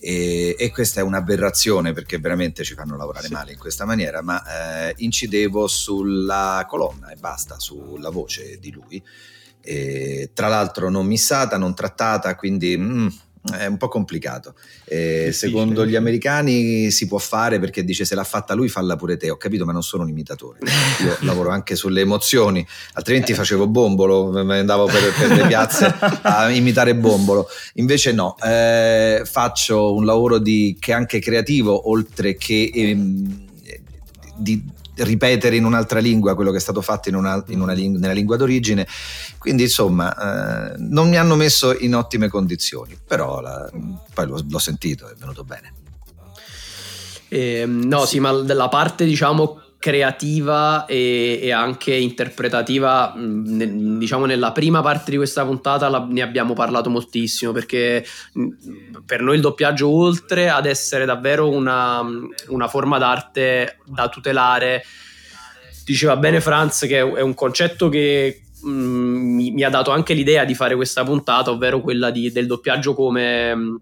e, e, questa è un'aberrazione perché veramente ci fanno lavorare sì. male in questa maniera, ma eh, incidevo sulla colonna e basta, sulla voce di lui. E, tra l'altro non missata, non trattata, quindi... Mm, è un po' complicato. Eh, secondo gli americani si può fare perché dice se l'ha fatta lui falla pure te. Ho capito, ma non sono un imitatore. Io lavoro anche sulle emozioni, altrimenti facevo bombolo, andavo per, per le piazze a imitare bombolo. Invece no, eh, faccio un lavoro di, che è anche creativo, oltre che ehm, di ripetere in un'altra lingua quello che è stato fatto in una, in una ling- nella lingua d'origine. Quindi insomma eh, non mi hanno messo in ottime condizioni, però la, poi l'ho, l'ho, sentito, è venuto bene. Eh, no, sì, ma della parte diciamo creativa e, e, anche interpretativa, ne, diciamo nella prima parte di questa puntata la, ne abbiamo parlato moltissimo perché per noi il doppiaggio oltre ad essere davvero una, una forma d'arte da tutelare, diceva bene Franz che è un concetto che mh, mi, mi, ha dato anche l'idea di fare questa puntata, ovvero quella di, del doppiaggio come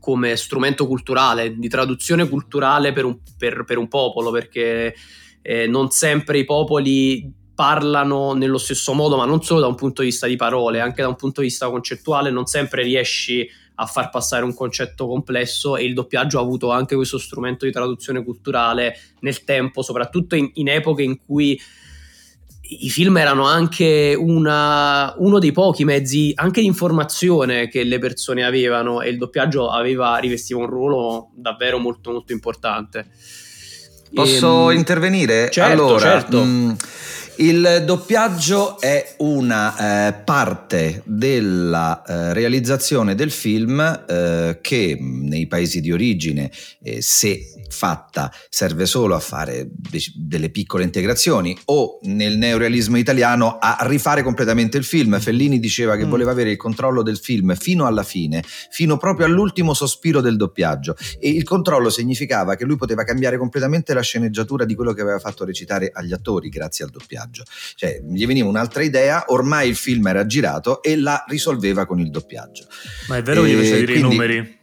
come strumento culturale, di traduzione culturale per un, per, per un popolo, perché eh, non sempre i popoli parlano nello stesso modo, ma non solo da un punto di vista di parole, anche da un punto di vista concettuale, non sempre riesci a far passare un concetto complesso e il doppiaggio ha avuto anche questo strumento di traduzione culturale nel tempo, soprattutto in, in epoche in cui i film erano anche una, uno dei pochi mezzi anche di informazione che le persone avevano e il doppiaggio aveva, rivestiva un ruolo davvero molto molto importante. Posso e, ehm, intervenire? Certo, allora, certo. Mh, mm, il doppiaggio è una eh, parte della eh, realizzazione del film eh, che nei paesi di origine, eh, se fatta, serve solo a fare de- delle piccole integrazioni o nel neorealismo italiano a rifare completamente il film. Fellini diceva che mm. voleva avere il controllo del film fino alla fine, fino proprio all'ultimo sospiro del doppiaggio e il controllo significava che lui poteva cambiare completamente la sceneggiatura di quello che aveva fatto recitare agli attori grazie al doppiaggio doppiaggio. Cioè, gli veniva un'altra idea, ormai il film era girato e la risolveva con il doppiaggio. Ma è vero che gli quindi, i numeri?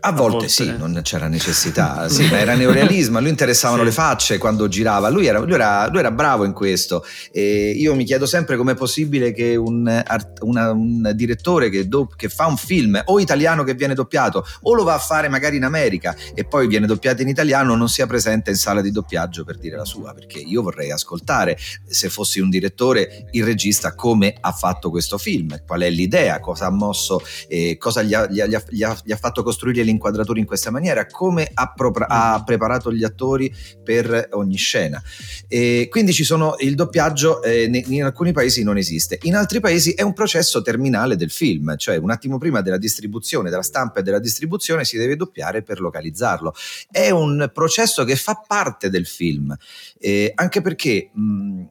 A volte, a volte sì, non c'era necessità, sì, ma era neorealismo, a lui interessavano sì. le facce quando girava, lui era, lui era, lui era bravo in questo. E io mi chiedo sempre com'è possibile che un, una, un direttore che, do, che, fa un film o italiano che viene doppiato o lo va a fare magari in America e poi viene doppiato in italiano non sia presente in sala di doppiaggio per dire la sua, perché io vorrei ascoltare se fossi un direttore il regista come ha fatto questo film, qual è l'idea, cosa ha mosso, eh, cosa gli ha, gli, ha, gli, ha, gli ha fatto costruire l'inquadratura in questa maniera, come ha, pro- ha preparato gli attori per ogni scena. E quindi ci sono il doppiaggio eh, in alcuni paesi non esiste, in altri paesi è un processo terminale del film, cioè un attimo prima della distribuzione, della stampa e della distribuzione si deve doppiare per localizzarlo. È un processo che fa parte del film, eh, anche perché mh,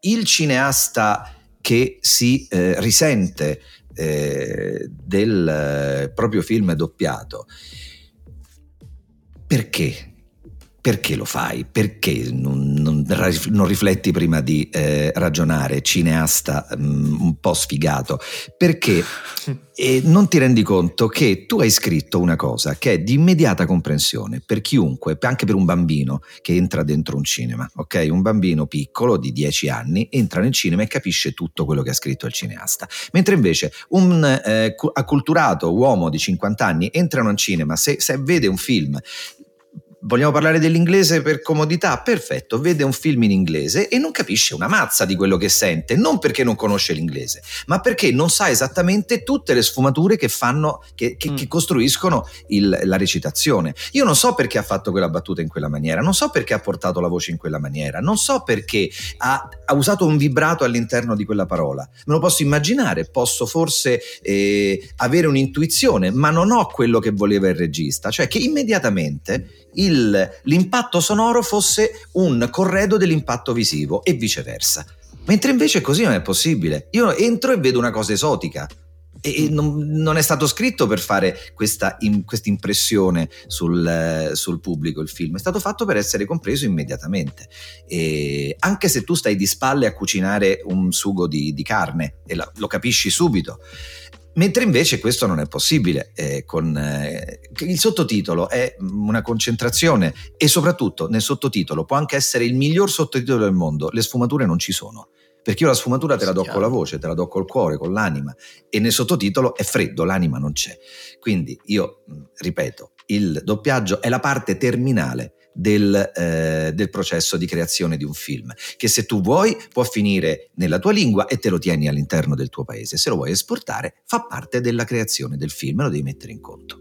il cineasta che si eh, risente eh, del eh, proprio film doppiato. Perché? Perché lo fai? Perché non, non, non rifletti prima di eh, ragionare, cineasta um, un po' sfigato? Perché e non ti rendi conto che tu hai scritto una cosa che è di immediata comprensione per chiunque, anche per un bambino che entra dentro un cinema, ok? Un bambino piccolo di 10 anni entra nel cinema e capisce tutto quello che ha scritto il cineasta. Mentre invece un eh, acculturato uomo di 50 anni entra in un cinema, se, se vede un film Vogliamo parlare dell'inglese per comodità? Perfetto, vede un film in inglese e non capisce una mazza di quello che sente, non perché non conosce l'inglese, ma perché non sa esattamente tutte le sfumature che fanno, che, che, mm. che costruiscono il, la recitazione. Io non so perché ha fatto quella battuta in quella maniera, non so perché ha portato la voce in quella maniera, non so perché ha, ha usato un vibrato all'interno di quella parola. Me lo posso immaginare, posso forse eh, avere un'intuizione, ma non ho quello che voleva il regista, cioè che immediatamente il, l'impatto sonoro fosse un corredo dell'impatto visivo e viceversa. Mentre invece così non è possibile. Io entro e vedo una cosa esotica. E non, non è stato scritto per fare questa impressione sul, sul, pubblico il film, è stato fatto per essere compreso immediatamente. E anche se tu stai di spalle a cucinare un sugo di, di carne e la, lo capisci subito, Mentre invece questo non è possibile. Eh, con, eh, il sottotitolo è una concentrazione e soprattutto nel sottotitolo può anche essere il miglior sottotitolo del mondo, le sfumature non ci sono. Perché io la sfumatura te la do con la voce, te la do col cuore, con l'anima e nel sottotitolo è freddo, l'anima non c'è. Quindi io ripeto, il doppiaggio è la parte terminale del, eh, del, processo di creazione di un film, che se tu vuoi può finire nella tua lingua e te lo tieni all'interno del tuo paese, se lo vuoi esportare fa parte della creazione del film lo devi mettere in conto.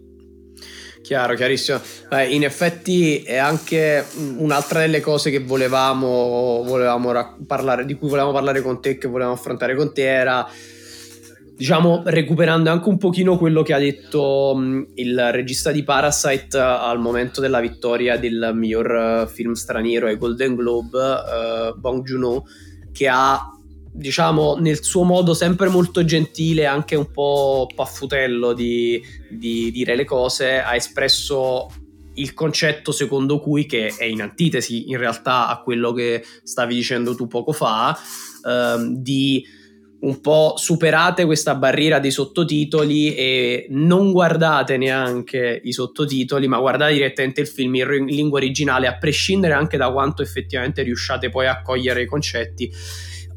Chiaro, chiarissimo. Beh, in effetti è anche un'altra delle cose che volevamo, volevamo parlare, di cui volevamo parlare con te, che volevamo affrontare con te, era diciamo recuperando anche un pochino quello che ha detto um, il regista di Parasite al momento della vittoria del miglior uh, film straniero ai Golden Globe, uh, Bong Joon-ho, che ha diciamo nel suo modo sempre molto gentile, anche un po' paffutello di, di dire le cose, ha espresso il concetto secondo cui, che è in antitesi in realtà a quello che stavi dicendo tu poco fa, ehm, di un po' superate questa barriera dei sottotitoli e non guardate neanche i sottotitoli, ma guardate direttamente il film in lingua originale, a prescindere anche da quanto effettivamente riusciate poi a cogliere i concetti.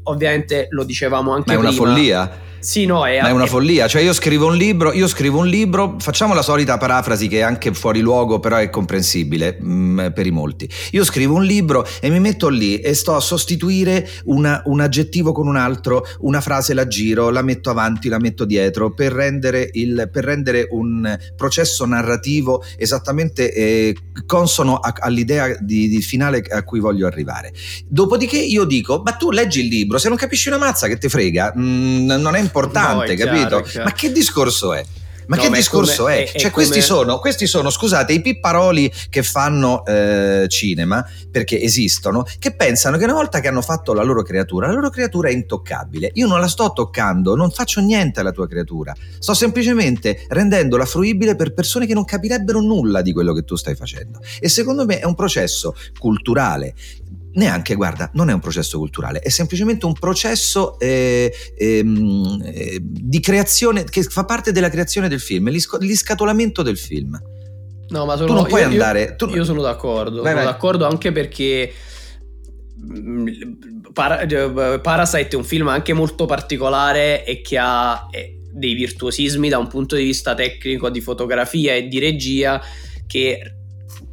Ovviamente lo dicevamo anche ma prima. Ma è una follia sì, no, è, Ma è una follia. Cioè, io scrivo un libro, io scrivo un libro, facciamo la solita parafrasi che è anche fuori luogo, però è comprensibile mh, mm, per i molti. Io scrivo un libro e mi metto lì e sto a sostituire una, un aggettivo con un altro, una frase la giro, la metto avanti, la metto dietro, per rendere, il, per rendere un processo narrativo esattamente eh, consono a, all'idea di, di finale a cui voglio arrivare. Dopodiché io dico, ma tu leggi il libro, se non capisci una mazza che te frega, mh, mm, non è importante, no, capito? Chiaro, Ma che discorso è? Ma no, che ma discorso è? Come, è? è cioè, questi, sono, questi, sono, scusate, i pipparoli che fanno eh, cinema, perché esistono, che pensano che una volta che hanno fatto la loro creatura, la loro creatura è intoccabile. Io non la sto toccando, non faccio niente alla tua creatura. Sto semplicemente rendendola fruibile per persone che non capirebbero nulla di quello che tu stai facendo. E secondo me è un processo culturale neanche, guarda, non è un processo culturale, è semplicemente un processo eh, ehm, eh, di creazione che fa parte della creazione del film, l'iscatolamento del film. No, ma sono, tu non puoi io, andare. Tu... Io sono d'accordo. Vai, sono vai. d'accordo anche perché. Mm, Parasite è un film anche molto particolare e che ha dei virtuosismi da un punto di vista tecnico, di fotografia e di regia che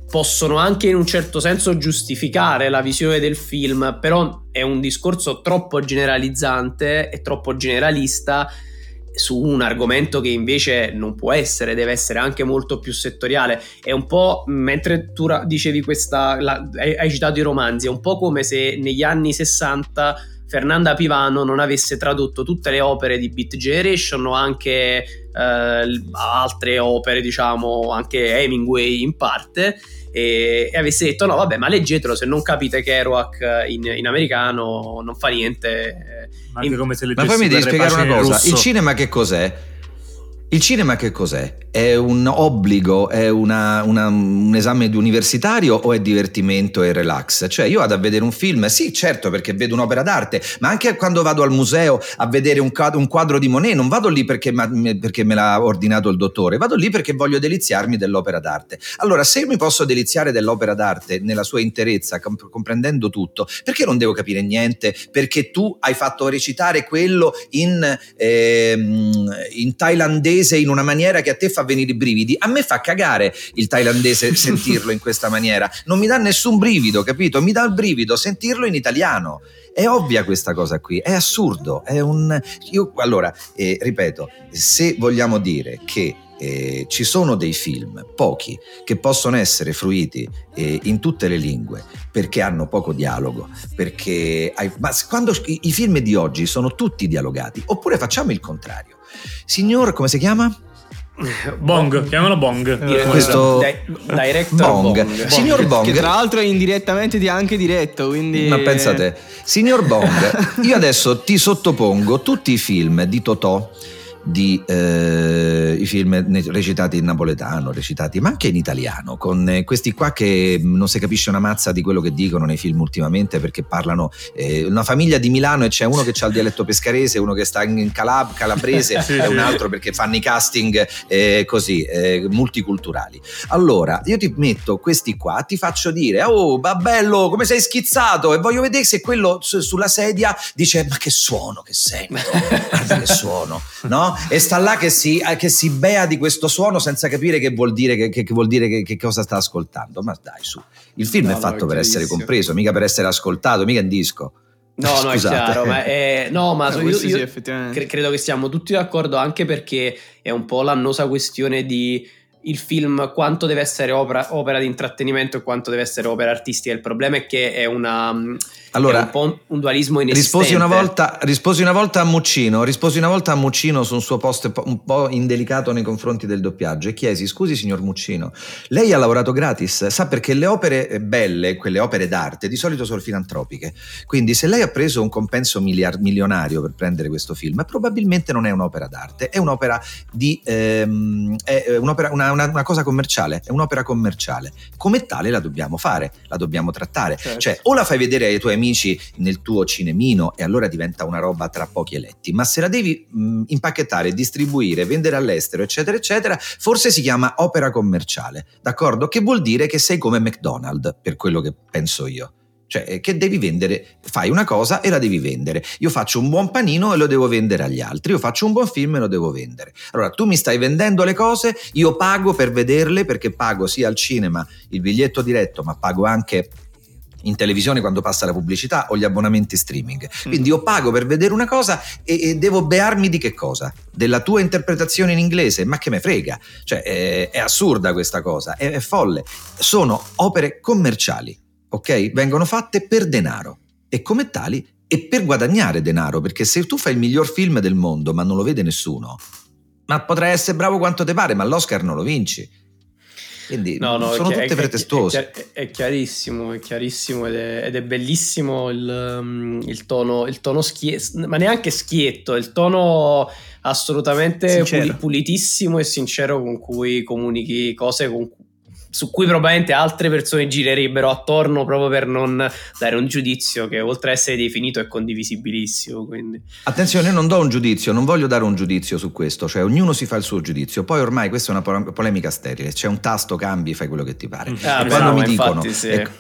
possono anche in un certo senso giustificare la visione del film, però è un discorso troppo generalizzante e troppo generalista su un argomento che invece non può essere, deve essere anche molto più settoriale. È un po' mentre tu dicevi questa, la, hai citato i romanzi, è un po' come se negli anni 60 Fernanda Pivano non avesse tradotto tutte le opere di Beat Generation o anche eh, altre opere, diciamo, anche Hemingway in parte, e, e, avesse detto no vabbè ma leggetelo se non capite Kerouac in, in americano non fa niente ma, in... come se ma poi mi devi spiegare una cosa il cinema che cos'è? Il cinema che cos'è? È un obbligo, è una, una, un esame universitario o è divertimento e relax? Cioè io vado a vedere un film, sì certo perché vedo un'opera d'arte, ma anche quando vado al museo a vedere un quadro, un quadro di Monet non vado lì perché, ma, perché, me l'ha ordinato il dottore, vado lì perché voglio deliziarmi dell'opera d'arte. Allora se io mi posso deliziare dell'opera d'arte nella sua interezza, comp- comprendendo tutto, perché non devo capire niente? Perché tu hai fatto recitare quello in, eh, in thailandese thailandese in una maniera che a te fa venire i brividi. A me fa cagare il thailandese sentirlo in questa maniera. Non mi dà nessun brivido, capito? Mi dà il brivido sentirlo in italiano. È ovvia questa cosa qui, è assurdo. È un. Io, allora, eh, ripeto, se vogliamo dire che eh, ci sono dei film, pochi, che possono essere fruiti eh, in tutte le lingue perché hanno poco dialogo, perché hai, ma quando i, i film di oggi sono tutti dialogati, oppure facciamo il contrario. Signor, come si chiama? Bong, chiamalo Bong. Eh, questo director Bong. Bong. Signor Bong. Che tra l'altro è indirettamente ti ha anche diretto, quindi... Ma pensate, signor Bong, io adesso ti sottopongo tutti i film di Totò di eh, i film recitati in napoletano, recitati ma anche in italiano, con eh, questi qua che non si capisce una mazza di quello che dicono nei film ultimamente perché parlano eh, una famiglia di Milano e c'è uno che ha il dialetto pescarese, uno che sta in Calab- calabrese sì, e un altro perché fanno i casting eh, così, eh, multiculturali. Allora, io ti metto questi qua, ti faccio dire, oh, bello, come sei schizzato e voglio vedere se quello su- sulla sedia dice, ma che suono che sento, guarda che suono, no? E sta là che si, eh, che si, bea di questo suono senza capire che vuol dire, che, che, vuol dire che, cosa sta ascoltando. Ma dai, su. Il film no, è fatto no, per essere compreso, mica per essere ascoltato, mica un disco. No, no, è chiaro, ma, è, no, ma eh, io, io sì, cre- credo che siamo tutti d'accordo anche perché è un po' l'annosa questione di il film quanto deve essere opera, opera, di intrattenimento e quanto deve essere opera artistica. Il problema è che è, una, allora, è un po' un dualismo inesistente. Risposi una, volta, risposi una volta a Muccino, risposi una volta a Muccino su un suo post un po' indelicato nei confronti del doppiaggio e chiesi, scusi signor Muccino, lei ha lavorato gratis, sa perché le opere belle, quelle opere d'arte, di solito sono filantropiche. Quindi se lei ha preso un compenso miliar- milionario per prendere questo film, probabilmente non è un'opera d'arte, è un'opera di... Ehm, è un'opera, una, una, una, cosa commerciale, è un'opera commerciale. Come tale la dobbiamo fare, la dobbiamo trattare. Certo. Cioè, o la fai vedere ai tuoi amici nel tuo cinemino e allora diventa una roba tra pochi eletti, ma se la devi mh, impacchettare, distribuire, vendere all'estero, eccetera, eccetera, forse si chiama opera commerciale, d'accordo? Che vuol dire che sei come McDonald's, per quello che penso io. Cioè, eh, che devi vendere, fai una cosa e la devi vendere. Io faccio un buon panino e lo devo vendere agli altri. Io faccio un buon film e lo devo vendere. Allora, tu mi stai vendendo le cose, io pago per vederle perché pago sia al cinema il biglietto diretto, ma pago anche in televisione quando passa la pubblicità o gli abbonamenti streaming. Mm. Quindi io pago per vedere una cosa e, e devo bearmi di che cosa? Della tua interpretazione in inglese? Ma che me frega? Cioè, è, è assurda questa cosa, è, è folle. Sono opere commerciali ok? Vengono fatte per denaro e come tali e per guadagnare denaro, perché se tu fai il miglior film del mondo ma non lo vede nessuno, ma potrai essere bravo quanto te pare, ma l'Oscar non lo vinci. Quindi no, no, sono è, tutte pretestuose. È, è, chiarissimo, è chiarissimo ed è, ed bellissimo il, um, il, tono, il tono schietto, ma neanche schietto, il tono assolutamente pulitissimo e sincero con cui comunichi cose con cui su cui probabilmente altre persone girerebbero attorno proprio per non dare un giudizio che oltre a essere definito è condivisibilissimo. Quindi. Attenzione, non do un giudizio, non voglio dare un giudizio su questo, cioè ognuno si fa il suo giudizio, poi ormai questa è una polemica sterile, c'è un tasto, cambi, fai quello che ti pare. Ah, e quando no, mi dicono... Infatti, sì. ecco,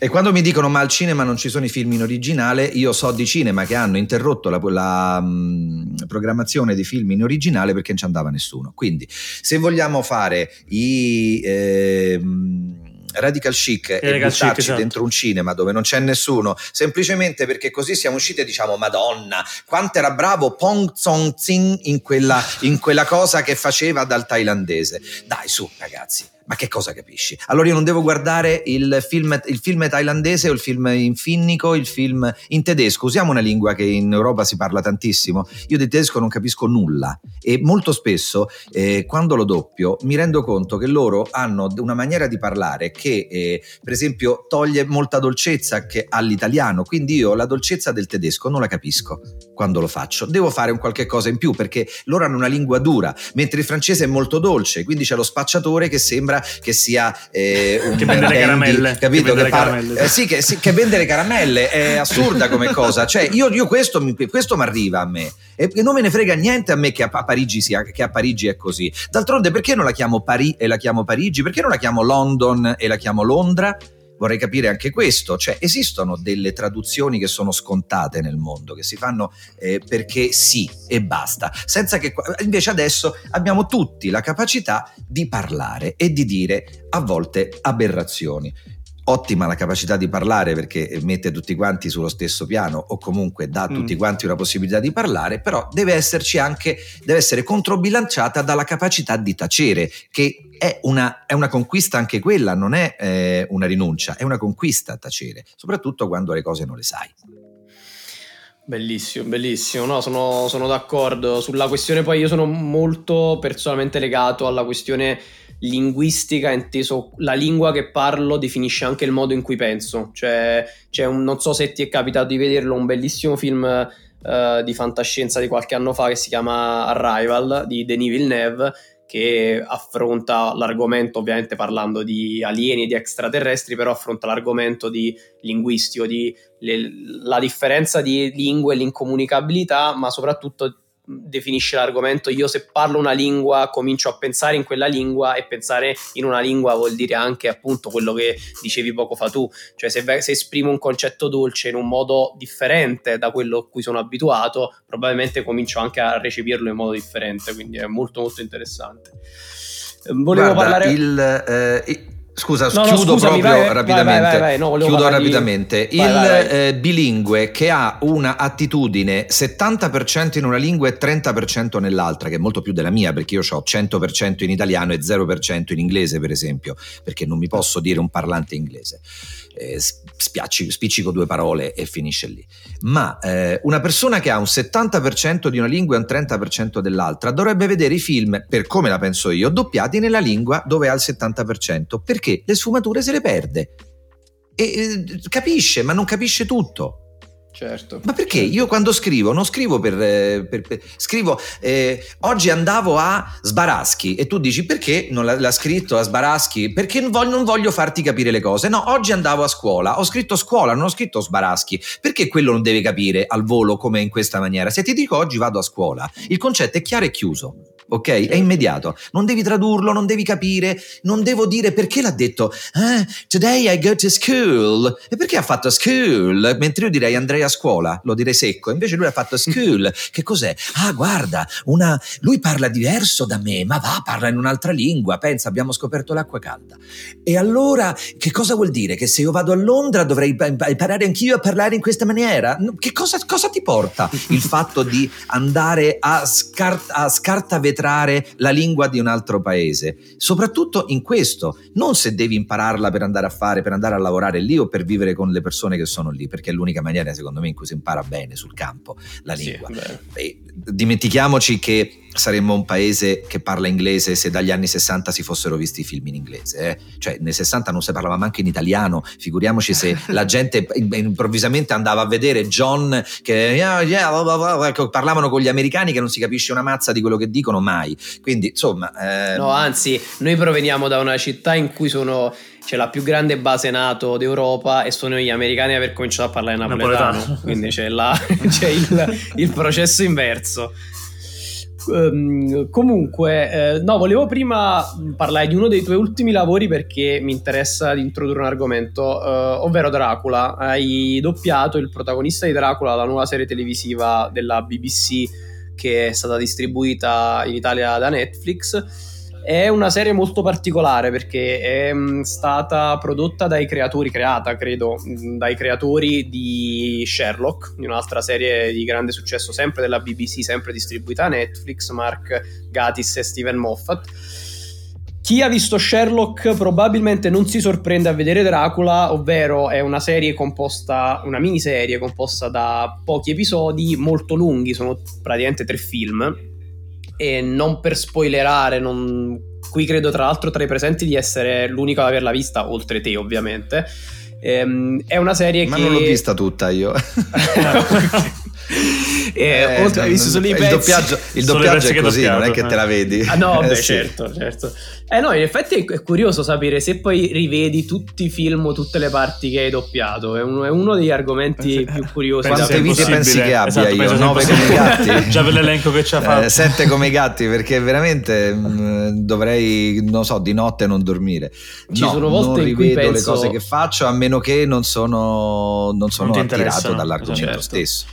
e quando mi dicono ma al cinema non ci sono i film in originale, io so di cinema che hanno interrotto la, la mh, programmazione di film in originale perché non ci andava nessuno. Quindi se vogliamo fare i... Eh, radical chic e, e buttarci chic, esatto. dentro un cinema dove non c'è nessuno, semplicemente perché così siamo usciti e diciamo Madonna, quanto era bravo Pong Tsong Tsing in quella, in quella cosa che faceva dal thailandese. Dai su ragazzi, ma che cosa capisci? Allora io non devo guardare il film, il film thailandese o il film in finnico, il film in tedesco. Usiamo una lingua che in Europa si parla tantissimo. Io di tedesco non capisco nulla e molto spesso eh, quando lo doppio mi rendo conto che loro hanno una maniera di parlare che eh, per esempio toglie molta dolcezza all'italiano, quindi io la dolcezza del tedesco non la capisco quando lo faccio. Devo fare un qualche cosa in più perché loro hanno una lingua dura, mentre il francese è molto dolce, quindi c'è lo spacciatore che sembra che sia eh, un che vende le caramelle. capito? Che, che, caramelle. Eh, sì, che, sì, che vende le caramelle. È assurda come cosa. Cioè io, io questo mi arriva a me. E non me ne frega niente a me che a, Parigi sia, che a Parigi è così. D'altronde perché non la chiamo Paris e la chiamo Parigi? Perché non la chiamo London e la chiamo Londra vorrei capire anche questo, cioè esistono delle traduzioni che sono scontate nel mondo, che si fanno eh, perché sì e basta, senza che invece adesso abbiamo tutti la capacità di parlare e di dire a volte aberrazioni ottima la capacità di parlare perché mette tutti quanti sullo stesso piano o comunque dà a tutti mm. quanti una possibilità di parlare, però deve esserci anche, deve essere controbilanciata dalla capacità di tacere, che è una, è una conquista anche quella, non è eh, una rinuncia, è una conquista tacere, soprattutto quando le cose non le sai. Bellissimo, bellissimo, no, sono, sono d'accordo sulla questione, poi io sono molto personalmente legato alla questione linguistica, inteso la lingua che parlo definisce anche il modo in cui penso. Cioè, c'è un, non so se ti è capitato di vederlo, un bellissimo film uh, di fantascienza di qualche anno fa che si chiama Arrival di Denis Villeneuve che affronta l'argomento, ovviamente parlando di alieni di extraterrestri, però affronta l'argomento di linguistico, di le, la differenza di lingue e l'incomunicabilità, ma soprattutto definisce l'argomento io se parlo una lingua comincio a pensare in quella lingua e pensare in una lingua vuol dire anche appunto quello che dicevi poco fa tu. Cioè se, se esprimo un concetto dolce in un modo differente da quello a cui sono abituato probabilmente comincio anche a recepirlo in modo differente quindi è molto molto interessante. Volevo Guarda, parlare il, eh, Scusa, no, chiudo no, scusami, proprio vai, rapidamente. Vai, vai, no, chiudo rapidamente. Il eh, bilingue che ha una attitudine 70% in una lingua e 30% nell'altra, che è molto più della mia, perché io ho 100% in italiano e 0% in inglese, per esempio, perché non mi posso dire un parlante inglese eh, spiacci, spiccico due parole e finisce lì. Ma eh, una persona che ha un 70% di una lingua e un 30% dell'altra dovrebbe vedere i film, per come la penso io, doppiati nella lingua dove ha il 70%, perché le sfumature se le perde. E, eh, capisce, ma non capisce tutto. Certo. Ma perché io quando scrivo non scrivo per... Eh, per, per scrivo eh, oggi andavo a Sbaraschi e tu dici perché non l'ha, l'ha scritto a Sbaraschi? Perché non voglio, non voglio, farti capire le cose. No, oggi andavo a scuola, ho scritto scuola, non ho scritto Sbaraschi. Perché quello non deve capire al volo come in questa maniera? Se ti dico oggi vado a scuola, il concetto è chiaro e chiuso ok? È immediato. Non devi tradurlo, non devi capire, non devo dire perché l'ha detto. Ah, today I go to school. E perché ha fatto school? Mentre io direi andrei a scuola, lo direi secco. Invece lui ha fatto school. che cos'è? Ah, guarda, una... lui parla diverso da me, ma va, parla in un'altra lingua. Pensa, abbiamo scoperto l'acqua calda. E allora, che cosa vuol dire? Che se io vado a Londra dovrei imparare anch'io a parlare in questa maniera? Che cosa, cosa ti porta il fatto di andare a, scar- a scartavetrare penetrare la lingua di un altro paese, soprattutto in questo, non se devi impararla per andare a fare, per andare a lavorare lì o per vivere con le persone che sono lì, perché è l'unica maniera secondo me in cui si impara bene sul campo la lingua. Sì, dimentichiamoci che saremmo un paese che parla inglese se dagli anni 60 si fossero visti i film in inglese. Eh? Cioè, nei 60 non si parlava manco in italiano, figuriamoci se la gente improvvisamente andava a vedere John che yeah, yeah, parlavano con gli americani che non si capisce una mazza di quello che dicono mai. Quindi, insomma... Eh... No, anzi, noi proveniamo da una città in cui sono c'è la più grande base NATO d'Europa e sono gli americani a aver cominciato a parlare napoletano, napoletano. quindi c'è, la, c'è il, il processo inverso. Um, comunque, eh, no, volevo prima parlare di uno dei tuoi ultimi lavori perché mi interessa di introdurre un argomento, uh, ovvero Dracula. Hai doppiato il protagonista di Dracula, la nuova serie televisiva della BBC che è stata distribuita in Italia da Netflix è una serie molto particolare perché è mm, stata prodotta dai creatori, creata credo, mm, dai creatori di Sherlock, di un'altra serie di grande successo sempre della BBC, sempre distribuita a Netflix, Mark Gatis e Steven Moffat. Chi ha visto Sherlock probabilmente non si sorprende a vedere Dracula, ovvero è una serie composta, una miniserie composta da pochi episodi molto lunghi, sono praticamente tre film e non per spoilerare, non... qui credo tra l'altro tra i presenti di essere l'unico ad averla vista, oltre te ovviamente. Ehm, è una serie Ma che... Ma non l'ho vista tutta io. eh, oltre hai visto solo i pezzi. Il doppiaggio, il doppiaggio è così, non è che te la vedi. Ah no, beh, eh, certo, certo. Eh no, in effetti è curioso sapere se poi rivedi tutti i film o tutte le parti che hai doppiato. È uno, è uno degli argomenti più curiosi. Quante vite pensi che abbia esatto, io? Nove come i gatti? Già per l'elenco che ci ha fatto. Eh, sette come i gatti, perché veramente mh, mm, dovrei, non so, di notte non dormire. Ci no, sono volte non in cui penso... le cose che faccio a meno che non sono, non sono non attirato dall'argomento certo. stesso.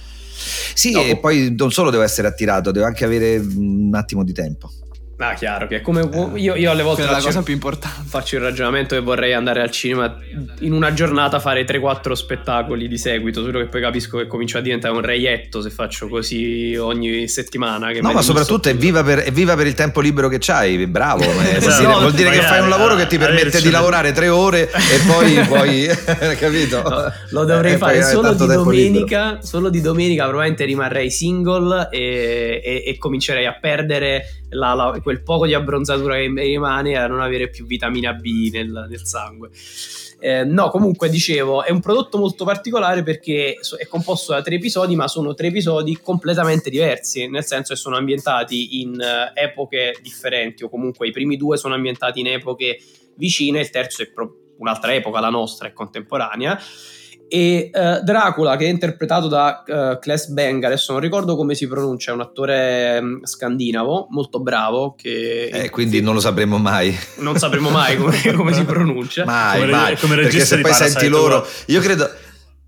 Sì, no, e poi non solo devo essere attirato, devo anche avere un attimo di tempo. Ah, chiaro, che è come eh, io, io alle volte la cosa più importante. Faccio il ragionamento che vorrei andare al cinema in una giornata fare 3-4 spettacoli di seguito, solo che poi capisco che comincia a diventare un reietto se faccio così ogni settimana. no, ma soprattutto è viva, per, è viva, per, il tempo libero che c'hai, bravo. Eh. Vuol dire, vuol dire che fai un lavoro che ti permette di lavorare tre ore e poi, poi capito? No, lo dovrei eh, fare solo di domenica, solo di domenica probabilmente rimarrei single e, e, e comincerei a perdere la, la, quel poco di abbronzatura che rimane a non avere più vitamina B nel, nel sangue. Eh, no, comunque dicevo, è un prodotto molto particolare perché è composto da tre episodi, ma sono tre episodi completamente diversi, nel senso che sono ambientati in uh, epoche differenti, o comunque i primi due sono ambientati in epoche vicine, il terzo è pro- un'altra epoca, la nostra, è contemporanea e uh, Dracula che è interpretato da uh, Kles Bang adesso non ricordo come si pronuncia è un attore um, scandinavo molto bravo che eh, quindi non lo sapremo mai. Non sapremo mai come, come si pronuncia. Mai, come, mai. come perché se poi senti loro io credo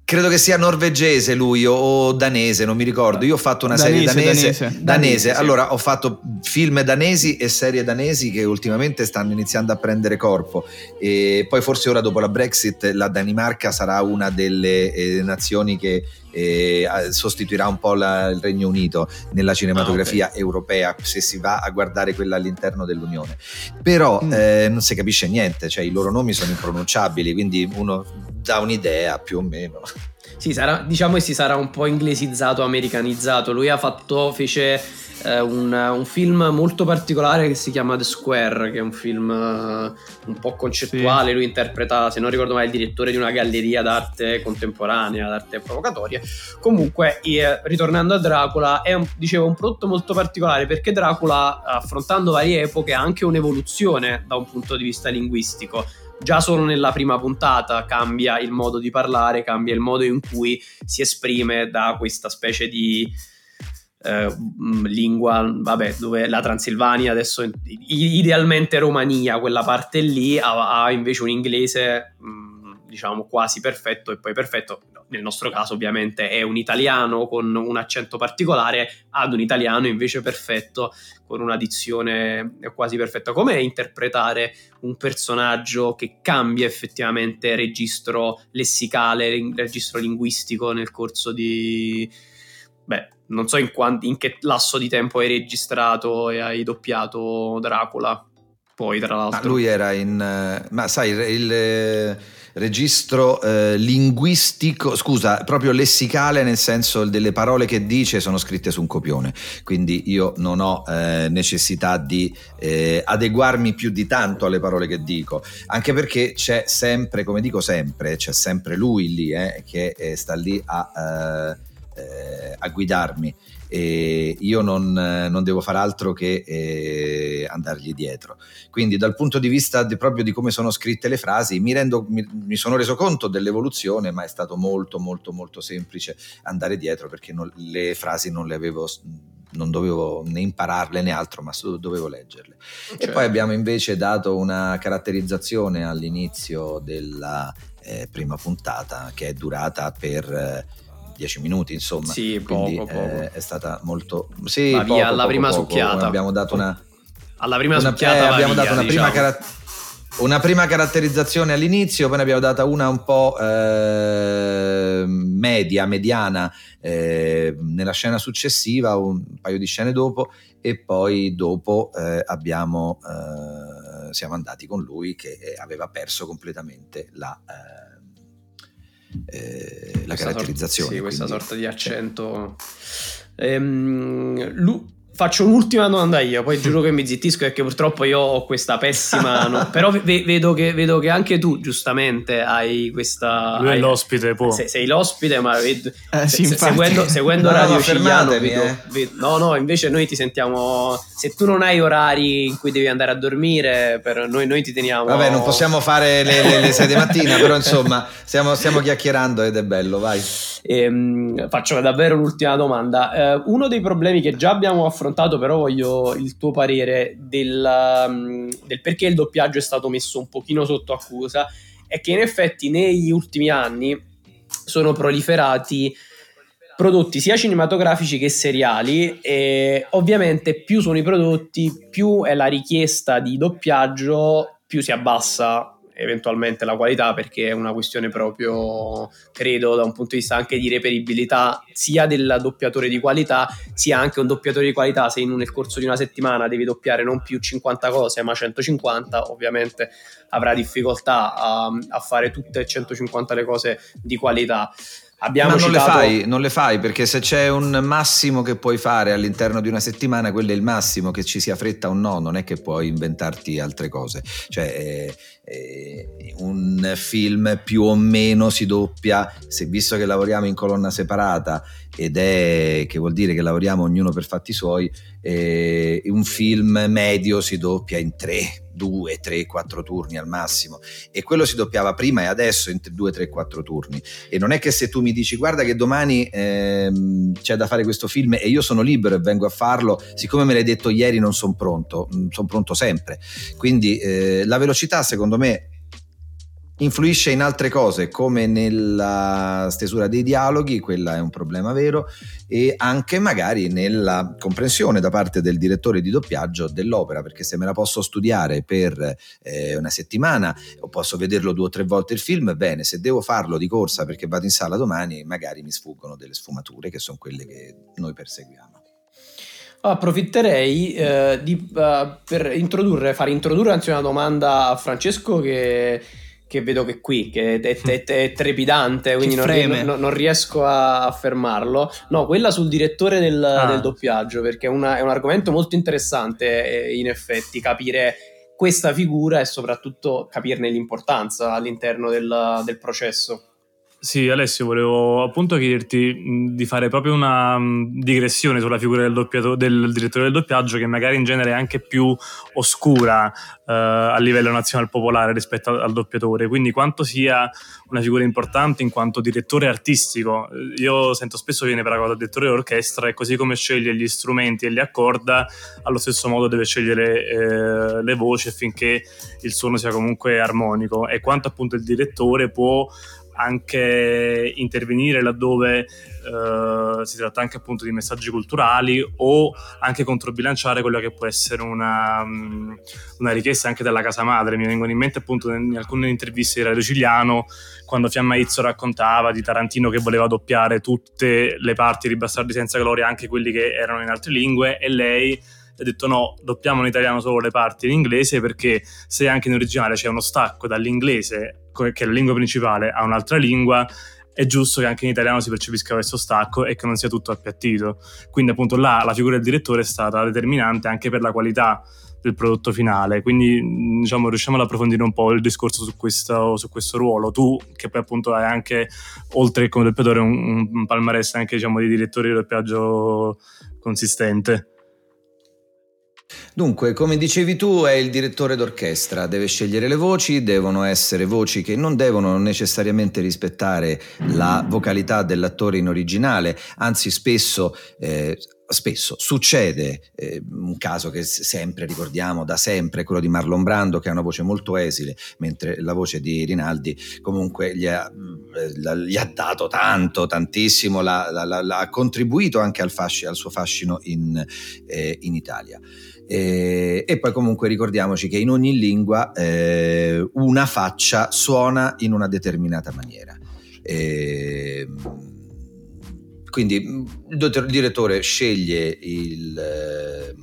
Credo che sia norvegese lui o, danese, non mi ricordo. Io ho fatto una danese, serie danese. Danese. danese. Allora, ho fatto film danesi e serie danesi che ultimamente stanno iniziando a prendere corpo. E poi forse ora dopo la Brexit la Danimarca sarà una delle eh, nazioni che eh, sostituirà un po' la, il Regno Unito nella cinematografia ah, okay. europea se si va a guardare quella all'interno dell'Unione. Però mm. eh, non si capisce niente, cioè i loro nomi sono impronunciabili, quindi uno dà un'idea più o meno. Sì, sarà, diciamo che si sarà un po' inglesizzato, americanizzato. Lui ha fatto, fece eh, un, un, film molto particolare che si chiama The Square, che è un film uh, un po' concettuale. Sì. Lui interpreta, se non ricordo male, il direttore di una galleria d'arte contemporanea, d'arte provocatoria. Comunque, eh, ritornando a Dracula, è un, dicevo, un prodotto molto particolare perché Dracula, affrontando varie epoche, ha anche un'evoluzione da un punto di vista linguistico già solo nella prima puntata cambia il modo di parlare, cambia il modo in cui si esprime da questa specie di eh, lingua, vabbè, dove la Transilvania adesso idealmente Romania, quella parte lì, ha, ha invece un inglese mh, diciamo quasi perfetto e poi perfetto nel nostro caso ovviamente è un italiano con un accento particolare ad un italiano invece perfetto con una dizione quasi perfetta. Com'è interpretare un personaggio che cambia effettivamente registro lessicale, registro linguistico nel corso di... Beh, non so in, quanti, in che lasso di tempo hai registrato e hai doppiato Dracula. Poi, tra l'altro. Ma lui era in. Ma sai, il registro eh, linguistico, scusa, proprio lessicale nel senso delle parole che dice sono scritte su un copione, quindi io non ho eh, necessità di eh, adeguarmi più di tanto alle parole che dico, anche perché c'è sempre, come dico sempre, c'è sempre lui lì eh, che eh, sta lì a, eh, a guidarmi e io non, non, devo fare altro che eh, andargli dietro. Quindi dal punto di vista di, proprio di come sono scritte le frasi mi, rendo, mi, mi, sono reso conto dell'evoluzione, ma è stato molto molto molto semplice andare dietro perché non, le frasi non le avevo non dovevo né impararle né altro, ma dovevo leggerle. Certo. E poi abbiamo invece dato una caratterizzazione all'inizio della eh, prima puntata che è durata per eh, 10 minuti, insomma. Sì, Quindi, poco. Eh, è stata molto... Sì, va poco, via alla poco, prima poco. succhiata. Abbiamo dato una... Alla prima una, succhiata eh, abbiamo via, dato una diciamo. prima caratteristica una prima caratterizzazione all'inizio, poi ne abbiamo data una un po' eh, media, mediana eh, nella scena successiva, un paio di scene dopo, e poi dopo eh, abbiamo, eh, siamo andati con lui che aveva perso completamente la eh, la caratterizzazione. Sorta, sì, questa quindi, sorta di accento. Ehm, lui, Faccio un'ultima domanda io, poi giuro che mi zittisco perché purtroppo io ho questa pessima... no, però ve- vedo, che, vedo, che, anche tu giustamente hai questa... Lui hai, è l'ospite, può. Sei, sei l'ospite, ma vedo, eh, sì, se, seguendo, seguendo no, Radio Cigliano... Vedo, eh. vedo, no, no, invece noi ti sentiamo... Se tu non hai orari in cui devi andare a dormire, per noi, noi ti teniamo... Vabbè, non possiamo fare le, le, le 6 di mattina, però insomma stiamo, stiamo, chiacchierando ed è bello, vai. Ehm, faccio davvero l'ultima domanda. Eh, uno dei problemi che già abbiamo affrontato affrontato, però voglio il tuo parere del, um, del perché il doppiaggio è stato messo un pochino sotto accusa, è che in effetti negli ultimi anni sono proliferati prodotti sia cinematografici che seriali e ovviamente più sono i prodotti più è la richiesta di doppiaggio più si abbassa eventualmente la qualità perché è una questione proprio, credo, da un punto di vista anche di reperibilità sia del doppiatore di qualità, sia anche un doppiatore di qualità se in, nel corso di una settimana devi doppiare non più 50 cose ma 150, ovviamente avrà difficoltà a, a fare tutte e 150 le cose di qualità. Abbiamo Ma non, citato... le fai, non le fai perché se c'è un massimo che puoi fare all'interno di una settimana, quello è il massimo, che ci sia fretta o no, non è che puoi inventarti altre cose. Cioè, eh, eh, un film più o meno si doppia, se visto che lavoriamo in colonna separata ed è che vuol dire che lavoriamo ognuno per fatti suoi, eh, un film medio si doppia in tre, due, tre, quattro turni al massimo. E quello si doppiava prima e adesso in due, tre, quattro turni. E non è che se tu mi dici guarda che domani ehm, c'è da fare questo film e io sono libero e vengo a farlo, siccome me l'hai detto ieri non sono pronto, mm, sono pronto sempre, quindi eh, la velocità secondo me influisce in altre cose come nella stesura dei dialoghi, quella è un problema vero, e anche magari nella comprensione da parte del direttore di doppiaggio dell'opera, perché se me la posso studiare per eh, una settimana o posso vederlo due o tre volte il film, bene, se devo farlo di corsa perché vado in sala domani, magari mi sfuggono delle sfumature che sono quelle che noi perseguiamo. Approfitterei eh, di, uh, per introdurre, fare introdurre anzi una domanda a Francesco che che vedo che qui, che è, è, è trepidante, quindi non, non, non, riesco a fermarlo. No, quella sul direttore del, ah. del doppiaggio, perché è, una, è, un argomento molto interessante, eh, in effetti, capire questa figura e soprattutto capirne l'importanza all'interno del, del processo. Sì, Alessio, volevo appunto chiederti di fare proprio una digressione sulla figura del, del, direttore del doppiaggio, che magari in genere è anche più oscura eh, a livello nazionale popolare rispetto al, doppiatore. Quindi, quanto sia una figura importante in quanto direttore artistico. Io sento spesso viene paragonato al direttore d'orchestra e così come sceglie gli strumenti e li accorda, allo stesso modo deve scegliere eh, le voci affinché il suono sia comunque armonico. E quanto appunto il direttore può anche intervenire laddove eh, si tratta anche appunto di messaggi culturali o anche controbilanciare quella che può essere una, mm, una richiesta anche dalla casa madre. Mi vengono in mente appunto in alcune interviste di Radio Ciliano quando Fiamma Izzo raccontava di Tarantino che voleva doppiare tutte le parti di Bastardi senza gloria, anche quelli che erano in altre lingue e lei ha detto no, doppiamo in italiano solo le parti in inglese perché se anche in originale c'è uno stacco dall'inglese che è la lingua principale, a un'altra lingua, è giusto che anche in italiano si percepisca questo stacco e che non sia tutto appiattito. Quindi appunto là la figura del direttore è stata determinante anche per la qualità del prodotto finale. Quindi diciamo riusciamo ad approfondire un po' il discorso su questo, su questo ruolo. Tu che poi appunto hai anche, oltre come doppiatore, un, un palmarès anche diciamo di direttore di doppiaggio consistente. Dunque, come dicevi tu, è il direttore d'orchestra, deve scegliere le voci, devono essere voci che non devono necessariamente rispettare la vocalità dell'attore in originale, anzi spesso eh, spesso succede eh, un caso che sempre ricordiamo da sempre, quello di Marlon Brando che ha una voce molto esile, mentre la voce di Rinaldi comunque gli ha, eh, gli ha dato tanto, tantissimo, l'ha contribuito anche al, fascino, al, suo fascino in, eh, in Italia. E, e, poi comunque ricordiamoci che in ogni lingua eh, una faccia suona in una determinata maniera. E, quindi mm, il direttore sceglie il, eh,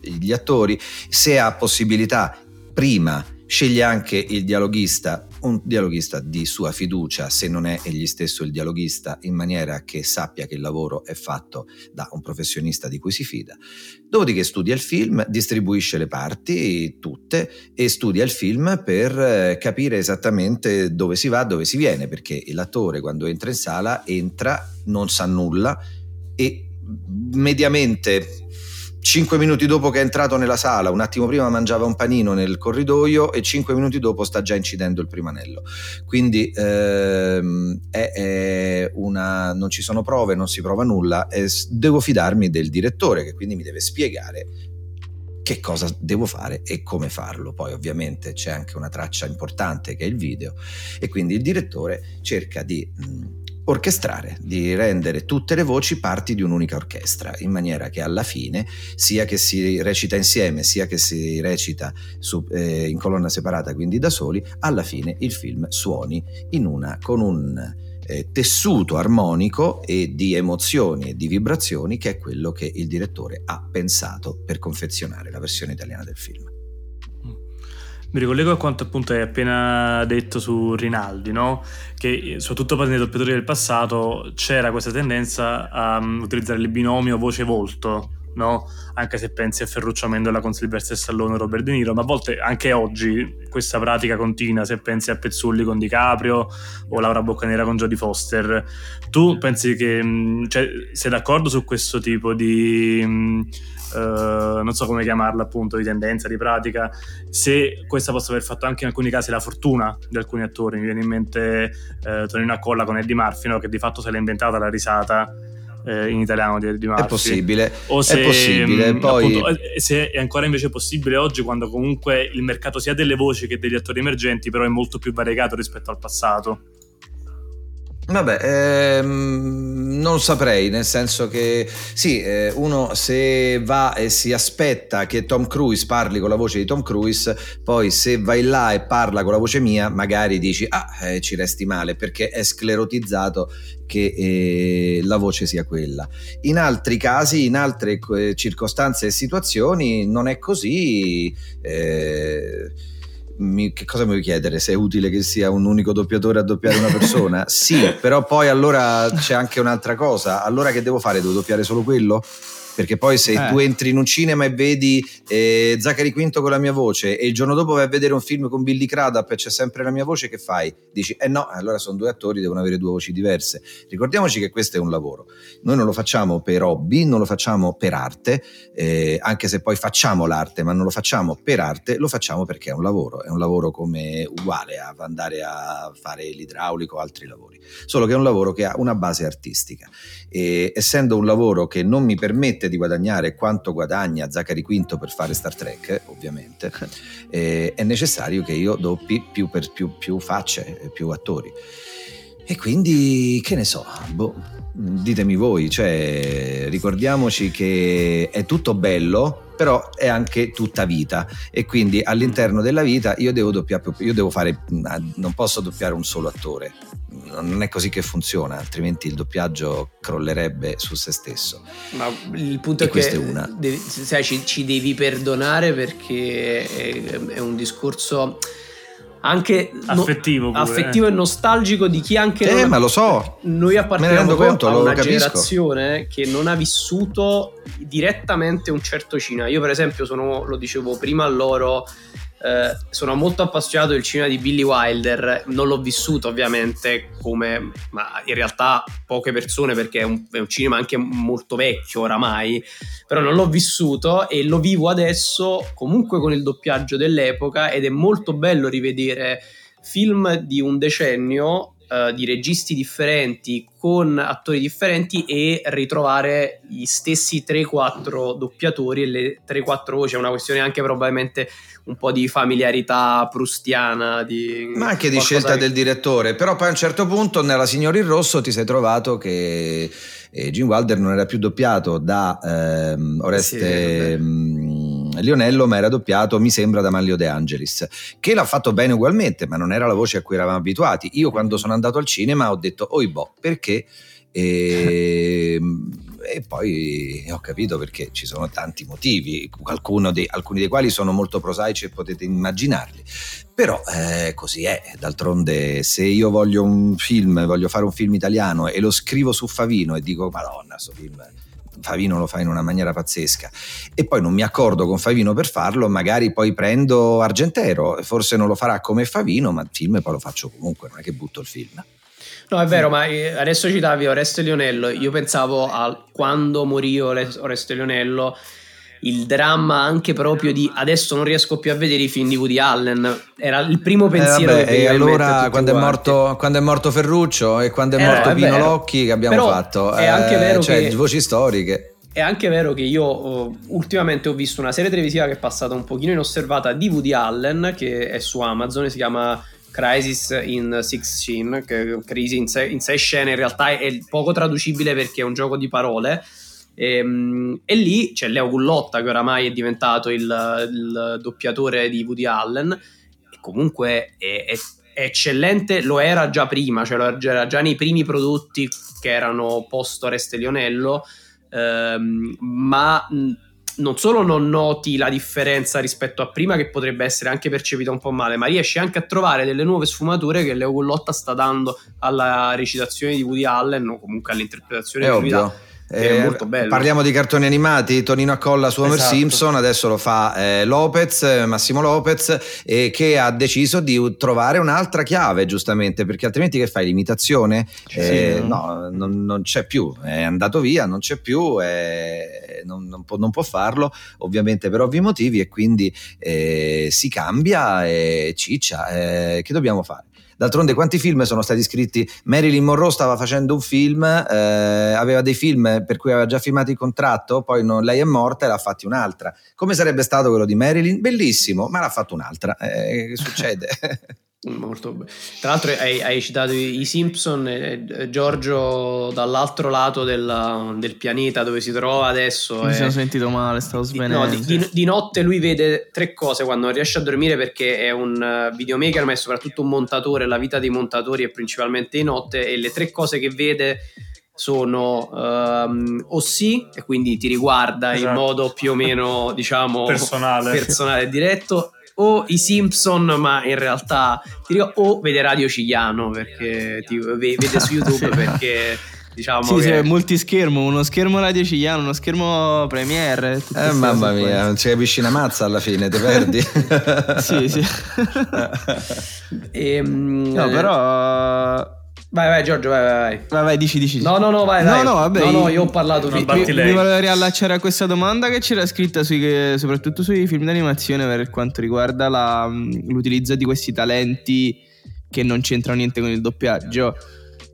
gli attori, se ha possibilità prima sceglie anche il dialoghista, un dialoghista di sua fiducia, se non è egli stesso il dialoghista, in maniera che sappia che il lavoro è fatto da un professionista di cui si fida. Dopodiché studia il film, distribuisce le parti tutte e studia il film per eh, capire esattamente dove si va, dove si viene, perché l'attore quando entra in sala entra non sa nulla e mediamente cinque minuti dopo che è entrato nella sala, un attimo prima mangiava un panino nel corridoio e cinque minuti dopo sta già incidendo il primo anello. Quindi ehm, è, è una, non ci sono prove, non si prova nulla e devo fidarmi del direttore che quindi mi deve spiegare che cosa devo fare e come farlo. Poi ovviamente c'è anche una traccia importante che è il video e quindi il direttore cerca di... Mh, orchestrare, di rendere tutte le voci parti di un'unica orchestra, in maniera che alla fine, sia che si recita insieme, sia che si recita su, eh, in colonna separata, quindi da soli, alla fine il film suoni una, con un eh, tessuto armonico e di emozioni e di vibrazioni che è quello che il direttore ha pensato per confezionare la versione italiana del film. Mi ricollego a quanto appunto hai appena detto su Rinaldi, no? che soprattutto per nei doppiatori del passato c'era questa tendenza a um, utilizzare il binomio voce-volto, no? anche se pensi a Ferruccio Amendola con Sylvester Stallone e Robert De Niro, ma a volte anche oggi questa pratica continua, se pensi a Pezzulli con DiCaprio o Laura Boccanera con Jodie Foster. Tu pensi che, mm, cioè, sei d'accordo su questo tipo di mm, Uh, non so come chiamarla appunto, di tendenza, di pratica, se questa possa aver fatto anche in alcuni casi la fortuna di alcuni attori. Mi viene in mente uh, Tonino Accolla con Eddie Murphy, no? che di fatto se l'ha inventata la risata eh, in italiano di, di Murphy. È possibile. O se, è possibile. Poi... Appunto, eh, se è ancora invece possibile oggi, quando comunque il mercato sia delle voci che degli attori emergenti, però è molto più variegato rispetto al passato. Vabbè, ehm, non saprei, nel senso che sì, eh, uno se va e si aspetta che Tom Cruise parli con la voce di Tom Cruise, poi se vai là e parla con la voce mia, magari dici ah, eh, ci resti male perché è sclerotizzato che eh, la voce sia quella. In altri casi, in altre eh, circostanze e situazioni non è così. Eh, mi, che cosa mi vuoi chiedere? Se è utile che sia un unico doppiatore a doppiare una persona? sì, però poi allora c'è anche un'altra cosa. Allora che devo fare? Devo doppiare solo quello? Perché poi se eh. tu entri in un cinema e vedi eh, Zachary Quinto con la mia voce e il giorno dopo vai a vedere un film con Billy Crudup e c'è sempre la mia voce, che fai? Dici, eh no, allora sono due attori, devono avere due voci diverse. Ricordiamoci che questo è un lavoro. Noi non lo facciamo per hobby, non lo facciamo per arte, eh, anche se poi facciamo l'arte, ma non lo facciamo per arte, lo facciamo perché è un lavoro, è un lavoro come uguale a andare a fare l'idraulico o altri lavori, solo che è un lavoro che ha una base artistica. E, essendo un lavoro che non mi permette di guadagnare quanto guadagna Zachary Quinto per fare Star Trek, ovviamente, eh, è necessario che io doppi più, per, più, più facce, più attori. E quindi, che ne so, boh, ditemi voi, cioè, ricordiamoci che è tutto bello, però è anche tutta vita e quindi all'interno della vita io devo doppiare, io devo fare, non posso doppiare un solo attore, non è così che funziona, altrimenti il doppiaggio crollerebbe su se stesso. Ma il punto e è che è una. Devi, sai, ci, ci, devi perdonare perché è, è un discorso anche affettivo, no, affettivo e nostalgico di chi anche eh, ma lo so. Noi apparteniamo conto, a una generazione che non ha vissuto direttamente un certo cinema. Io per esempio sono lo dicevo prima a loro eh, sono molto appassionato del cinema di Billy Wilder, non l'ho vissuto ovviamente come, ma in realtà poche persone perché è un, è un, cinema anche molto vecchio oramai, però non l'ho vissuto e lo vivo adesso comunque con il doppiaggio dell'epoca ed è molto bello rivedere film di un decennio uh, di registi differenti con attori differenti e ritrovare gli stessi 3-4 doppiatori e le 3-4 voci. È una questione anche probabilmente un po' di familiarità prustiana di ma anche di scelta che... del direttore. Però poi a un certo punto nella Signora in Rosso ti sei trovato che eh, Jim Wilder non era più doppiato da ehm, Oreste sì, Lionello ma era doppiato mi sembra da Manlio De Angelis che l'ha fatto bene ugualmente ma non era la voce a cui eravamo abituati. Io quando sono andato al cinema ho detto oi boh perché? E, e, poi ho capito perché ci sono tanti motivi dei, alcuni dei quali sono molto prosaici e potete immaginarli. Però eh, così è. D'altronde se io voglio un film voglio fare un film italiano e lo scrivo su Favino e dico madonna questo film Favino lo fa in una maniera pazzesca e poi non mi accordo con Favino per farlo, magari poi prendo Argentero, forse non lo farà come Favino, ma il film poi lo faccio comunque, non è che butto il film. No, è vero, ma eh, adesso citavi Oreste Lionello, io pensavo a quando morì Oreste Lionello il dramma anche proprio di adesso non riesco più a vedere i film di Woody Allen. Era il primo pensiero eh, vabbè, E allora quando è, morto, quando è, morto, Ferruccio e quando è eh, morto è Pino vero. Locchi che abbiamo Però fatto? È anche eh, vero cioè, che... voci storiche. È anche vero che io uh, ultimamente ho visto una serie televisiva che è passata un pochino inosservata di Woody Allen, che è su Amazon, si chiama Crisis in Six Scene, che Crisi in sei, in sei scene in realtà è poco traducibile perché è un gioco di parole e, ehm, e, lì c'è Leo Gullotta che oramai è diventato il, il doppiatore di Woody Allen e comunque è, è, è, eccellente, lo era già prima, cioè lo era già nei primi prodotti che erano post Oreste Lionello, ehm, ma non solo non noti la differenza rispetto a prima, che potrebbe essere anche percepita un po' male, ma riesci anche a trovare delle nuove sfumature che Leo Gullotta sta dando alla recitazione di Woody Allen o comunque all'interpretazione è di Woody Allen Eh, molto bello. Parliamo di cartoni animati, Tonino Accolla su Homer esatto. Simpson, adesso lo fa eh, Lopez, Massimo Lopez, eh, che ha deciso di trovare un'altra chiave, giustamente, perché altrimenti che fai? L'imitazione? Eh, sì, no, non, non, c'è più, è andato via, non c'è più, non, non, può, non, può, farlo, ovviamente per ovvi motivi, e quindi eh, si cambia e ciccia. Eh, che dobbiamo fare? D'altronde quanti film sono stati scritti? Marilyn Monroe stava facendo un film, eh, aveva dei film per cui aveva già firmato il contratto, poi non, lei è morta e l'ha fatti un'altra. Come sarebbe stato quello di Marilyn? Bellissimo, ma l'ha fatto un'altra. Eh, che succede? Molto bello. Tra l'altro hai, hai citato i Simpson, eh, Giorgio dall'altro lato del, del, pianeta dove si trova adesso. Mi sono sentito male, stavo svenendo. No, di, di, di, notte lui vede tre cose quando non riesce a dormire perché è un eh, videomaker ma è soprattutto un montatore, la vita dei montatori è principalmente di notte e le tre cose che vede sono um, o sì e quindi ti riguarda esatto. in modo più o meno diciamo personale, personale e diretto o i Simpson, ma in realtà ti dico, o vede Radio Cigliano perché ti vede su YouTube perché diciamo sì, che... sì, multischermo, uno schermo Radio Cigliano, uno schermo Premiere. Eh, mamma mia, non ci capisci una mazza alla fine, ti perdi. sì, sì. e, ehm, no, però Vai, vai, Giorgio, vai, vai, vai. Vai, vai, dici, dici. No, no, no, vai, vai. No, no, vabbè. No, no, io ho parlato di... Mi, mi volevo riallacciare a questa domanda che c'era scritta sui, soprattutto sui film d'animazione per quanto riguarda la, l'utilizzo di questi talenti che non c'entrano niente con il doppiaggio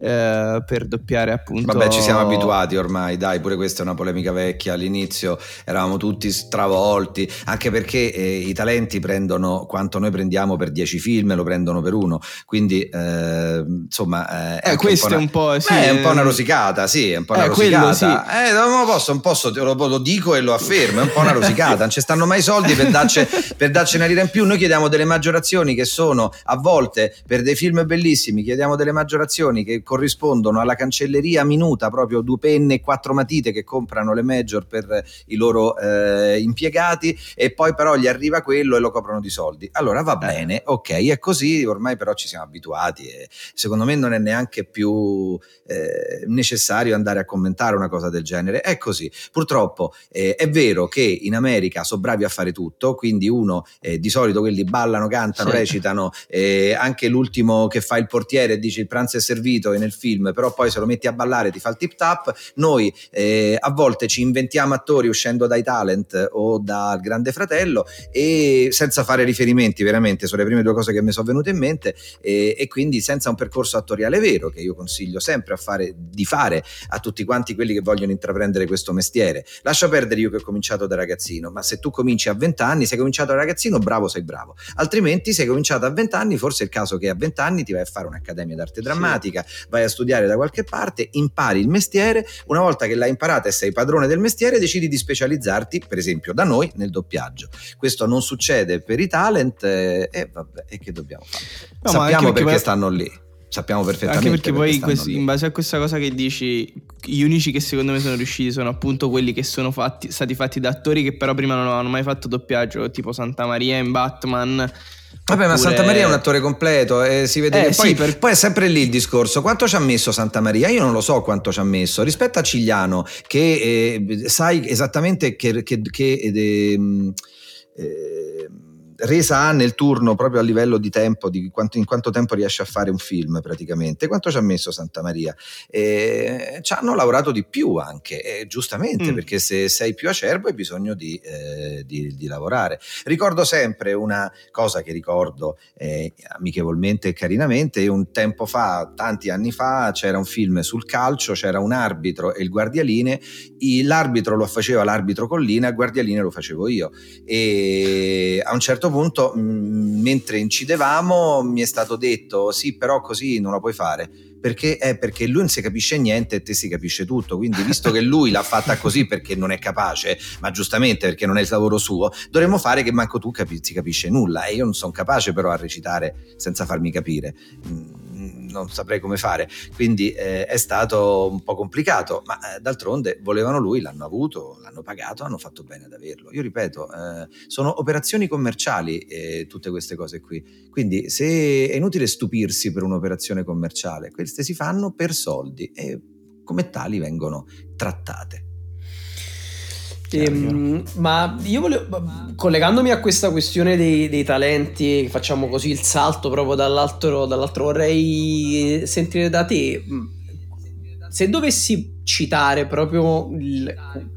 eh, per doppiare appunto. Vabbè, ci siamo abituati ormai, dai, pure questa è una polemica vecchia. All'inizio eravamo tutti stravolti, anche perché eh, i talenti prendono quanto noi prendiamo per 10 film, lo prendono per uno. Quindi, eh, insomma, eh, questo è un po', una, sì, è un po' una rosicata, sì, è un po' una rosicata. Quello, sì. Eh, non posso, non posso, lo, lo, dico e lo affermo, è un po' una rosicata. non ci stanno mai soldi per darci, per darci una lira in più. Noi chiediamo delle maggiorazioni che sono a volte per dei film bellissimi, chiediamo delle maggiorazioni che corrispondono alla cancelleria minuta, proprio due penne e quattro matite che comprano le major per i loro eh, impiegati e poi però gli arriva quello e lo coprono di soldi. Allora va bene, ok, è così, ormai però ci siamo abituati e secondo me non è neanche più eh, necessario andare a commentare una cosa del genere. È così. Purtroppo eh, è vero che in America sono bravi a fare tutto, quindi uno eh, di solito quelli ballano, cantano, sì. recitano, eh, anche l'ultimo che fa il portiere e dice il pranzo è servito nel film, però poi se lo metti a ballare ti fa il tip tap. Noi eh, a volte ci inventiamo attori uscendo dai talent o dal Grande Fratello e senza fare riferimenti veramente, sono le prime due cose che mi sono venute in mente e, e quindi senza un percorso attoriale vero che io consiglio sempre fare, di fare a tutti quanti quelli che vogliono intraprendere questo mestiere. Lascia perdere io che ho cominciato da ragazzino, ma se tu cominci a 20 anni, sei cominciato da ragazzino, bravo sei bravo. Altrimenti sei cominciato a 20 anni, forse è il caso che a 20 anni ti vai a fare un'accademia d'arte drammatica, sì. Vai a studiare da qualche parte, impari il mestiere, una volta che l'hai imparato e sei padrone del mestiere, decidi di specializzarti, per esempio da noi, nel doppiaggio. Questo non succede per i talent eh, e vabbè, e che dobbiamo fare? No, Sappiamo perché poi... stanno lì sappiamo perfettamente. Anche perché, perché poi questi, in base a questa cosa che dici, gli unici che secondo me sono riusciti sono appunto quelli che sono fatti, stati fatti da attori che però prima non avevano mai fatto doppiaggio, tipo Santa Maria in Batman Vabbè, Oppure... ma Santa Maria è un attore completo e si vede eh, poi, sì, per... poi, è sempre lì il discorso. Quanto ci ha messo Santa Maria? Io non lo so quanto ci ha messo. Rispetto a Cigliano, che eh, sai esattamente che, che, che eh, eh, resa ha nel turno proprio a livello di tempo, di quanto, in quanto tempo riesce a fare un film praticamente, quanto ci ha messo Santa Maria? E ci hanno lavorato di più anche, e giustamente, mm. perché se sei più acerbo hai bisogno di, eh, di, di, lavorare. Ricordo sempre una cosa che ricordo eh, amichevolmente e carinamente, un tempo fa, tanti anni fa, c'era un film sul calcio, c'era un arbitro e il guardialine, l'arbitro lo faceva l'arbitro Collina, il guardialine lo facevo io e a un certo certo punto, mm, mentre incidevamo, mi è stato detto: sì, però così non lo puoi fare. Perché è perché lui non si capisce niente e te si capisce tutto. Quindi, visto che lui l'ha fatta così perché non è capace, ma giustamente perché non è il lavoro suo, dovremmo fare che manco tu capi- si capisce nulla. E io non sono capace, però, a recitare senza farmi capire. Mm non saprei come fare. Quindi eh, è stato un po' complicato, ma eh, d'altronde volevano lui, l'hanno avuto, l'hanno pagato, hanno fatto bene ad averlo. Io ripeto, eh, sono operazioni commerciali eh, tutte queste cose qui. Quindi se è inutile stupirsi per un'operazione commerciale, queste si fanno per soldi e come tali vengono trattate. Ehm, ma io volevo, collegandomi a questa questione dei, dei, talenti, facciamo così il salto proprio dall'altro, dall'altro, vorrei sentire da te, se dovessi citare proprio il,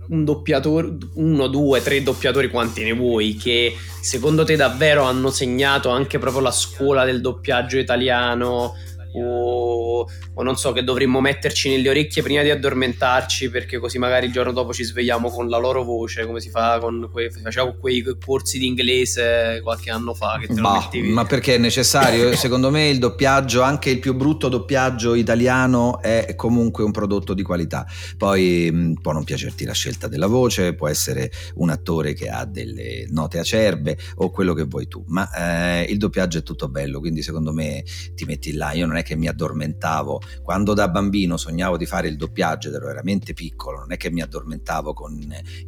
un doppiatore, uno, due, tre doppiatori, quanti ne vuoi, che secondo te davvero hanno segnato anche proprio la scuola del doppiaggio italiano, o, o, non so che dovremmo metterci nelle orecchie prima di addormentarci perché così magari il giorno dopo ci svegliamo con la loro voce come si fa con quei, faceva con quei corsi di inglese qualche anno fa che te bah, ma perché è necessario? Secondo me il doppiaggio anche il più brutto doppiaggio italiano è comunque un prodotto di qualità. Poi mh, può non piacerti la scelta della voce può essere un attore che ha delle note acerbe o quello che vuoi tu ma eh, il doppiaggio è tutto bello quindi secondo me ti metti là. Io non è è che mi addormentavo. Quando da bambino sognavo di fare il doppiaggio ed ero veramente piccolo, non è che mi addormentavo con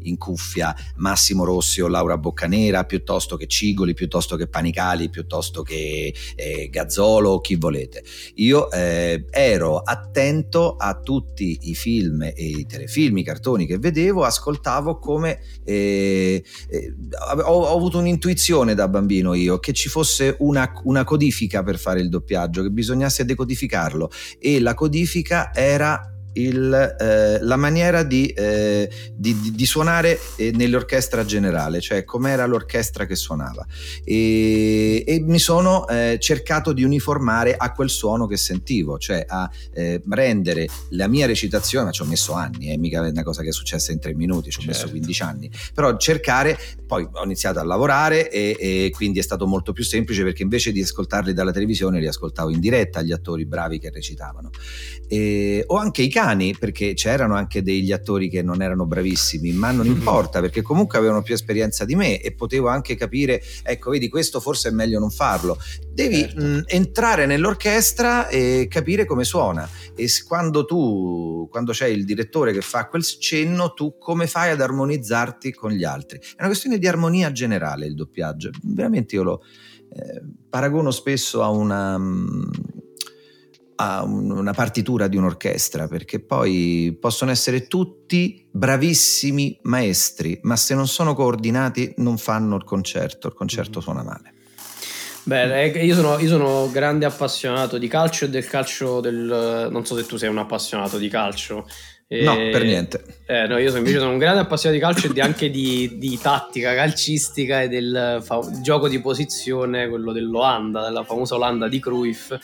in cuffia Massimo Rossi o Laura Boccanera, piuttosto che Cigoli, piuttosto che Panicali, piuttosto che eh, Gazzolo, chi volete. Io eh, ero attento a tutti i film e i telefilm, i cartoni che vedevo, ascoltavo come eh, eh ho, ho, avuto un'intuizione da bambino io che ci fosse una, una codifica per fare il doppiaggio, che bisognasse decodificarlo. E la codifica era il, eh, la maniera di, eh, di, di suonare eh, nell'orchestra generale, cioè com'era l'orchestra che suonava. E, e mi sono eh, cercato di uniformare a quel suono che sentivo, cioè a eh, rendere la mia recitazione, ci ho messo anni, è mica una cosa che è successa in tre minuti, ci ho certo. messo 15 anni, però cercare, poi ho iniziato a lavorare e, e quindi è stato molto più semplice perché invece di ascoltarli dalla televisione li ascoltavo in diretta gli attori bravi che recitavano. E, o anche i casi cani, perché c'erano anche degli attori che non erano bravissimi, ma non mm-hmm. importa perché comunque avevano più esperienza di me e potevo anche capire, ecco, vedi, questo forse è meglio non farlo. Devi certo. mh, mm, entrare nell'orchestra e capire come suona e quando tu, quando c'è il direttore che fa quel cenno, tu come fai ad armonizzarti con gli altri? È una questione di armonia generale il doppiaggio, veramente io lo eh, paragono spesso a una... Mh, mm, a una partitura di un'orchestra, perché poi possono essere tutti bravissimi maestri, ma se non sono coordinati non fanno il concerto, il concerto mm. suona male. Beh, io sono, io sono, grande appassionato di calcio e del calcio del... non so se tu sei un appassionato di calcio. No, per niente. Eh, no, io invece sono un grande appassionato di calcio e anche di, di, tattica calcistica e del fa- gioco di posizione, quello dell'Olanda, della famosa Olanda di Cruyff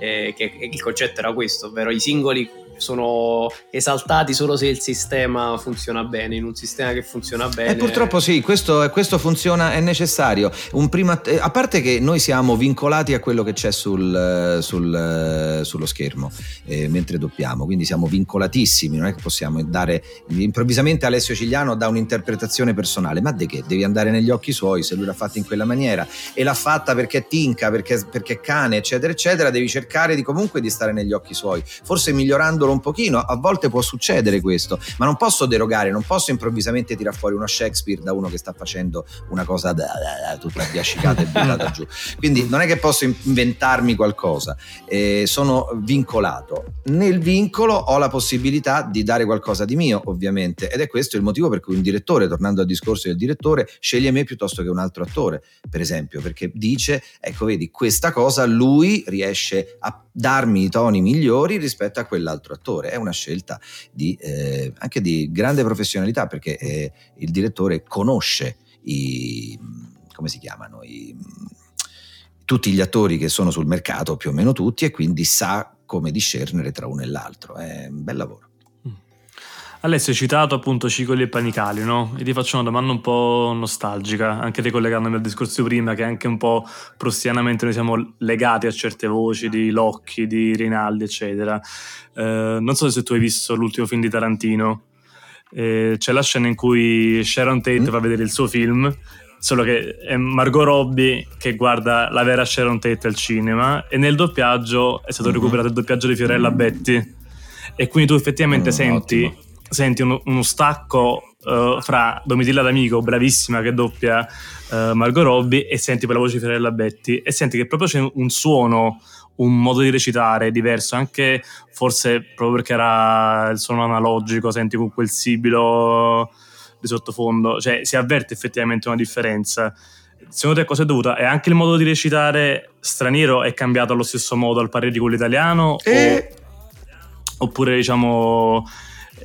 eh, che, che il concetto era questo, ovvero i singoli sono esaltati solo se il sistema funziona bene, in un sistema che funziona bene. E eh, purtroppo sì, questo, questo funziona, è necessario. Prima, eh, a parte che noi siamo vincolati a quello che c'è sul, sul, sullo schermo eh, mentre doppiamo, quindi siamo vincolatissimi, non è che possiamo dare improvvisamente Alessio Cigliano dà un'interpretazione personale, ma di che? Devi andare negli occhi suoi, se lui l'ha fatta in quella maniera e l'ha fatta perché è tinca, perché, perché è cane, eccetera, eccetera, devi cercare di comunque di stare negli occhi suoi, forse migliorandolo solo un pochino, a volte può succedere questo, ma non posso derogare, non posso improvvisamente tirare fuori uno Shakespeare da uno che sta facendo una cosa da, da, da, tutta biascicata e buttata giù. Quindi non è che posso inventarmi qualcosa, eh, sono vincolato. Nel vincolo ho la possibilità di dare qualcosa di mio, ovviamente, ed è questo il motivo per cui un direttore, tornando al discorso del direttore, sceglie me piuttosto che un altro attore, per esempio, perché dice, ecco vedi, questa cosa lui riesce a darmi i toni migliori rispetto a quell'altro attore. È una scelta di, eh, anche di grande professionalità perché eh, il direttore conosce i, come si chiamano, i, tutti gli attori che sono sul mercato, più o meno tutti, e quindi sa come discernere tra uno e l'altro. È un bel lavoro. Alessio hai citato appunto Cicoli e Panicali, no? E ti faccio una domanda un po' nostalgica, anche ricollegandomi al discorso di prima, che anche un po' prussianamente noi siamo legati a certe voci di Locchi, di Rinaldi, eccetera. Eh, non so se tu hai visto l'ultimo film di Tarantino, eh, c'è la scena in cui Sharon Tate mm. va a vedere il suo film solo che è Margot Robbie che guarda la vera Sharon Tate al cinema e nel doppiaggio è stato mm-hmm. recuperato il doppiaggio di Fiorella Betty e quindi tu effettivamente mm, senti ottimo senti uno, uno stacco uh, fra Domitilla D'Amico, bravissima che doppia uh, Margot Robbie, e senti per la voce di Fiorella Betti, e senti che proprio c'è un suono, un modo di recitare diverso, anche forse proprio perché era il suono analogico, senti con quel sibilo di sottofondo, cioè si avverte effettivamente una differenza. Secondo te cosa è dovuta? È anche il modo di recitare straniero è cambiato allo stesso modo al parere di quello italiano? E... O, oppure diciamo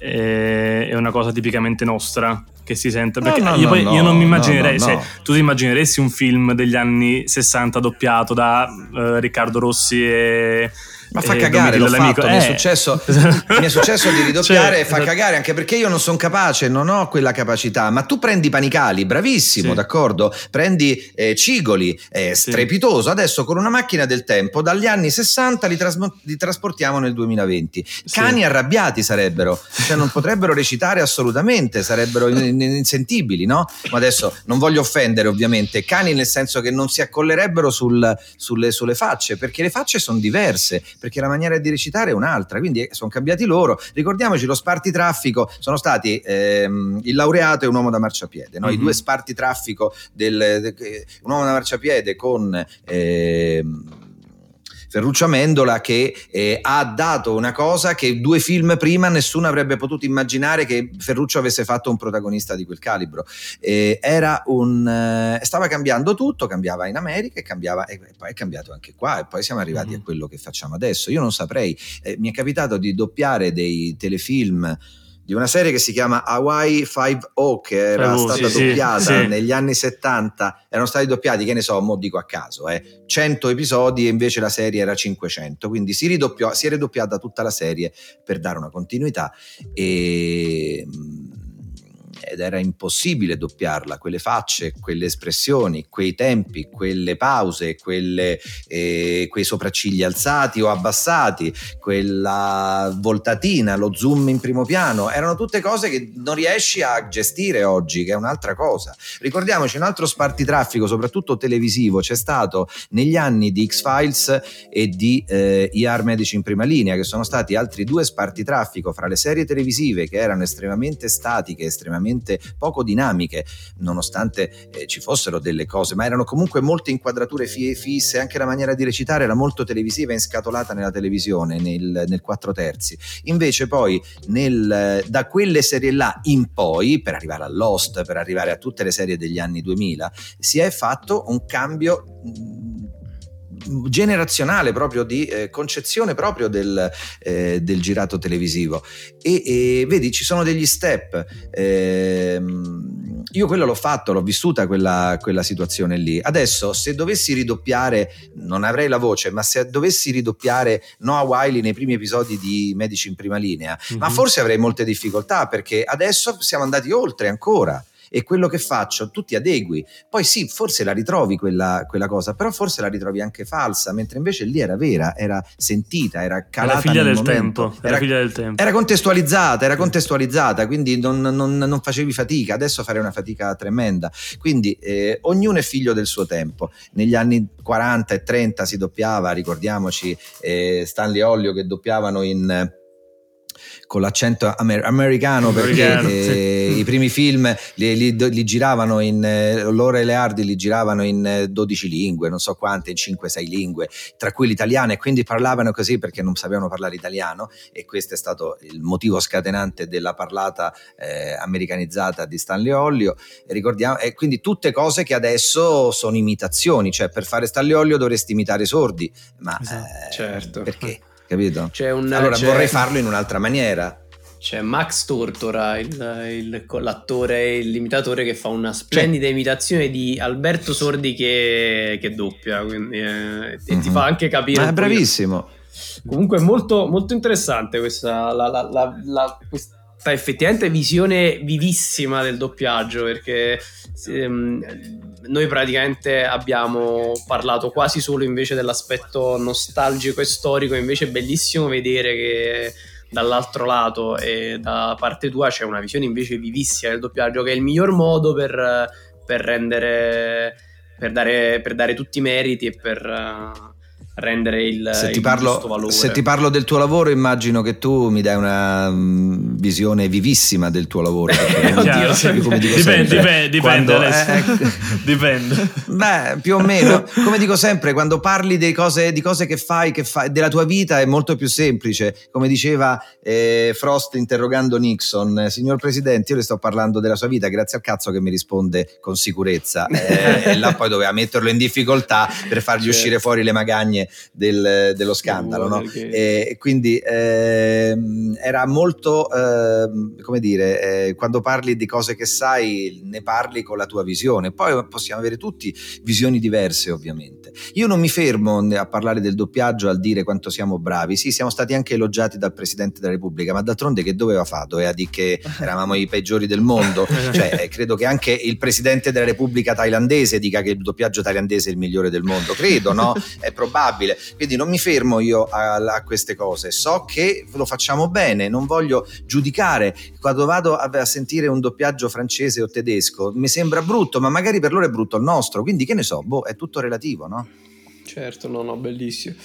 è una cosa tipicamente nostra che si sente? Perché no, no, io, poi, no, io non mi immaginerei, se tu ti immagineresti un film degli anni 60 doppiato da uh, Riccardo Rossi e ma fa cagare, l'ho fatto, eh. mi, è successo, mi, è successo, di ridoppiare cioè, e fa cagare anche perché io non sono capace, non ho quella capacità, ma tu prendi Panicali, bravissimo, sì. d'accordo? Prendi eh, Cigoli, eh, strepitoso, adesso con una macchina del tempo dagli anni 60 li, tras- li trasportiamo nel 2020. Cani sì. arrabbiati sarebbero, cioè non potrebbero recitare assolutamente, sarebbero insentibili, no? Ma adesso non voglio offendere ovviamente, cani nel senso che non si accollerebbero sul, sulle, sulle facce, perché le facce sono diverse perché la maniera di recitare è un'altra, quindi sono cambiati loro. Ricordiamoci, lo spartitraffico sono stati ehm, il laureato e un uomo da marciapiede, no? mm-hmm. i due spartitraffico del, de, un uomo da marciapiede con... Ehm, Ferruccio Amendola che eh, ha dato una cosa che due film prima nessuno avrebbe potuto immaginare che Ferruccio avesse fatto un protagonista di quel calibro. Eh, era un, eh, stava cambiando tutto, cambiava in America e, cambiava, e poi è cambiato anche qua e poi siamo arrivati mm-hmm. a quello che facciamo adesso. Io non saprei, eh, mi è capitato di doppiare dei telefilm di una serie che si chiama Hawaii 5O che era oh, stata sì, doppiata sì, negli anni 70 erano stati doppiati che ne so mo dico a caso eh, 100 episodi e invece la serie era 500 quindi si, ridoppiò, si è ridoppiata tutta la serie per dare una continuità e ed era impossibile doppiarla, quelle facce, quelle espressioni, quei tempi, quelle pause, quelle, eh, quei sopraccigli alzati o abbassati, quella voltatina, lo zoom in primo piano, erano tutte cose che non riesci a gestire oggi, che è un'altra cosa. Ricordiamoci un altro spartitraffico, soprattutto televisivo, c'è stato negli anni di X-Files e di eh, IR Medici in prima linea, che sono stati altri due spartitraffico fra le serie televisive che erano estremamente statiche, estremamente estremamente poco dinamiche, nonostante eh, ci fossero delle cose, ma erano comunque molte inquadrature fisse, anche la maniera di recitare era molto televisiva inscatolata nella televisione, nel, nel 4 terzi. Invece poi nel, da quelle serie là in poi, per arrivare a Lost, per arrivare a tutte le serie degli anni 2000, si è fatto un cambio generazionale proprio di eh, concezione proprio del, eh, del girato televisivo e, e, vedi ci sono degli step eh, io quello l'ho fatto l'ho vissuta quella, quella, situazione lì adesso se dovessi ridoppiare non avrei la voce ma se dovessi ridoppiare Noah Wiley nei primi episodi di Medici in prima linea mm-hmm. ma mhm. forse avrei molte difficoltà perché adesso siamo andati oltre ancora e quello che faccio tu ti adegui. Poi sì, forse la ritrovi quella, quella, cosa, però forse la ritrovi anche falsa, mentre invece lì era vera, era sentita, era calata. Era figlia, del tempo, era, era figlia del tempo. Era contestualizzata, era contestualizzata, quindi non, non, non facevi fatica, adesso farei una fatica tremenda. Quindi eh, ognuno è figlio del suo tempo. Negli anni 40 e 30 si doppiava, ricordiamoci eh, Stanley Ollio che doppiavano in con l'accento amer- americano perché americano, eh, sì. i primi film li, li, li giravano in eh, loro e Leardi li giravano in 12 eh, lingue, non so quante, in 5-6 lingue, tra cui l'italiano e quindi parlavano così perché non sapevano parlare italiano e questo è stato il motivo scatenante della parlata eh, americanizzata di Stanley Ollio e ricordiamo e quindi tutte cose che adesso sono imitazioni, cioè per fare Stanley Ollio dovresti imitare i sordi, ma esatto, certo. perché? Capito? Un, allora vorrei farlo in un'altra maniera. C'è Max Tortora, il, il, l'attore e l'imitatore che fa una splendida c'è. imitazione di Alberto Sordi che, che doppia, quindi, eh, e mm-hmm. ti mhm. fa anche capire. Ma è bravissimo. Comunque è molto, molto interessante questa, la, la, la, questa effettivamente visione vivissima del doppiaggio perché ehm, noi praticamente abbiamo parlato quasi solo invece dell'aspetto nostalgico e storico, invece è bellissimo vedere che dall'altro lato e da parte tua c'è una visione invece vivissima del doppiaggio che è il miglior modo per, per rendere per dare, per dare tutti i meriti e per, rendere il, se ti, parlo, se ti parlo del tuo lavoro immagino che tu mi dai una um, visione vivissima del tuo lavoro Oddio, sempre, dipende, dipende, dipende, quando, eh, ecco. dipende. beh più o meno come dico sempre quando parli di cose, di cose che fai, che fai della tua vita è molto più semplice come diceva eh, Frost interrogando Nixon signor Presidente io le sto parlando della sua vita grazie al cazzo che mi risponde con sicurezza eh, e là poi doveva metterlo in difficoltà per fargli certo. uscire fuori le magagne del, dello scandalo. No? E quindi eh, era molto, eh, come dire, eh, quando parli di cose che sai, ne parli con la tua visione. Poi possiamo avere tutti visioni diverse, ovviamente. Io non mi fermo a parlare del doppiaggio, al dire quanto siamo bravi. Sì, siamo stati anche elogiati dal Presidente della Repubblica, ma d'altronde che doveva fare? Doveva dire che eravamo i peggiori del mondo? cioè, eh, credo che anche il Presidente della Repubblica thailandese dica che il doppiaggio thailandese è il migliore del mondo. Credo, no? È probabile probabile. Quindi non mi fermo io a, a, queste cose, so che lo facciamo bene, non voglio giudicare. Quando vado a, a, sentire un doppiaggio francese o tedesco, mi sembra brutto, ma magari per loro è brutto il nostro, quindi che ne so, boh, è tutto relativo, no? Certo, no, no, bellissimo.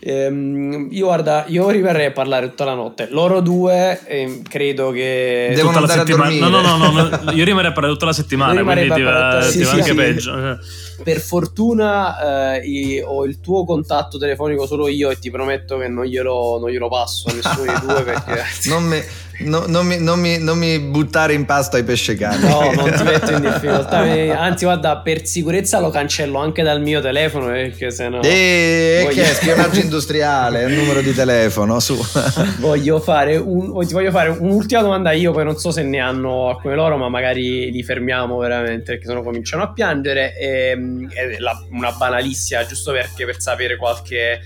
Ehm, io guarda, io rimarrei a parlare tutta la notte. Loro due, eh, credo che. Devono tutta andare a dormire. No, no, no, no, io rimarrei a parlare tutta la settimana, quindi ti va, sì, ti va sì, anche sì. peggio. Per fortuna eh, ho il tuo contatto telefonico solo io e ti prometto che non glielo, non glielo passo a nessuno dei due perché. non me No, non, mi, non, mi, non, mi, buttare in pasto ai pescecani. No, non ti metto in difficoltà. Anzi, guarda, per sicurezza lo cancello anche dal mio telefono perché sennò. E voglio... che è spionaggio industriale, è il numero di telefono. Su. voglio fare un, ti voglio fare un'ultima domanda io, poi non so se ne hanno alcune loro, ma magari li fermiamo veramente perché sennò cominciano a piangere. E, ehm, è la, una banalissima, giusto perché per sapere qualche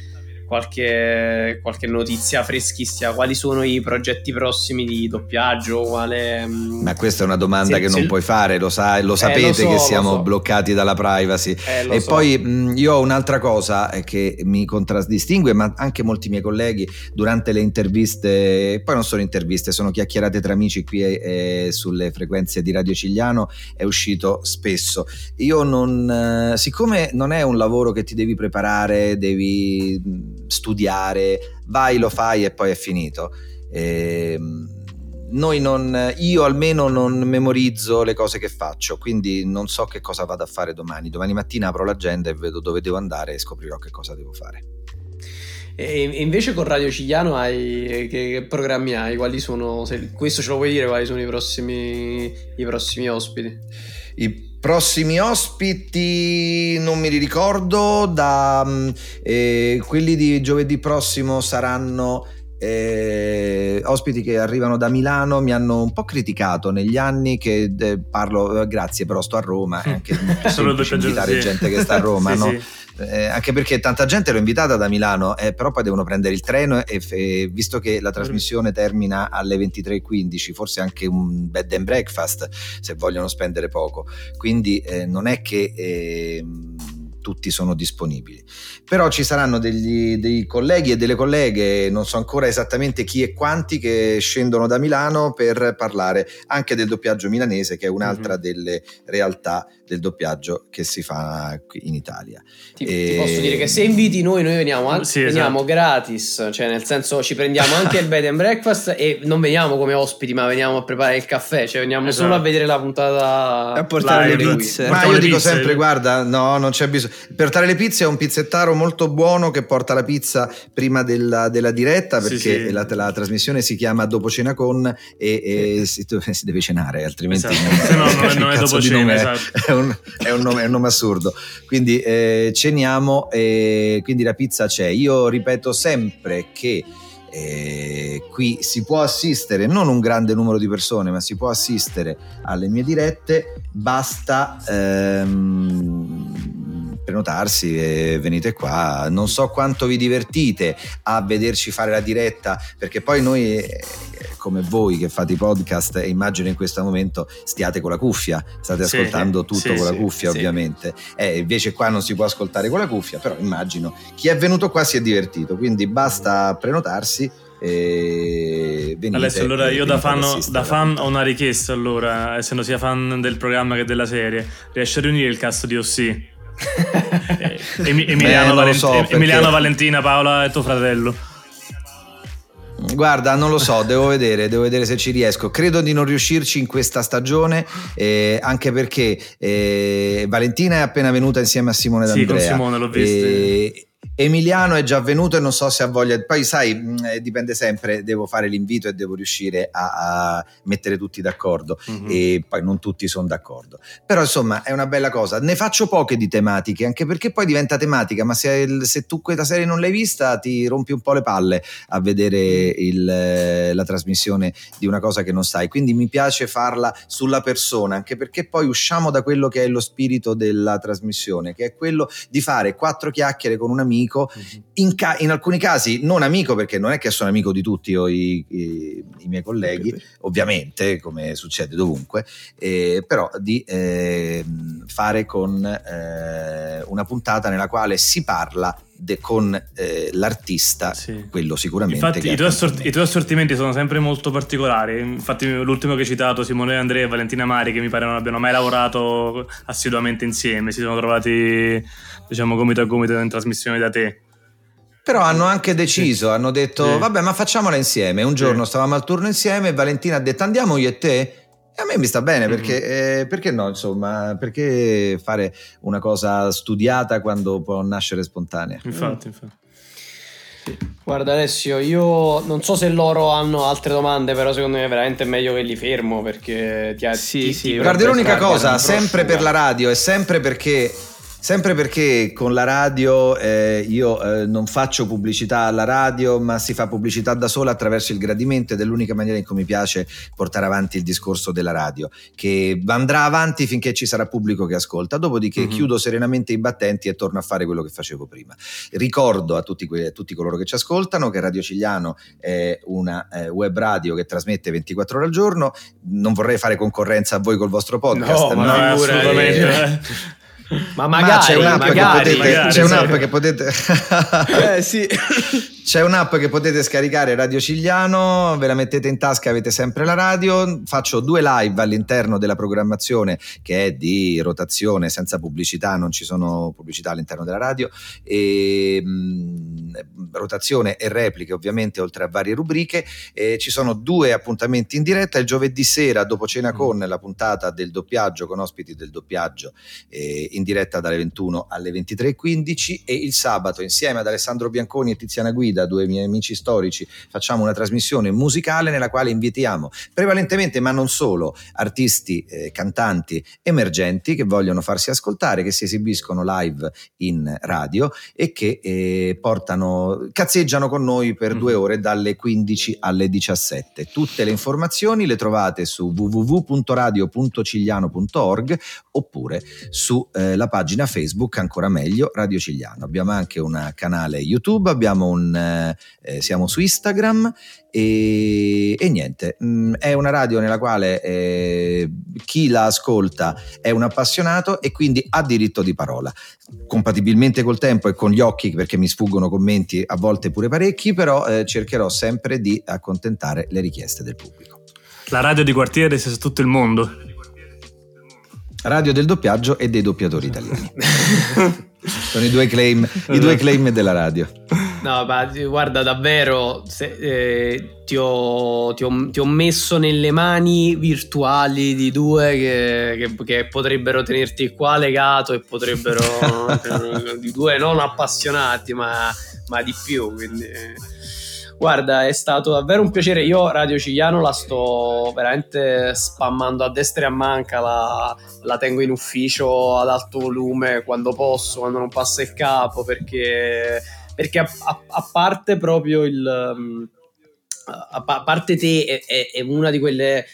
qualche, qualche, notizia freschissima. Quali sono i progetti prossimi di doppiaggio? Quale, mm, Ma questa è una domanda se, che se... non puoi fare, lo, sai, lo sapete eh, lo so, che siamo so. bloccati dalla privacy. Eh, e so. poi mh, mm, io ho un'altra cosa eh, che mi contraddistingue, ma anche molti miei colleghi durante le interviste, poi non sono interviste, sono chiacchierate tra amici qui eh, sulle frequenze di Radio Cigliano, è uscito spesso. Io non, eh, siccome non è un lavoro che ti devi preparare, devi studiare, vai, lo fai e poi è finito. E, ehm, noi non, io almeno non memorizzo le cose che faccio, quindi non so che cosa vado a fare domani. Domani mattina apro l'agenda e vedo dove devo andare e scoprirò che cosa devo fare. E invece con Radio Cigliano hai, che, che programmi hai? Quali sono, se questo ce lo puoi dire, quali sono i prossimi, i prossimi ospiti? I Prossimi ospiti non mi ricordo, da, mm, eh, quelli di giovedì prossimo saranno eh, ospiti che arrivano da Milano mi hanno un po' criticato negli anni che eh, parlo, eh, grazie però sto a Roma, è anche solo invitare gente che sta a Roma, sì, no? sì eh, anche perché tanta gente l'ho invitata da Milano, eh, però poi devono prendere il treno e, e visto che la trasmissione termina alle 23.15, forse anche un bed and breakfast se vogliono spendere poco. Quindi eh, non è che ehm, tutti sono disponibili. Però ci saranno degli, dei colleghi e delle colleghe, non so ancora esattamente chi e quanti, che scendono da Milano per parlare anche del doppiaggio milanese, che è un'altra mm-hmm. delle realtà del doppiaggio che si fa qui in Italia. Ti, e... ti posso dire che se inviti noi, noi veniamo, anche, sì, veniamo esatto. gratis, cioè nel senso ci prendiamo anche il bed and breakfast e non veniamo come ospiti, ma veniamo a preparare il caffè, cioè veniamo esatto. solo a vedere la puntata a portare live. le pizze. Ma io dico sempre, guarda, no, non c'è bisogno. Per portare le pizze è un pizzettaro molto buono che porta la pizza prima della, della diretta perché sì, sì. La, la, trasmissione si chiama Dopo cena con e, e si, si, deve cenare, altrimenti esatto. non, no, non, non è dopo cena, esatto. è un, è un, nome, è un nome assurdo. Quindi eh, ceniamo e quindi la pizza c'è. Io ripeto sempre che eh, qui si può assistere, non un grande numero di persone, ma si può assistere alle mie dirette, basta ehm, prenotarsi e venite qua. Non so quanto vi divertite a vederci fare la diretta, perché poi noi come voi che fate i podcast immagino in questo momento stiate con la cuffia, state sì, ascoltando tutto sì, con la cuffia sì, ovviamente. Eh, invece qua non si può ascoltare con la cuffia, però immagino chi è venuto qua si è divertito, quindi basta prenotarsi e venite, Alessio, allora io da fan, da fan, ho una richiesta allora, essendo sia fan del programma che della serie, riesci a riunire il cast di OC? Emiliano, Valent- so, Emiliano Valentina, Paola e tuo fratello. Guarda, non lo so, devo vedere, devo vedere se ci riesco. Credo di non riuscirci in questa stagione, eh, anche perché eh, Valentina è appena venuta insieme a Simone D'Andrea. Sì, con Simone l'ho visto. Emiliano è già venuto e non so se ha voglia. Poi, sai, mm, eh, dipende sempre. Devo fare l'invito e devo riuscire a, a mettere tutti d'accordo. Mm-hmm. E poi non tutti sono d'accordo. Però, insomma, è una bella cosa. Ne faccio poche di tematiche, anche perché poi diventa tematica. Ma se, se tu questa serie non l'hai vista, ti rompi un po' le palle a vedere il, eh, la trasmissione di una cosa che non sai. Quindi mi piace farla sulla persona, anche perché poi usciamo da quello che è lo spirito della trasmissione, che è quello di fare quattro chiacchiere con un amico amico, mhm. in, ca- in, alcuni casi non amico perché non è che sono amico di tutti io i, i, i miei colleghi, ovviamente come succede dovunque, eh, però di eh, fare con eh, una puntata nella quale si parla De, con eh, l'artista, sì. quello sicuramente. Infatti, i tuoi, assort- i tuoi, assortimenti sono sempre molto particolari. Infatti, l'ultimo che hai citato, Simone Andrea e Valentina Mari, che mi pare non abbiano mai lavorato assiduamente insieme, si sono trovati diciamo gomito a gomito in trasmissione da te. Però hanno anche deciso, sì. hanno detto sì. vabbè ma facciamola insieme. Un giorno sì. stavamo al turno insieme e Valentina ha detto andiamo io e te. E a me mi sta bene perché, mm-hmm. eh, perché no, insomma, perché fare una cosa studiata quando può nascere spontanea? Infatti, mm. infatti. Guarda Alessio, io non so se loro hanno altre domande, però secondo me è veramente meglio che li fermo perché ti ha... Sì, ti, sì. Ti Guarda, l'unica cosa, sempre per la radio e sempre perché Sempre perché con la radio eh, io eh, non faccio pubblicità alla radio, ma si fa pubblicità da sola attraverso il gradimento ed è l'unica maniera in cui mi piace portare avanti il discorso della radio, che andrà avanti finché ci sarà pubblico che ascolta, dopodiché mm-hmm. chiudo serenamente i battenti e torno a fare quello che facevo prima. Ricordo a tutti, que- a tutti coloro che ci ascoltano che Radio Cigliano è una eh, web radio che trasmette 24 ore al giorno, non vorrei fare concorrenza a voi col vostro podcast, no, ma no, assolutamente. Ma magari, ma c'è un'app, magari, che, potete, magari, c'è un'app che potete... eh, sì. C'è un'app che potete scaricare Radio Cigliano, ve la mettete in tasca, avete sempre la radio. Faccio due live all'interno della programmazione che è di rotazione senza pubblicità, non ci sono pubblicità all'interno della radio. E, mh, mm, rotazione e repliche, ovviamente, oltre a varie rubriche. E ci sono due appuntamenti in diretta. Il giovedì sera, dopo cena mm. con la puntata del doppiaggio, con ospiti del doppiaggio, eh, in diretta dalle 21 alle 23.15. E il sabato, insieme ad Alessandro Bianconi e Tiziana Guida da due miei amici storici, facciamo una trasmissione musicale nella quale invitiamo prevalentemente, ma non solo, artisti, eh, cantanti emergenti che vogliono farsi ascoltare, che si esibiscono live in radio e che eh, portano, cazzeggiano con noi per mm. due ore dalle 15 alle 17. Tutte le informazioni le trovate su www.radio.cigliano.org oppure sulla eh, pagina Facebook, ancora meglio, Radio Cigliano. Abbiamo anche un canale YouTube, un eh, siamo su Instagram e, e niente, mh, mm, è una radio nella quale eh, chi la ascolta è un appassionato e quindi ha diritto di parola. Compatibilmente col tempo e con gli occhi, perché mi sfuggono commenti a volte pure parecchi, però eh, cercherò sempre di accontentare le richieste del pubblico. La radio di quartiere su tutto il mondo. Radio del doppiaggio e dei doppiatori italiani. Sono i due claim, i due claim della radio. No, ma guarda, davvero, se, eh, ti, ho, ti, ho, ti, ho, messo nelle mani virtuali di due che, che, che potrebbero tenerti qua legato e potrebbero... di due non appassionati, ma, ma di più, quindi... Guarda, è stato davvero un piacere. Io Radio Cigliano la sto veramente spammando a destra e a manca. La, la tengo in ufficio ad alto volume quando posso, quando non passa il capo, perché, perché a, a, a, parte proprio il. Mm, a, parte te, è, è, è una di quelle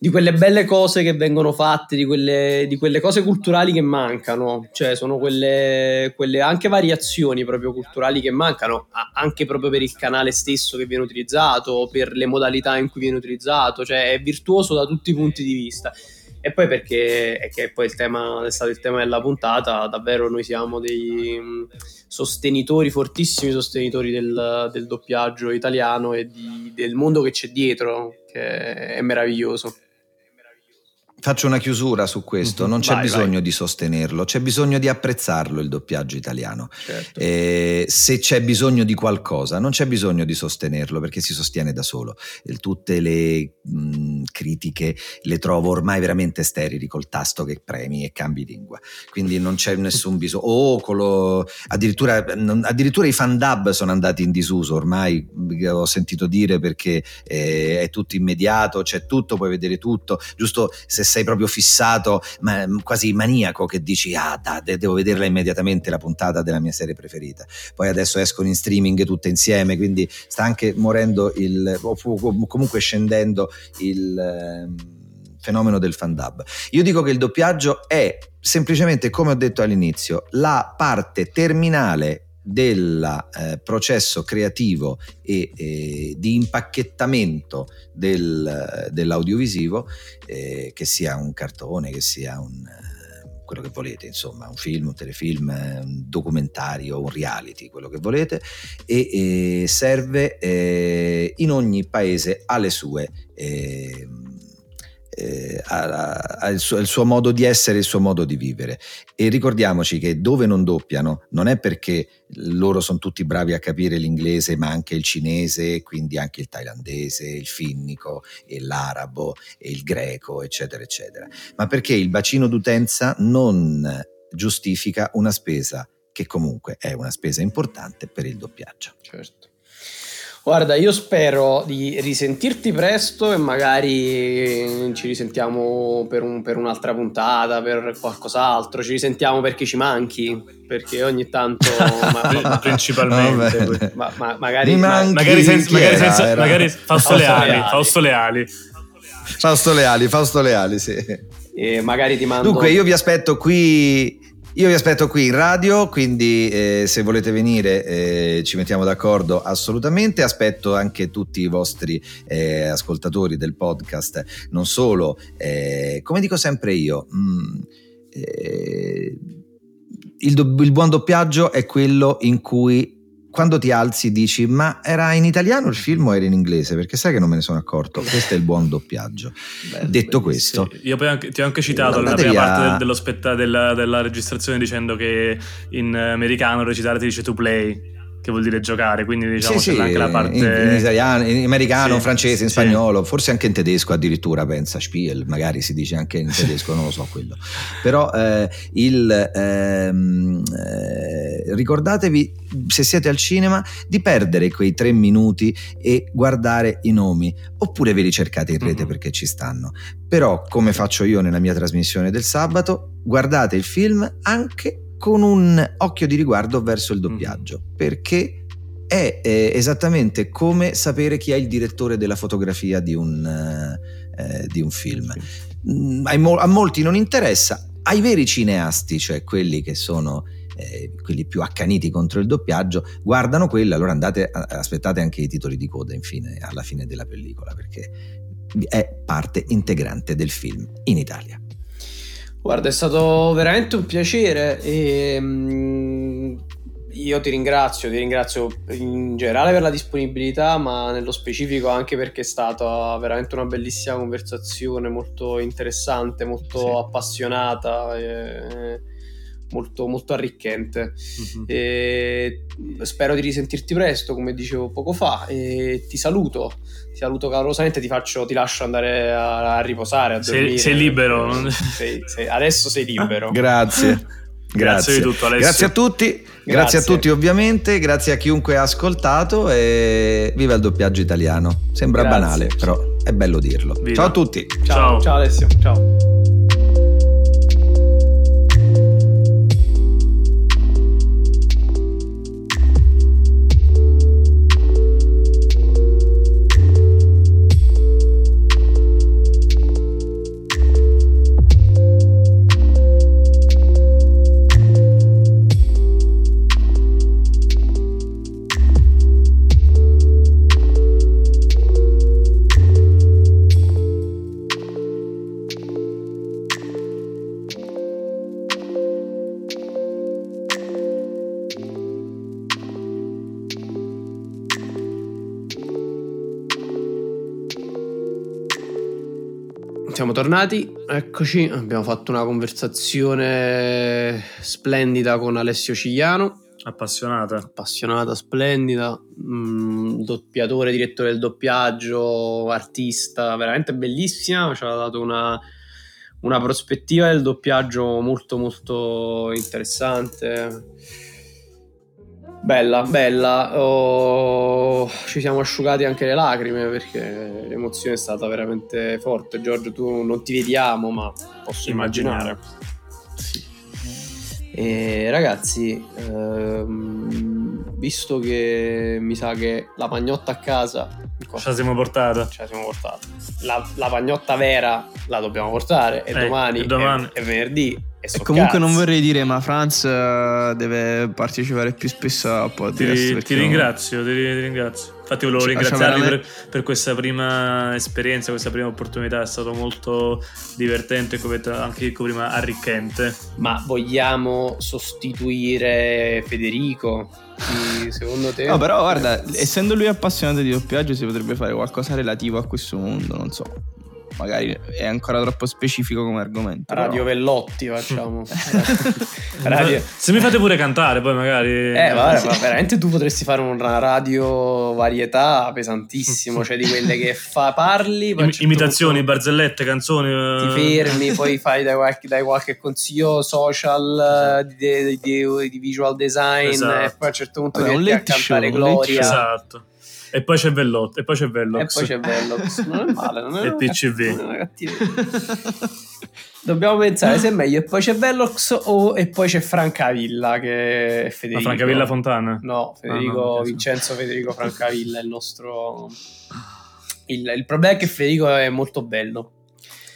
di quelle belle cose che vengono fatte, di quelle, di quelle cose culturali che mancano, cioè sono quelle, quelle, anche variazioni proprio culturali che mancano, anche proprio per il canale stesso che viene utilizzato, per le modalità in cui viene utilizzato, cioè è virtuoso da tutti i punti di vista. E poi perché è che poi il tema è stato il tema della puntata, davvero noi siamo dei mm, sostenitori, fortissimi sostenitori del, del doppiaggio italiano e di, del mondo che c'è dietro, che è meraviglioso. Faccio una chiusura su questo, mhm. non c'è vai, bisogno vai. di sostenerlo, c'è bisogno di apprezzarlo il doppiaggio italiano. Certo. Eh, se c'è bisogno di qualcosa, non c'è bisogno di sostenerlo perché si sostiene da solo. tutte le mh, critiche le trovo ormai veramente sterili col tasto che premi e cambi lingua, quindi non c'è nessun bisogno. Oh, lo, addirittura, addirittura, i fan dub sono andati in disuso ormai, ho sentito dire perché eh, è tutto immediato, c'è tutto, puoi vedere tutto, giusto se sei proprio fissato, ma, quasi maniaco, che dici, ah, da, devo vederla immediatamente la puntata della mia serie preferita. Poi adesso escono in streaming tutte insieme, quindi sta anche morendo il, o comunque scendendo il ehm, fenomeno del fan dub. Io dico che il doppiaggio è semplicemente, come ho detto all'inizio, la parte terminale del eh, processo creativo e eh, di impacchettamento del, dell'audiovisivo, eh, che sia un cartone, che sia un, eh, quello che volete, insomma, un film, un telefilm, un documentario, un reality, quello che volete, e, serve eh, in ogni paese alle sue eh, eh, il, suo, suo, modo di essere, il suo modo di vivere. E ricordiamoci che dove non doppiano non è perché loro sono tutti bravi a capire l'inglese, ma anche il cinese, quindi anche il thailandese, il finnico, l'arabo, il greco, eccetera, eccetera, ma perché il bacino d'utenza non giustifica una spesa che comunque è una spesa importante per il doppiaggio. Certo. Guarda, io spero di risentirti presto e magari ci risentiamo per, un, per un'altra puntata, per qualcos'altro. Ci risentiamo perché ci manchi, perché ogni tanto... ma, Principalmente. Ma, ma, magari, manchi, magari, senza, magari, senza, magari Fausto, Leali, Fausto Leali. Fausto Leali, Fausto Leali, sì. E magari ti mando... Dunque, io vi aspetto qui io vi aspetto qui in radio, quindi eh, se volete venire eh, ci mettiamo d'accordo assolutamente. Aspetto anche tutti i vostri eh, ascoltatori del podcast, non solo, eh, come dico sempre io, mh, mm, eh, il, do- il buon doppiaggio è quello in cui quando ti alzi dici ma era in italiano il film o era in inglese? Perché sai che non me ne sono accorto. Questo è il buon doppiaggio. Beh, detto questo io poi anche, ti ho anche citato nella prima a... parte dello spetta, della, della registrazione dicendo che in americano recitare ti dice to play che vuol dire giocare, quindi diciamo sì, c'è sì, anche la parte... In, in, italiano, in americano, sì, francese, in spagnolo, forse anche in tedesco addirittura, pensa, Spiel, magari si dice anche in tedesco, non lo so quello. Però eh, il, ehm, eh, ricordatevi, se siete al cinema, di perdere quei tre minuti e guardare i nomi, oppure ve li cercate in rete mm-hmm. perché ci stanno. Però, come faccio io nella mia trasmissione del sabato, guardate il film anche con un occhio di riguardo verso il doppiaggio, mm. perché è eh, esattamente come sapere chi è il direttore della fotografia di un, eh, di un film. Mm, a, molti non interessa, ai veri cineasti, cioè quelli che sono eh, quelli più accaniti contro il doppiaggio, guardano quello, allora andate, aspettate anche i titoli di coda infine, alla fine della pellicola, perché è parte integrante del film in Italia. Guarda, è stato veramente un piacere e um, io ti ringrazio, ti ringrazio in generale per la disponibilità, ma nello specifico anche perché è stata veramente una bellissima conversazione, molto interessante, molto sì. appassionata. E molto, molto arricchente. Mm-hmm. spero di risentirti presto, come dicevo poco fa. E ti saluto, ti saluto calorosamente, ti, faccio, ti lascio andare a, a riposare, a dormire. Sei, sei libero. Sei, sei, adesso sei libero. Grazie. Grazie. Grazie, tutto, grazie a tutti, grazie. grazie. a tutti ovviamente, grazie a chiunque ha ascoltato e viva il doppiaggio italiano. Sembra grazie. banale, però è bello dirlo. Viva. Ciao a tutti. Ciao. Ciao, Ciao Alessio. Ciao. Siamo tornati, eccoci, abbiamo fatto una conversazione splendida con Alessio Cigliano. Appassionata. Appassionata, splendida, mm, doppiatore, direttore del doppiaggio, artista, veramente bellissima, ci ha dato una, una prospettiva del doppiaggio molto molto interessante Bella, bella. Oh, ci siamo asciugati anche le lacrime perché l'emozione è stata veramente forte. Giorgio, tu non ti vediamo, ma posso immaginare. Sì. E ragazzi, ehm, visto che mi sa che la pagnotta a casa ce la siamo portata. Ce la siamo portata. La, la pagnotta vera la dobbiamo portare e eh, domani, domani. È, è venerdì e comunque non vorrei dire, ma Franz uh, deve partecipare più spesso a podcast. Ti, ti ringrazio, ti, ti, ringrazio. Infatti volevo cioè, ringraziarvi per, per, questa prima esperienza, questa prima opportunità, è stato molto divertente e anche dico prima arricchente. Ma vogliamo sostituire Federico? secondo te? No, però guarda, essendo lui appassionato di doppiaggio si potrebbe fare qualcosa relativo a questo mondo, non so magari è ancora troppo specifico come argomento. Radio però. Vellotti facciamo. radio... Se mi fate pure cantare poi magari... Eh, vabbè, ma veramente tu potresti fare una radio varietà pesantissimo, cioè di quelle che fa, parli... Im- imitazioni, punto... barzellette, canzoni... Ti eh. fermi, poi fai dai qualche, dai qualche consiglio social esatto. di, di, di, visual design esatto. e poi a un certo punto Vabbè, un a cantare show, Gloria. Esatto. E poi c'è Vellox. E poi c'è Vellox. E poi c'è Vellox. Non è male. Non è e PCV. Dobbiamo pensare se è meglio. E poi c'è Vellox o e poi c'è Francavilla che è Federico. Ma Francavilla Fontana? No, Federico, ah, no, Vincenzo Federico Francavilla il nostro... Il, il, problema è che Federico è molto bello.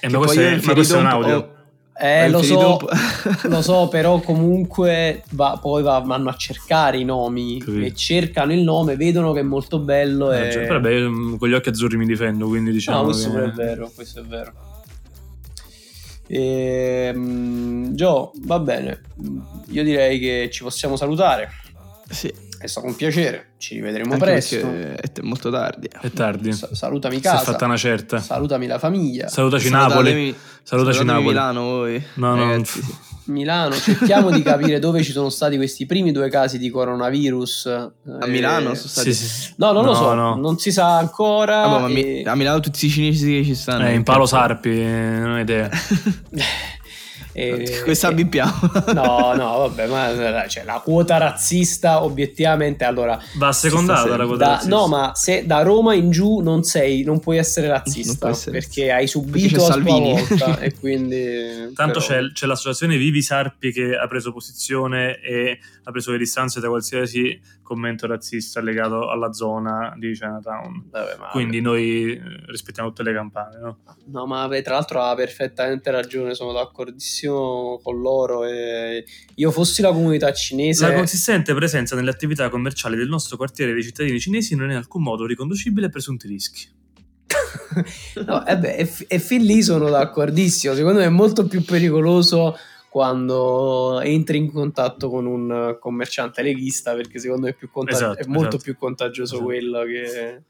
E ma questo, è, ma questo è un audio? Ho, eh, lo so, lo so, però comunque va, poi va, vanno a cercare i nomi Capito. e cercano il nome, vedono che è molto bello. Eh, e... cioè, vabbè, mm, con gli occhi azzurri mi difendo, quindi diciamo. No, questo che... è vero, questo è vero. E, um, Gio, va bene, io direi che ci possiamo salutare. Sì. È stato un piacere, ci rivedremo Anche presto. È molto tardi. È tardi. Sa- salutami casa. Si è fatta una certa. Salutami la famiglia. Salutaci Napoli. Salutaci Napoli. Milano voi. No, no. Milano, cerchiamo di capire dove ci sono stati questi primi due casi di coronavirus. A Milano eh, sono stati? Sì, sì. No, non no, lo so, no. non si sa ancora. Ah, e... A Milano tutti i cinesi che ci stanno. Eh, in Palo Sarpi, non ho idea. E, Questa abbippiamo. No, no, vabbè, ma cioè, la quota razzista obiettivamente allora va secondata la quota da, razzista. No, ma se da Roma in giù non sei, non puoi essere razzista essere. perché hai subito perché Salvini. volta e quindi Tanto però... c'è, c'è, l'associazione Vivi Sarpi che ha preso posizione e ha preso le distanze da qualsiasi commento razzista legato alla zona di Chinatown. Vabbè, quindi noi eh, rispettiamo tutte le campane, no? No, ma tra l'altro ha perfettamente ragione, sono d'accordissimo con loro e io fossi la comunità cinese... La consistente presenza nelle attività commerciali del nostro quartiere dei cittadini cinesi non è in alcun modo riconducibile a presunti rischi. no, e, beh, e, e fin lì sono d'accordissimo, secondo me è molto più pericoloso quando entri in contatto con un commerciante leghista perché secondo me è, contag- esatto, è molto esatto. più contagioso esatto. quello che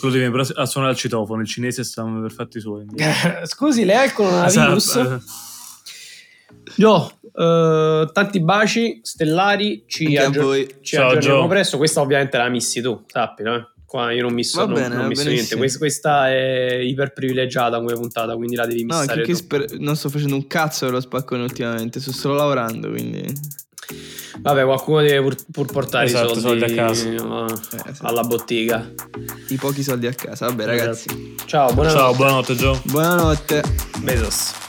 quello devi però a suonare il citofono il cinese sta per fatti suoi scusi lei ha il coronavirus esatto. Gio, uh, tanti baci stellari, ci, aggior- ci Ciao, aggiorniamo Gio. presto. Questa ovviamente la missi tu, sappilo. Eh. Qua io non va non, bene, non misso niente. Questa, questa, è iper privilegiata come puntata, quindi la devi missare. No, sper- non sto facendo un cazzo dello spaccone ultimamente, sto solo lavorando, quindi... Vabbè, qualcuno deve pur, pur portare esatto, i soldi, soldi a casa uh, eh, sì. alla bottega. I pochi soldi a casa. Vabbè, ragazzi. Ciao, buonanotte. Ciao, buonanotte, Gio. Buonanotte. Besos.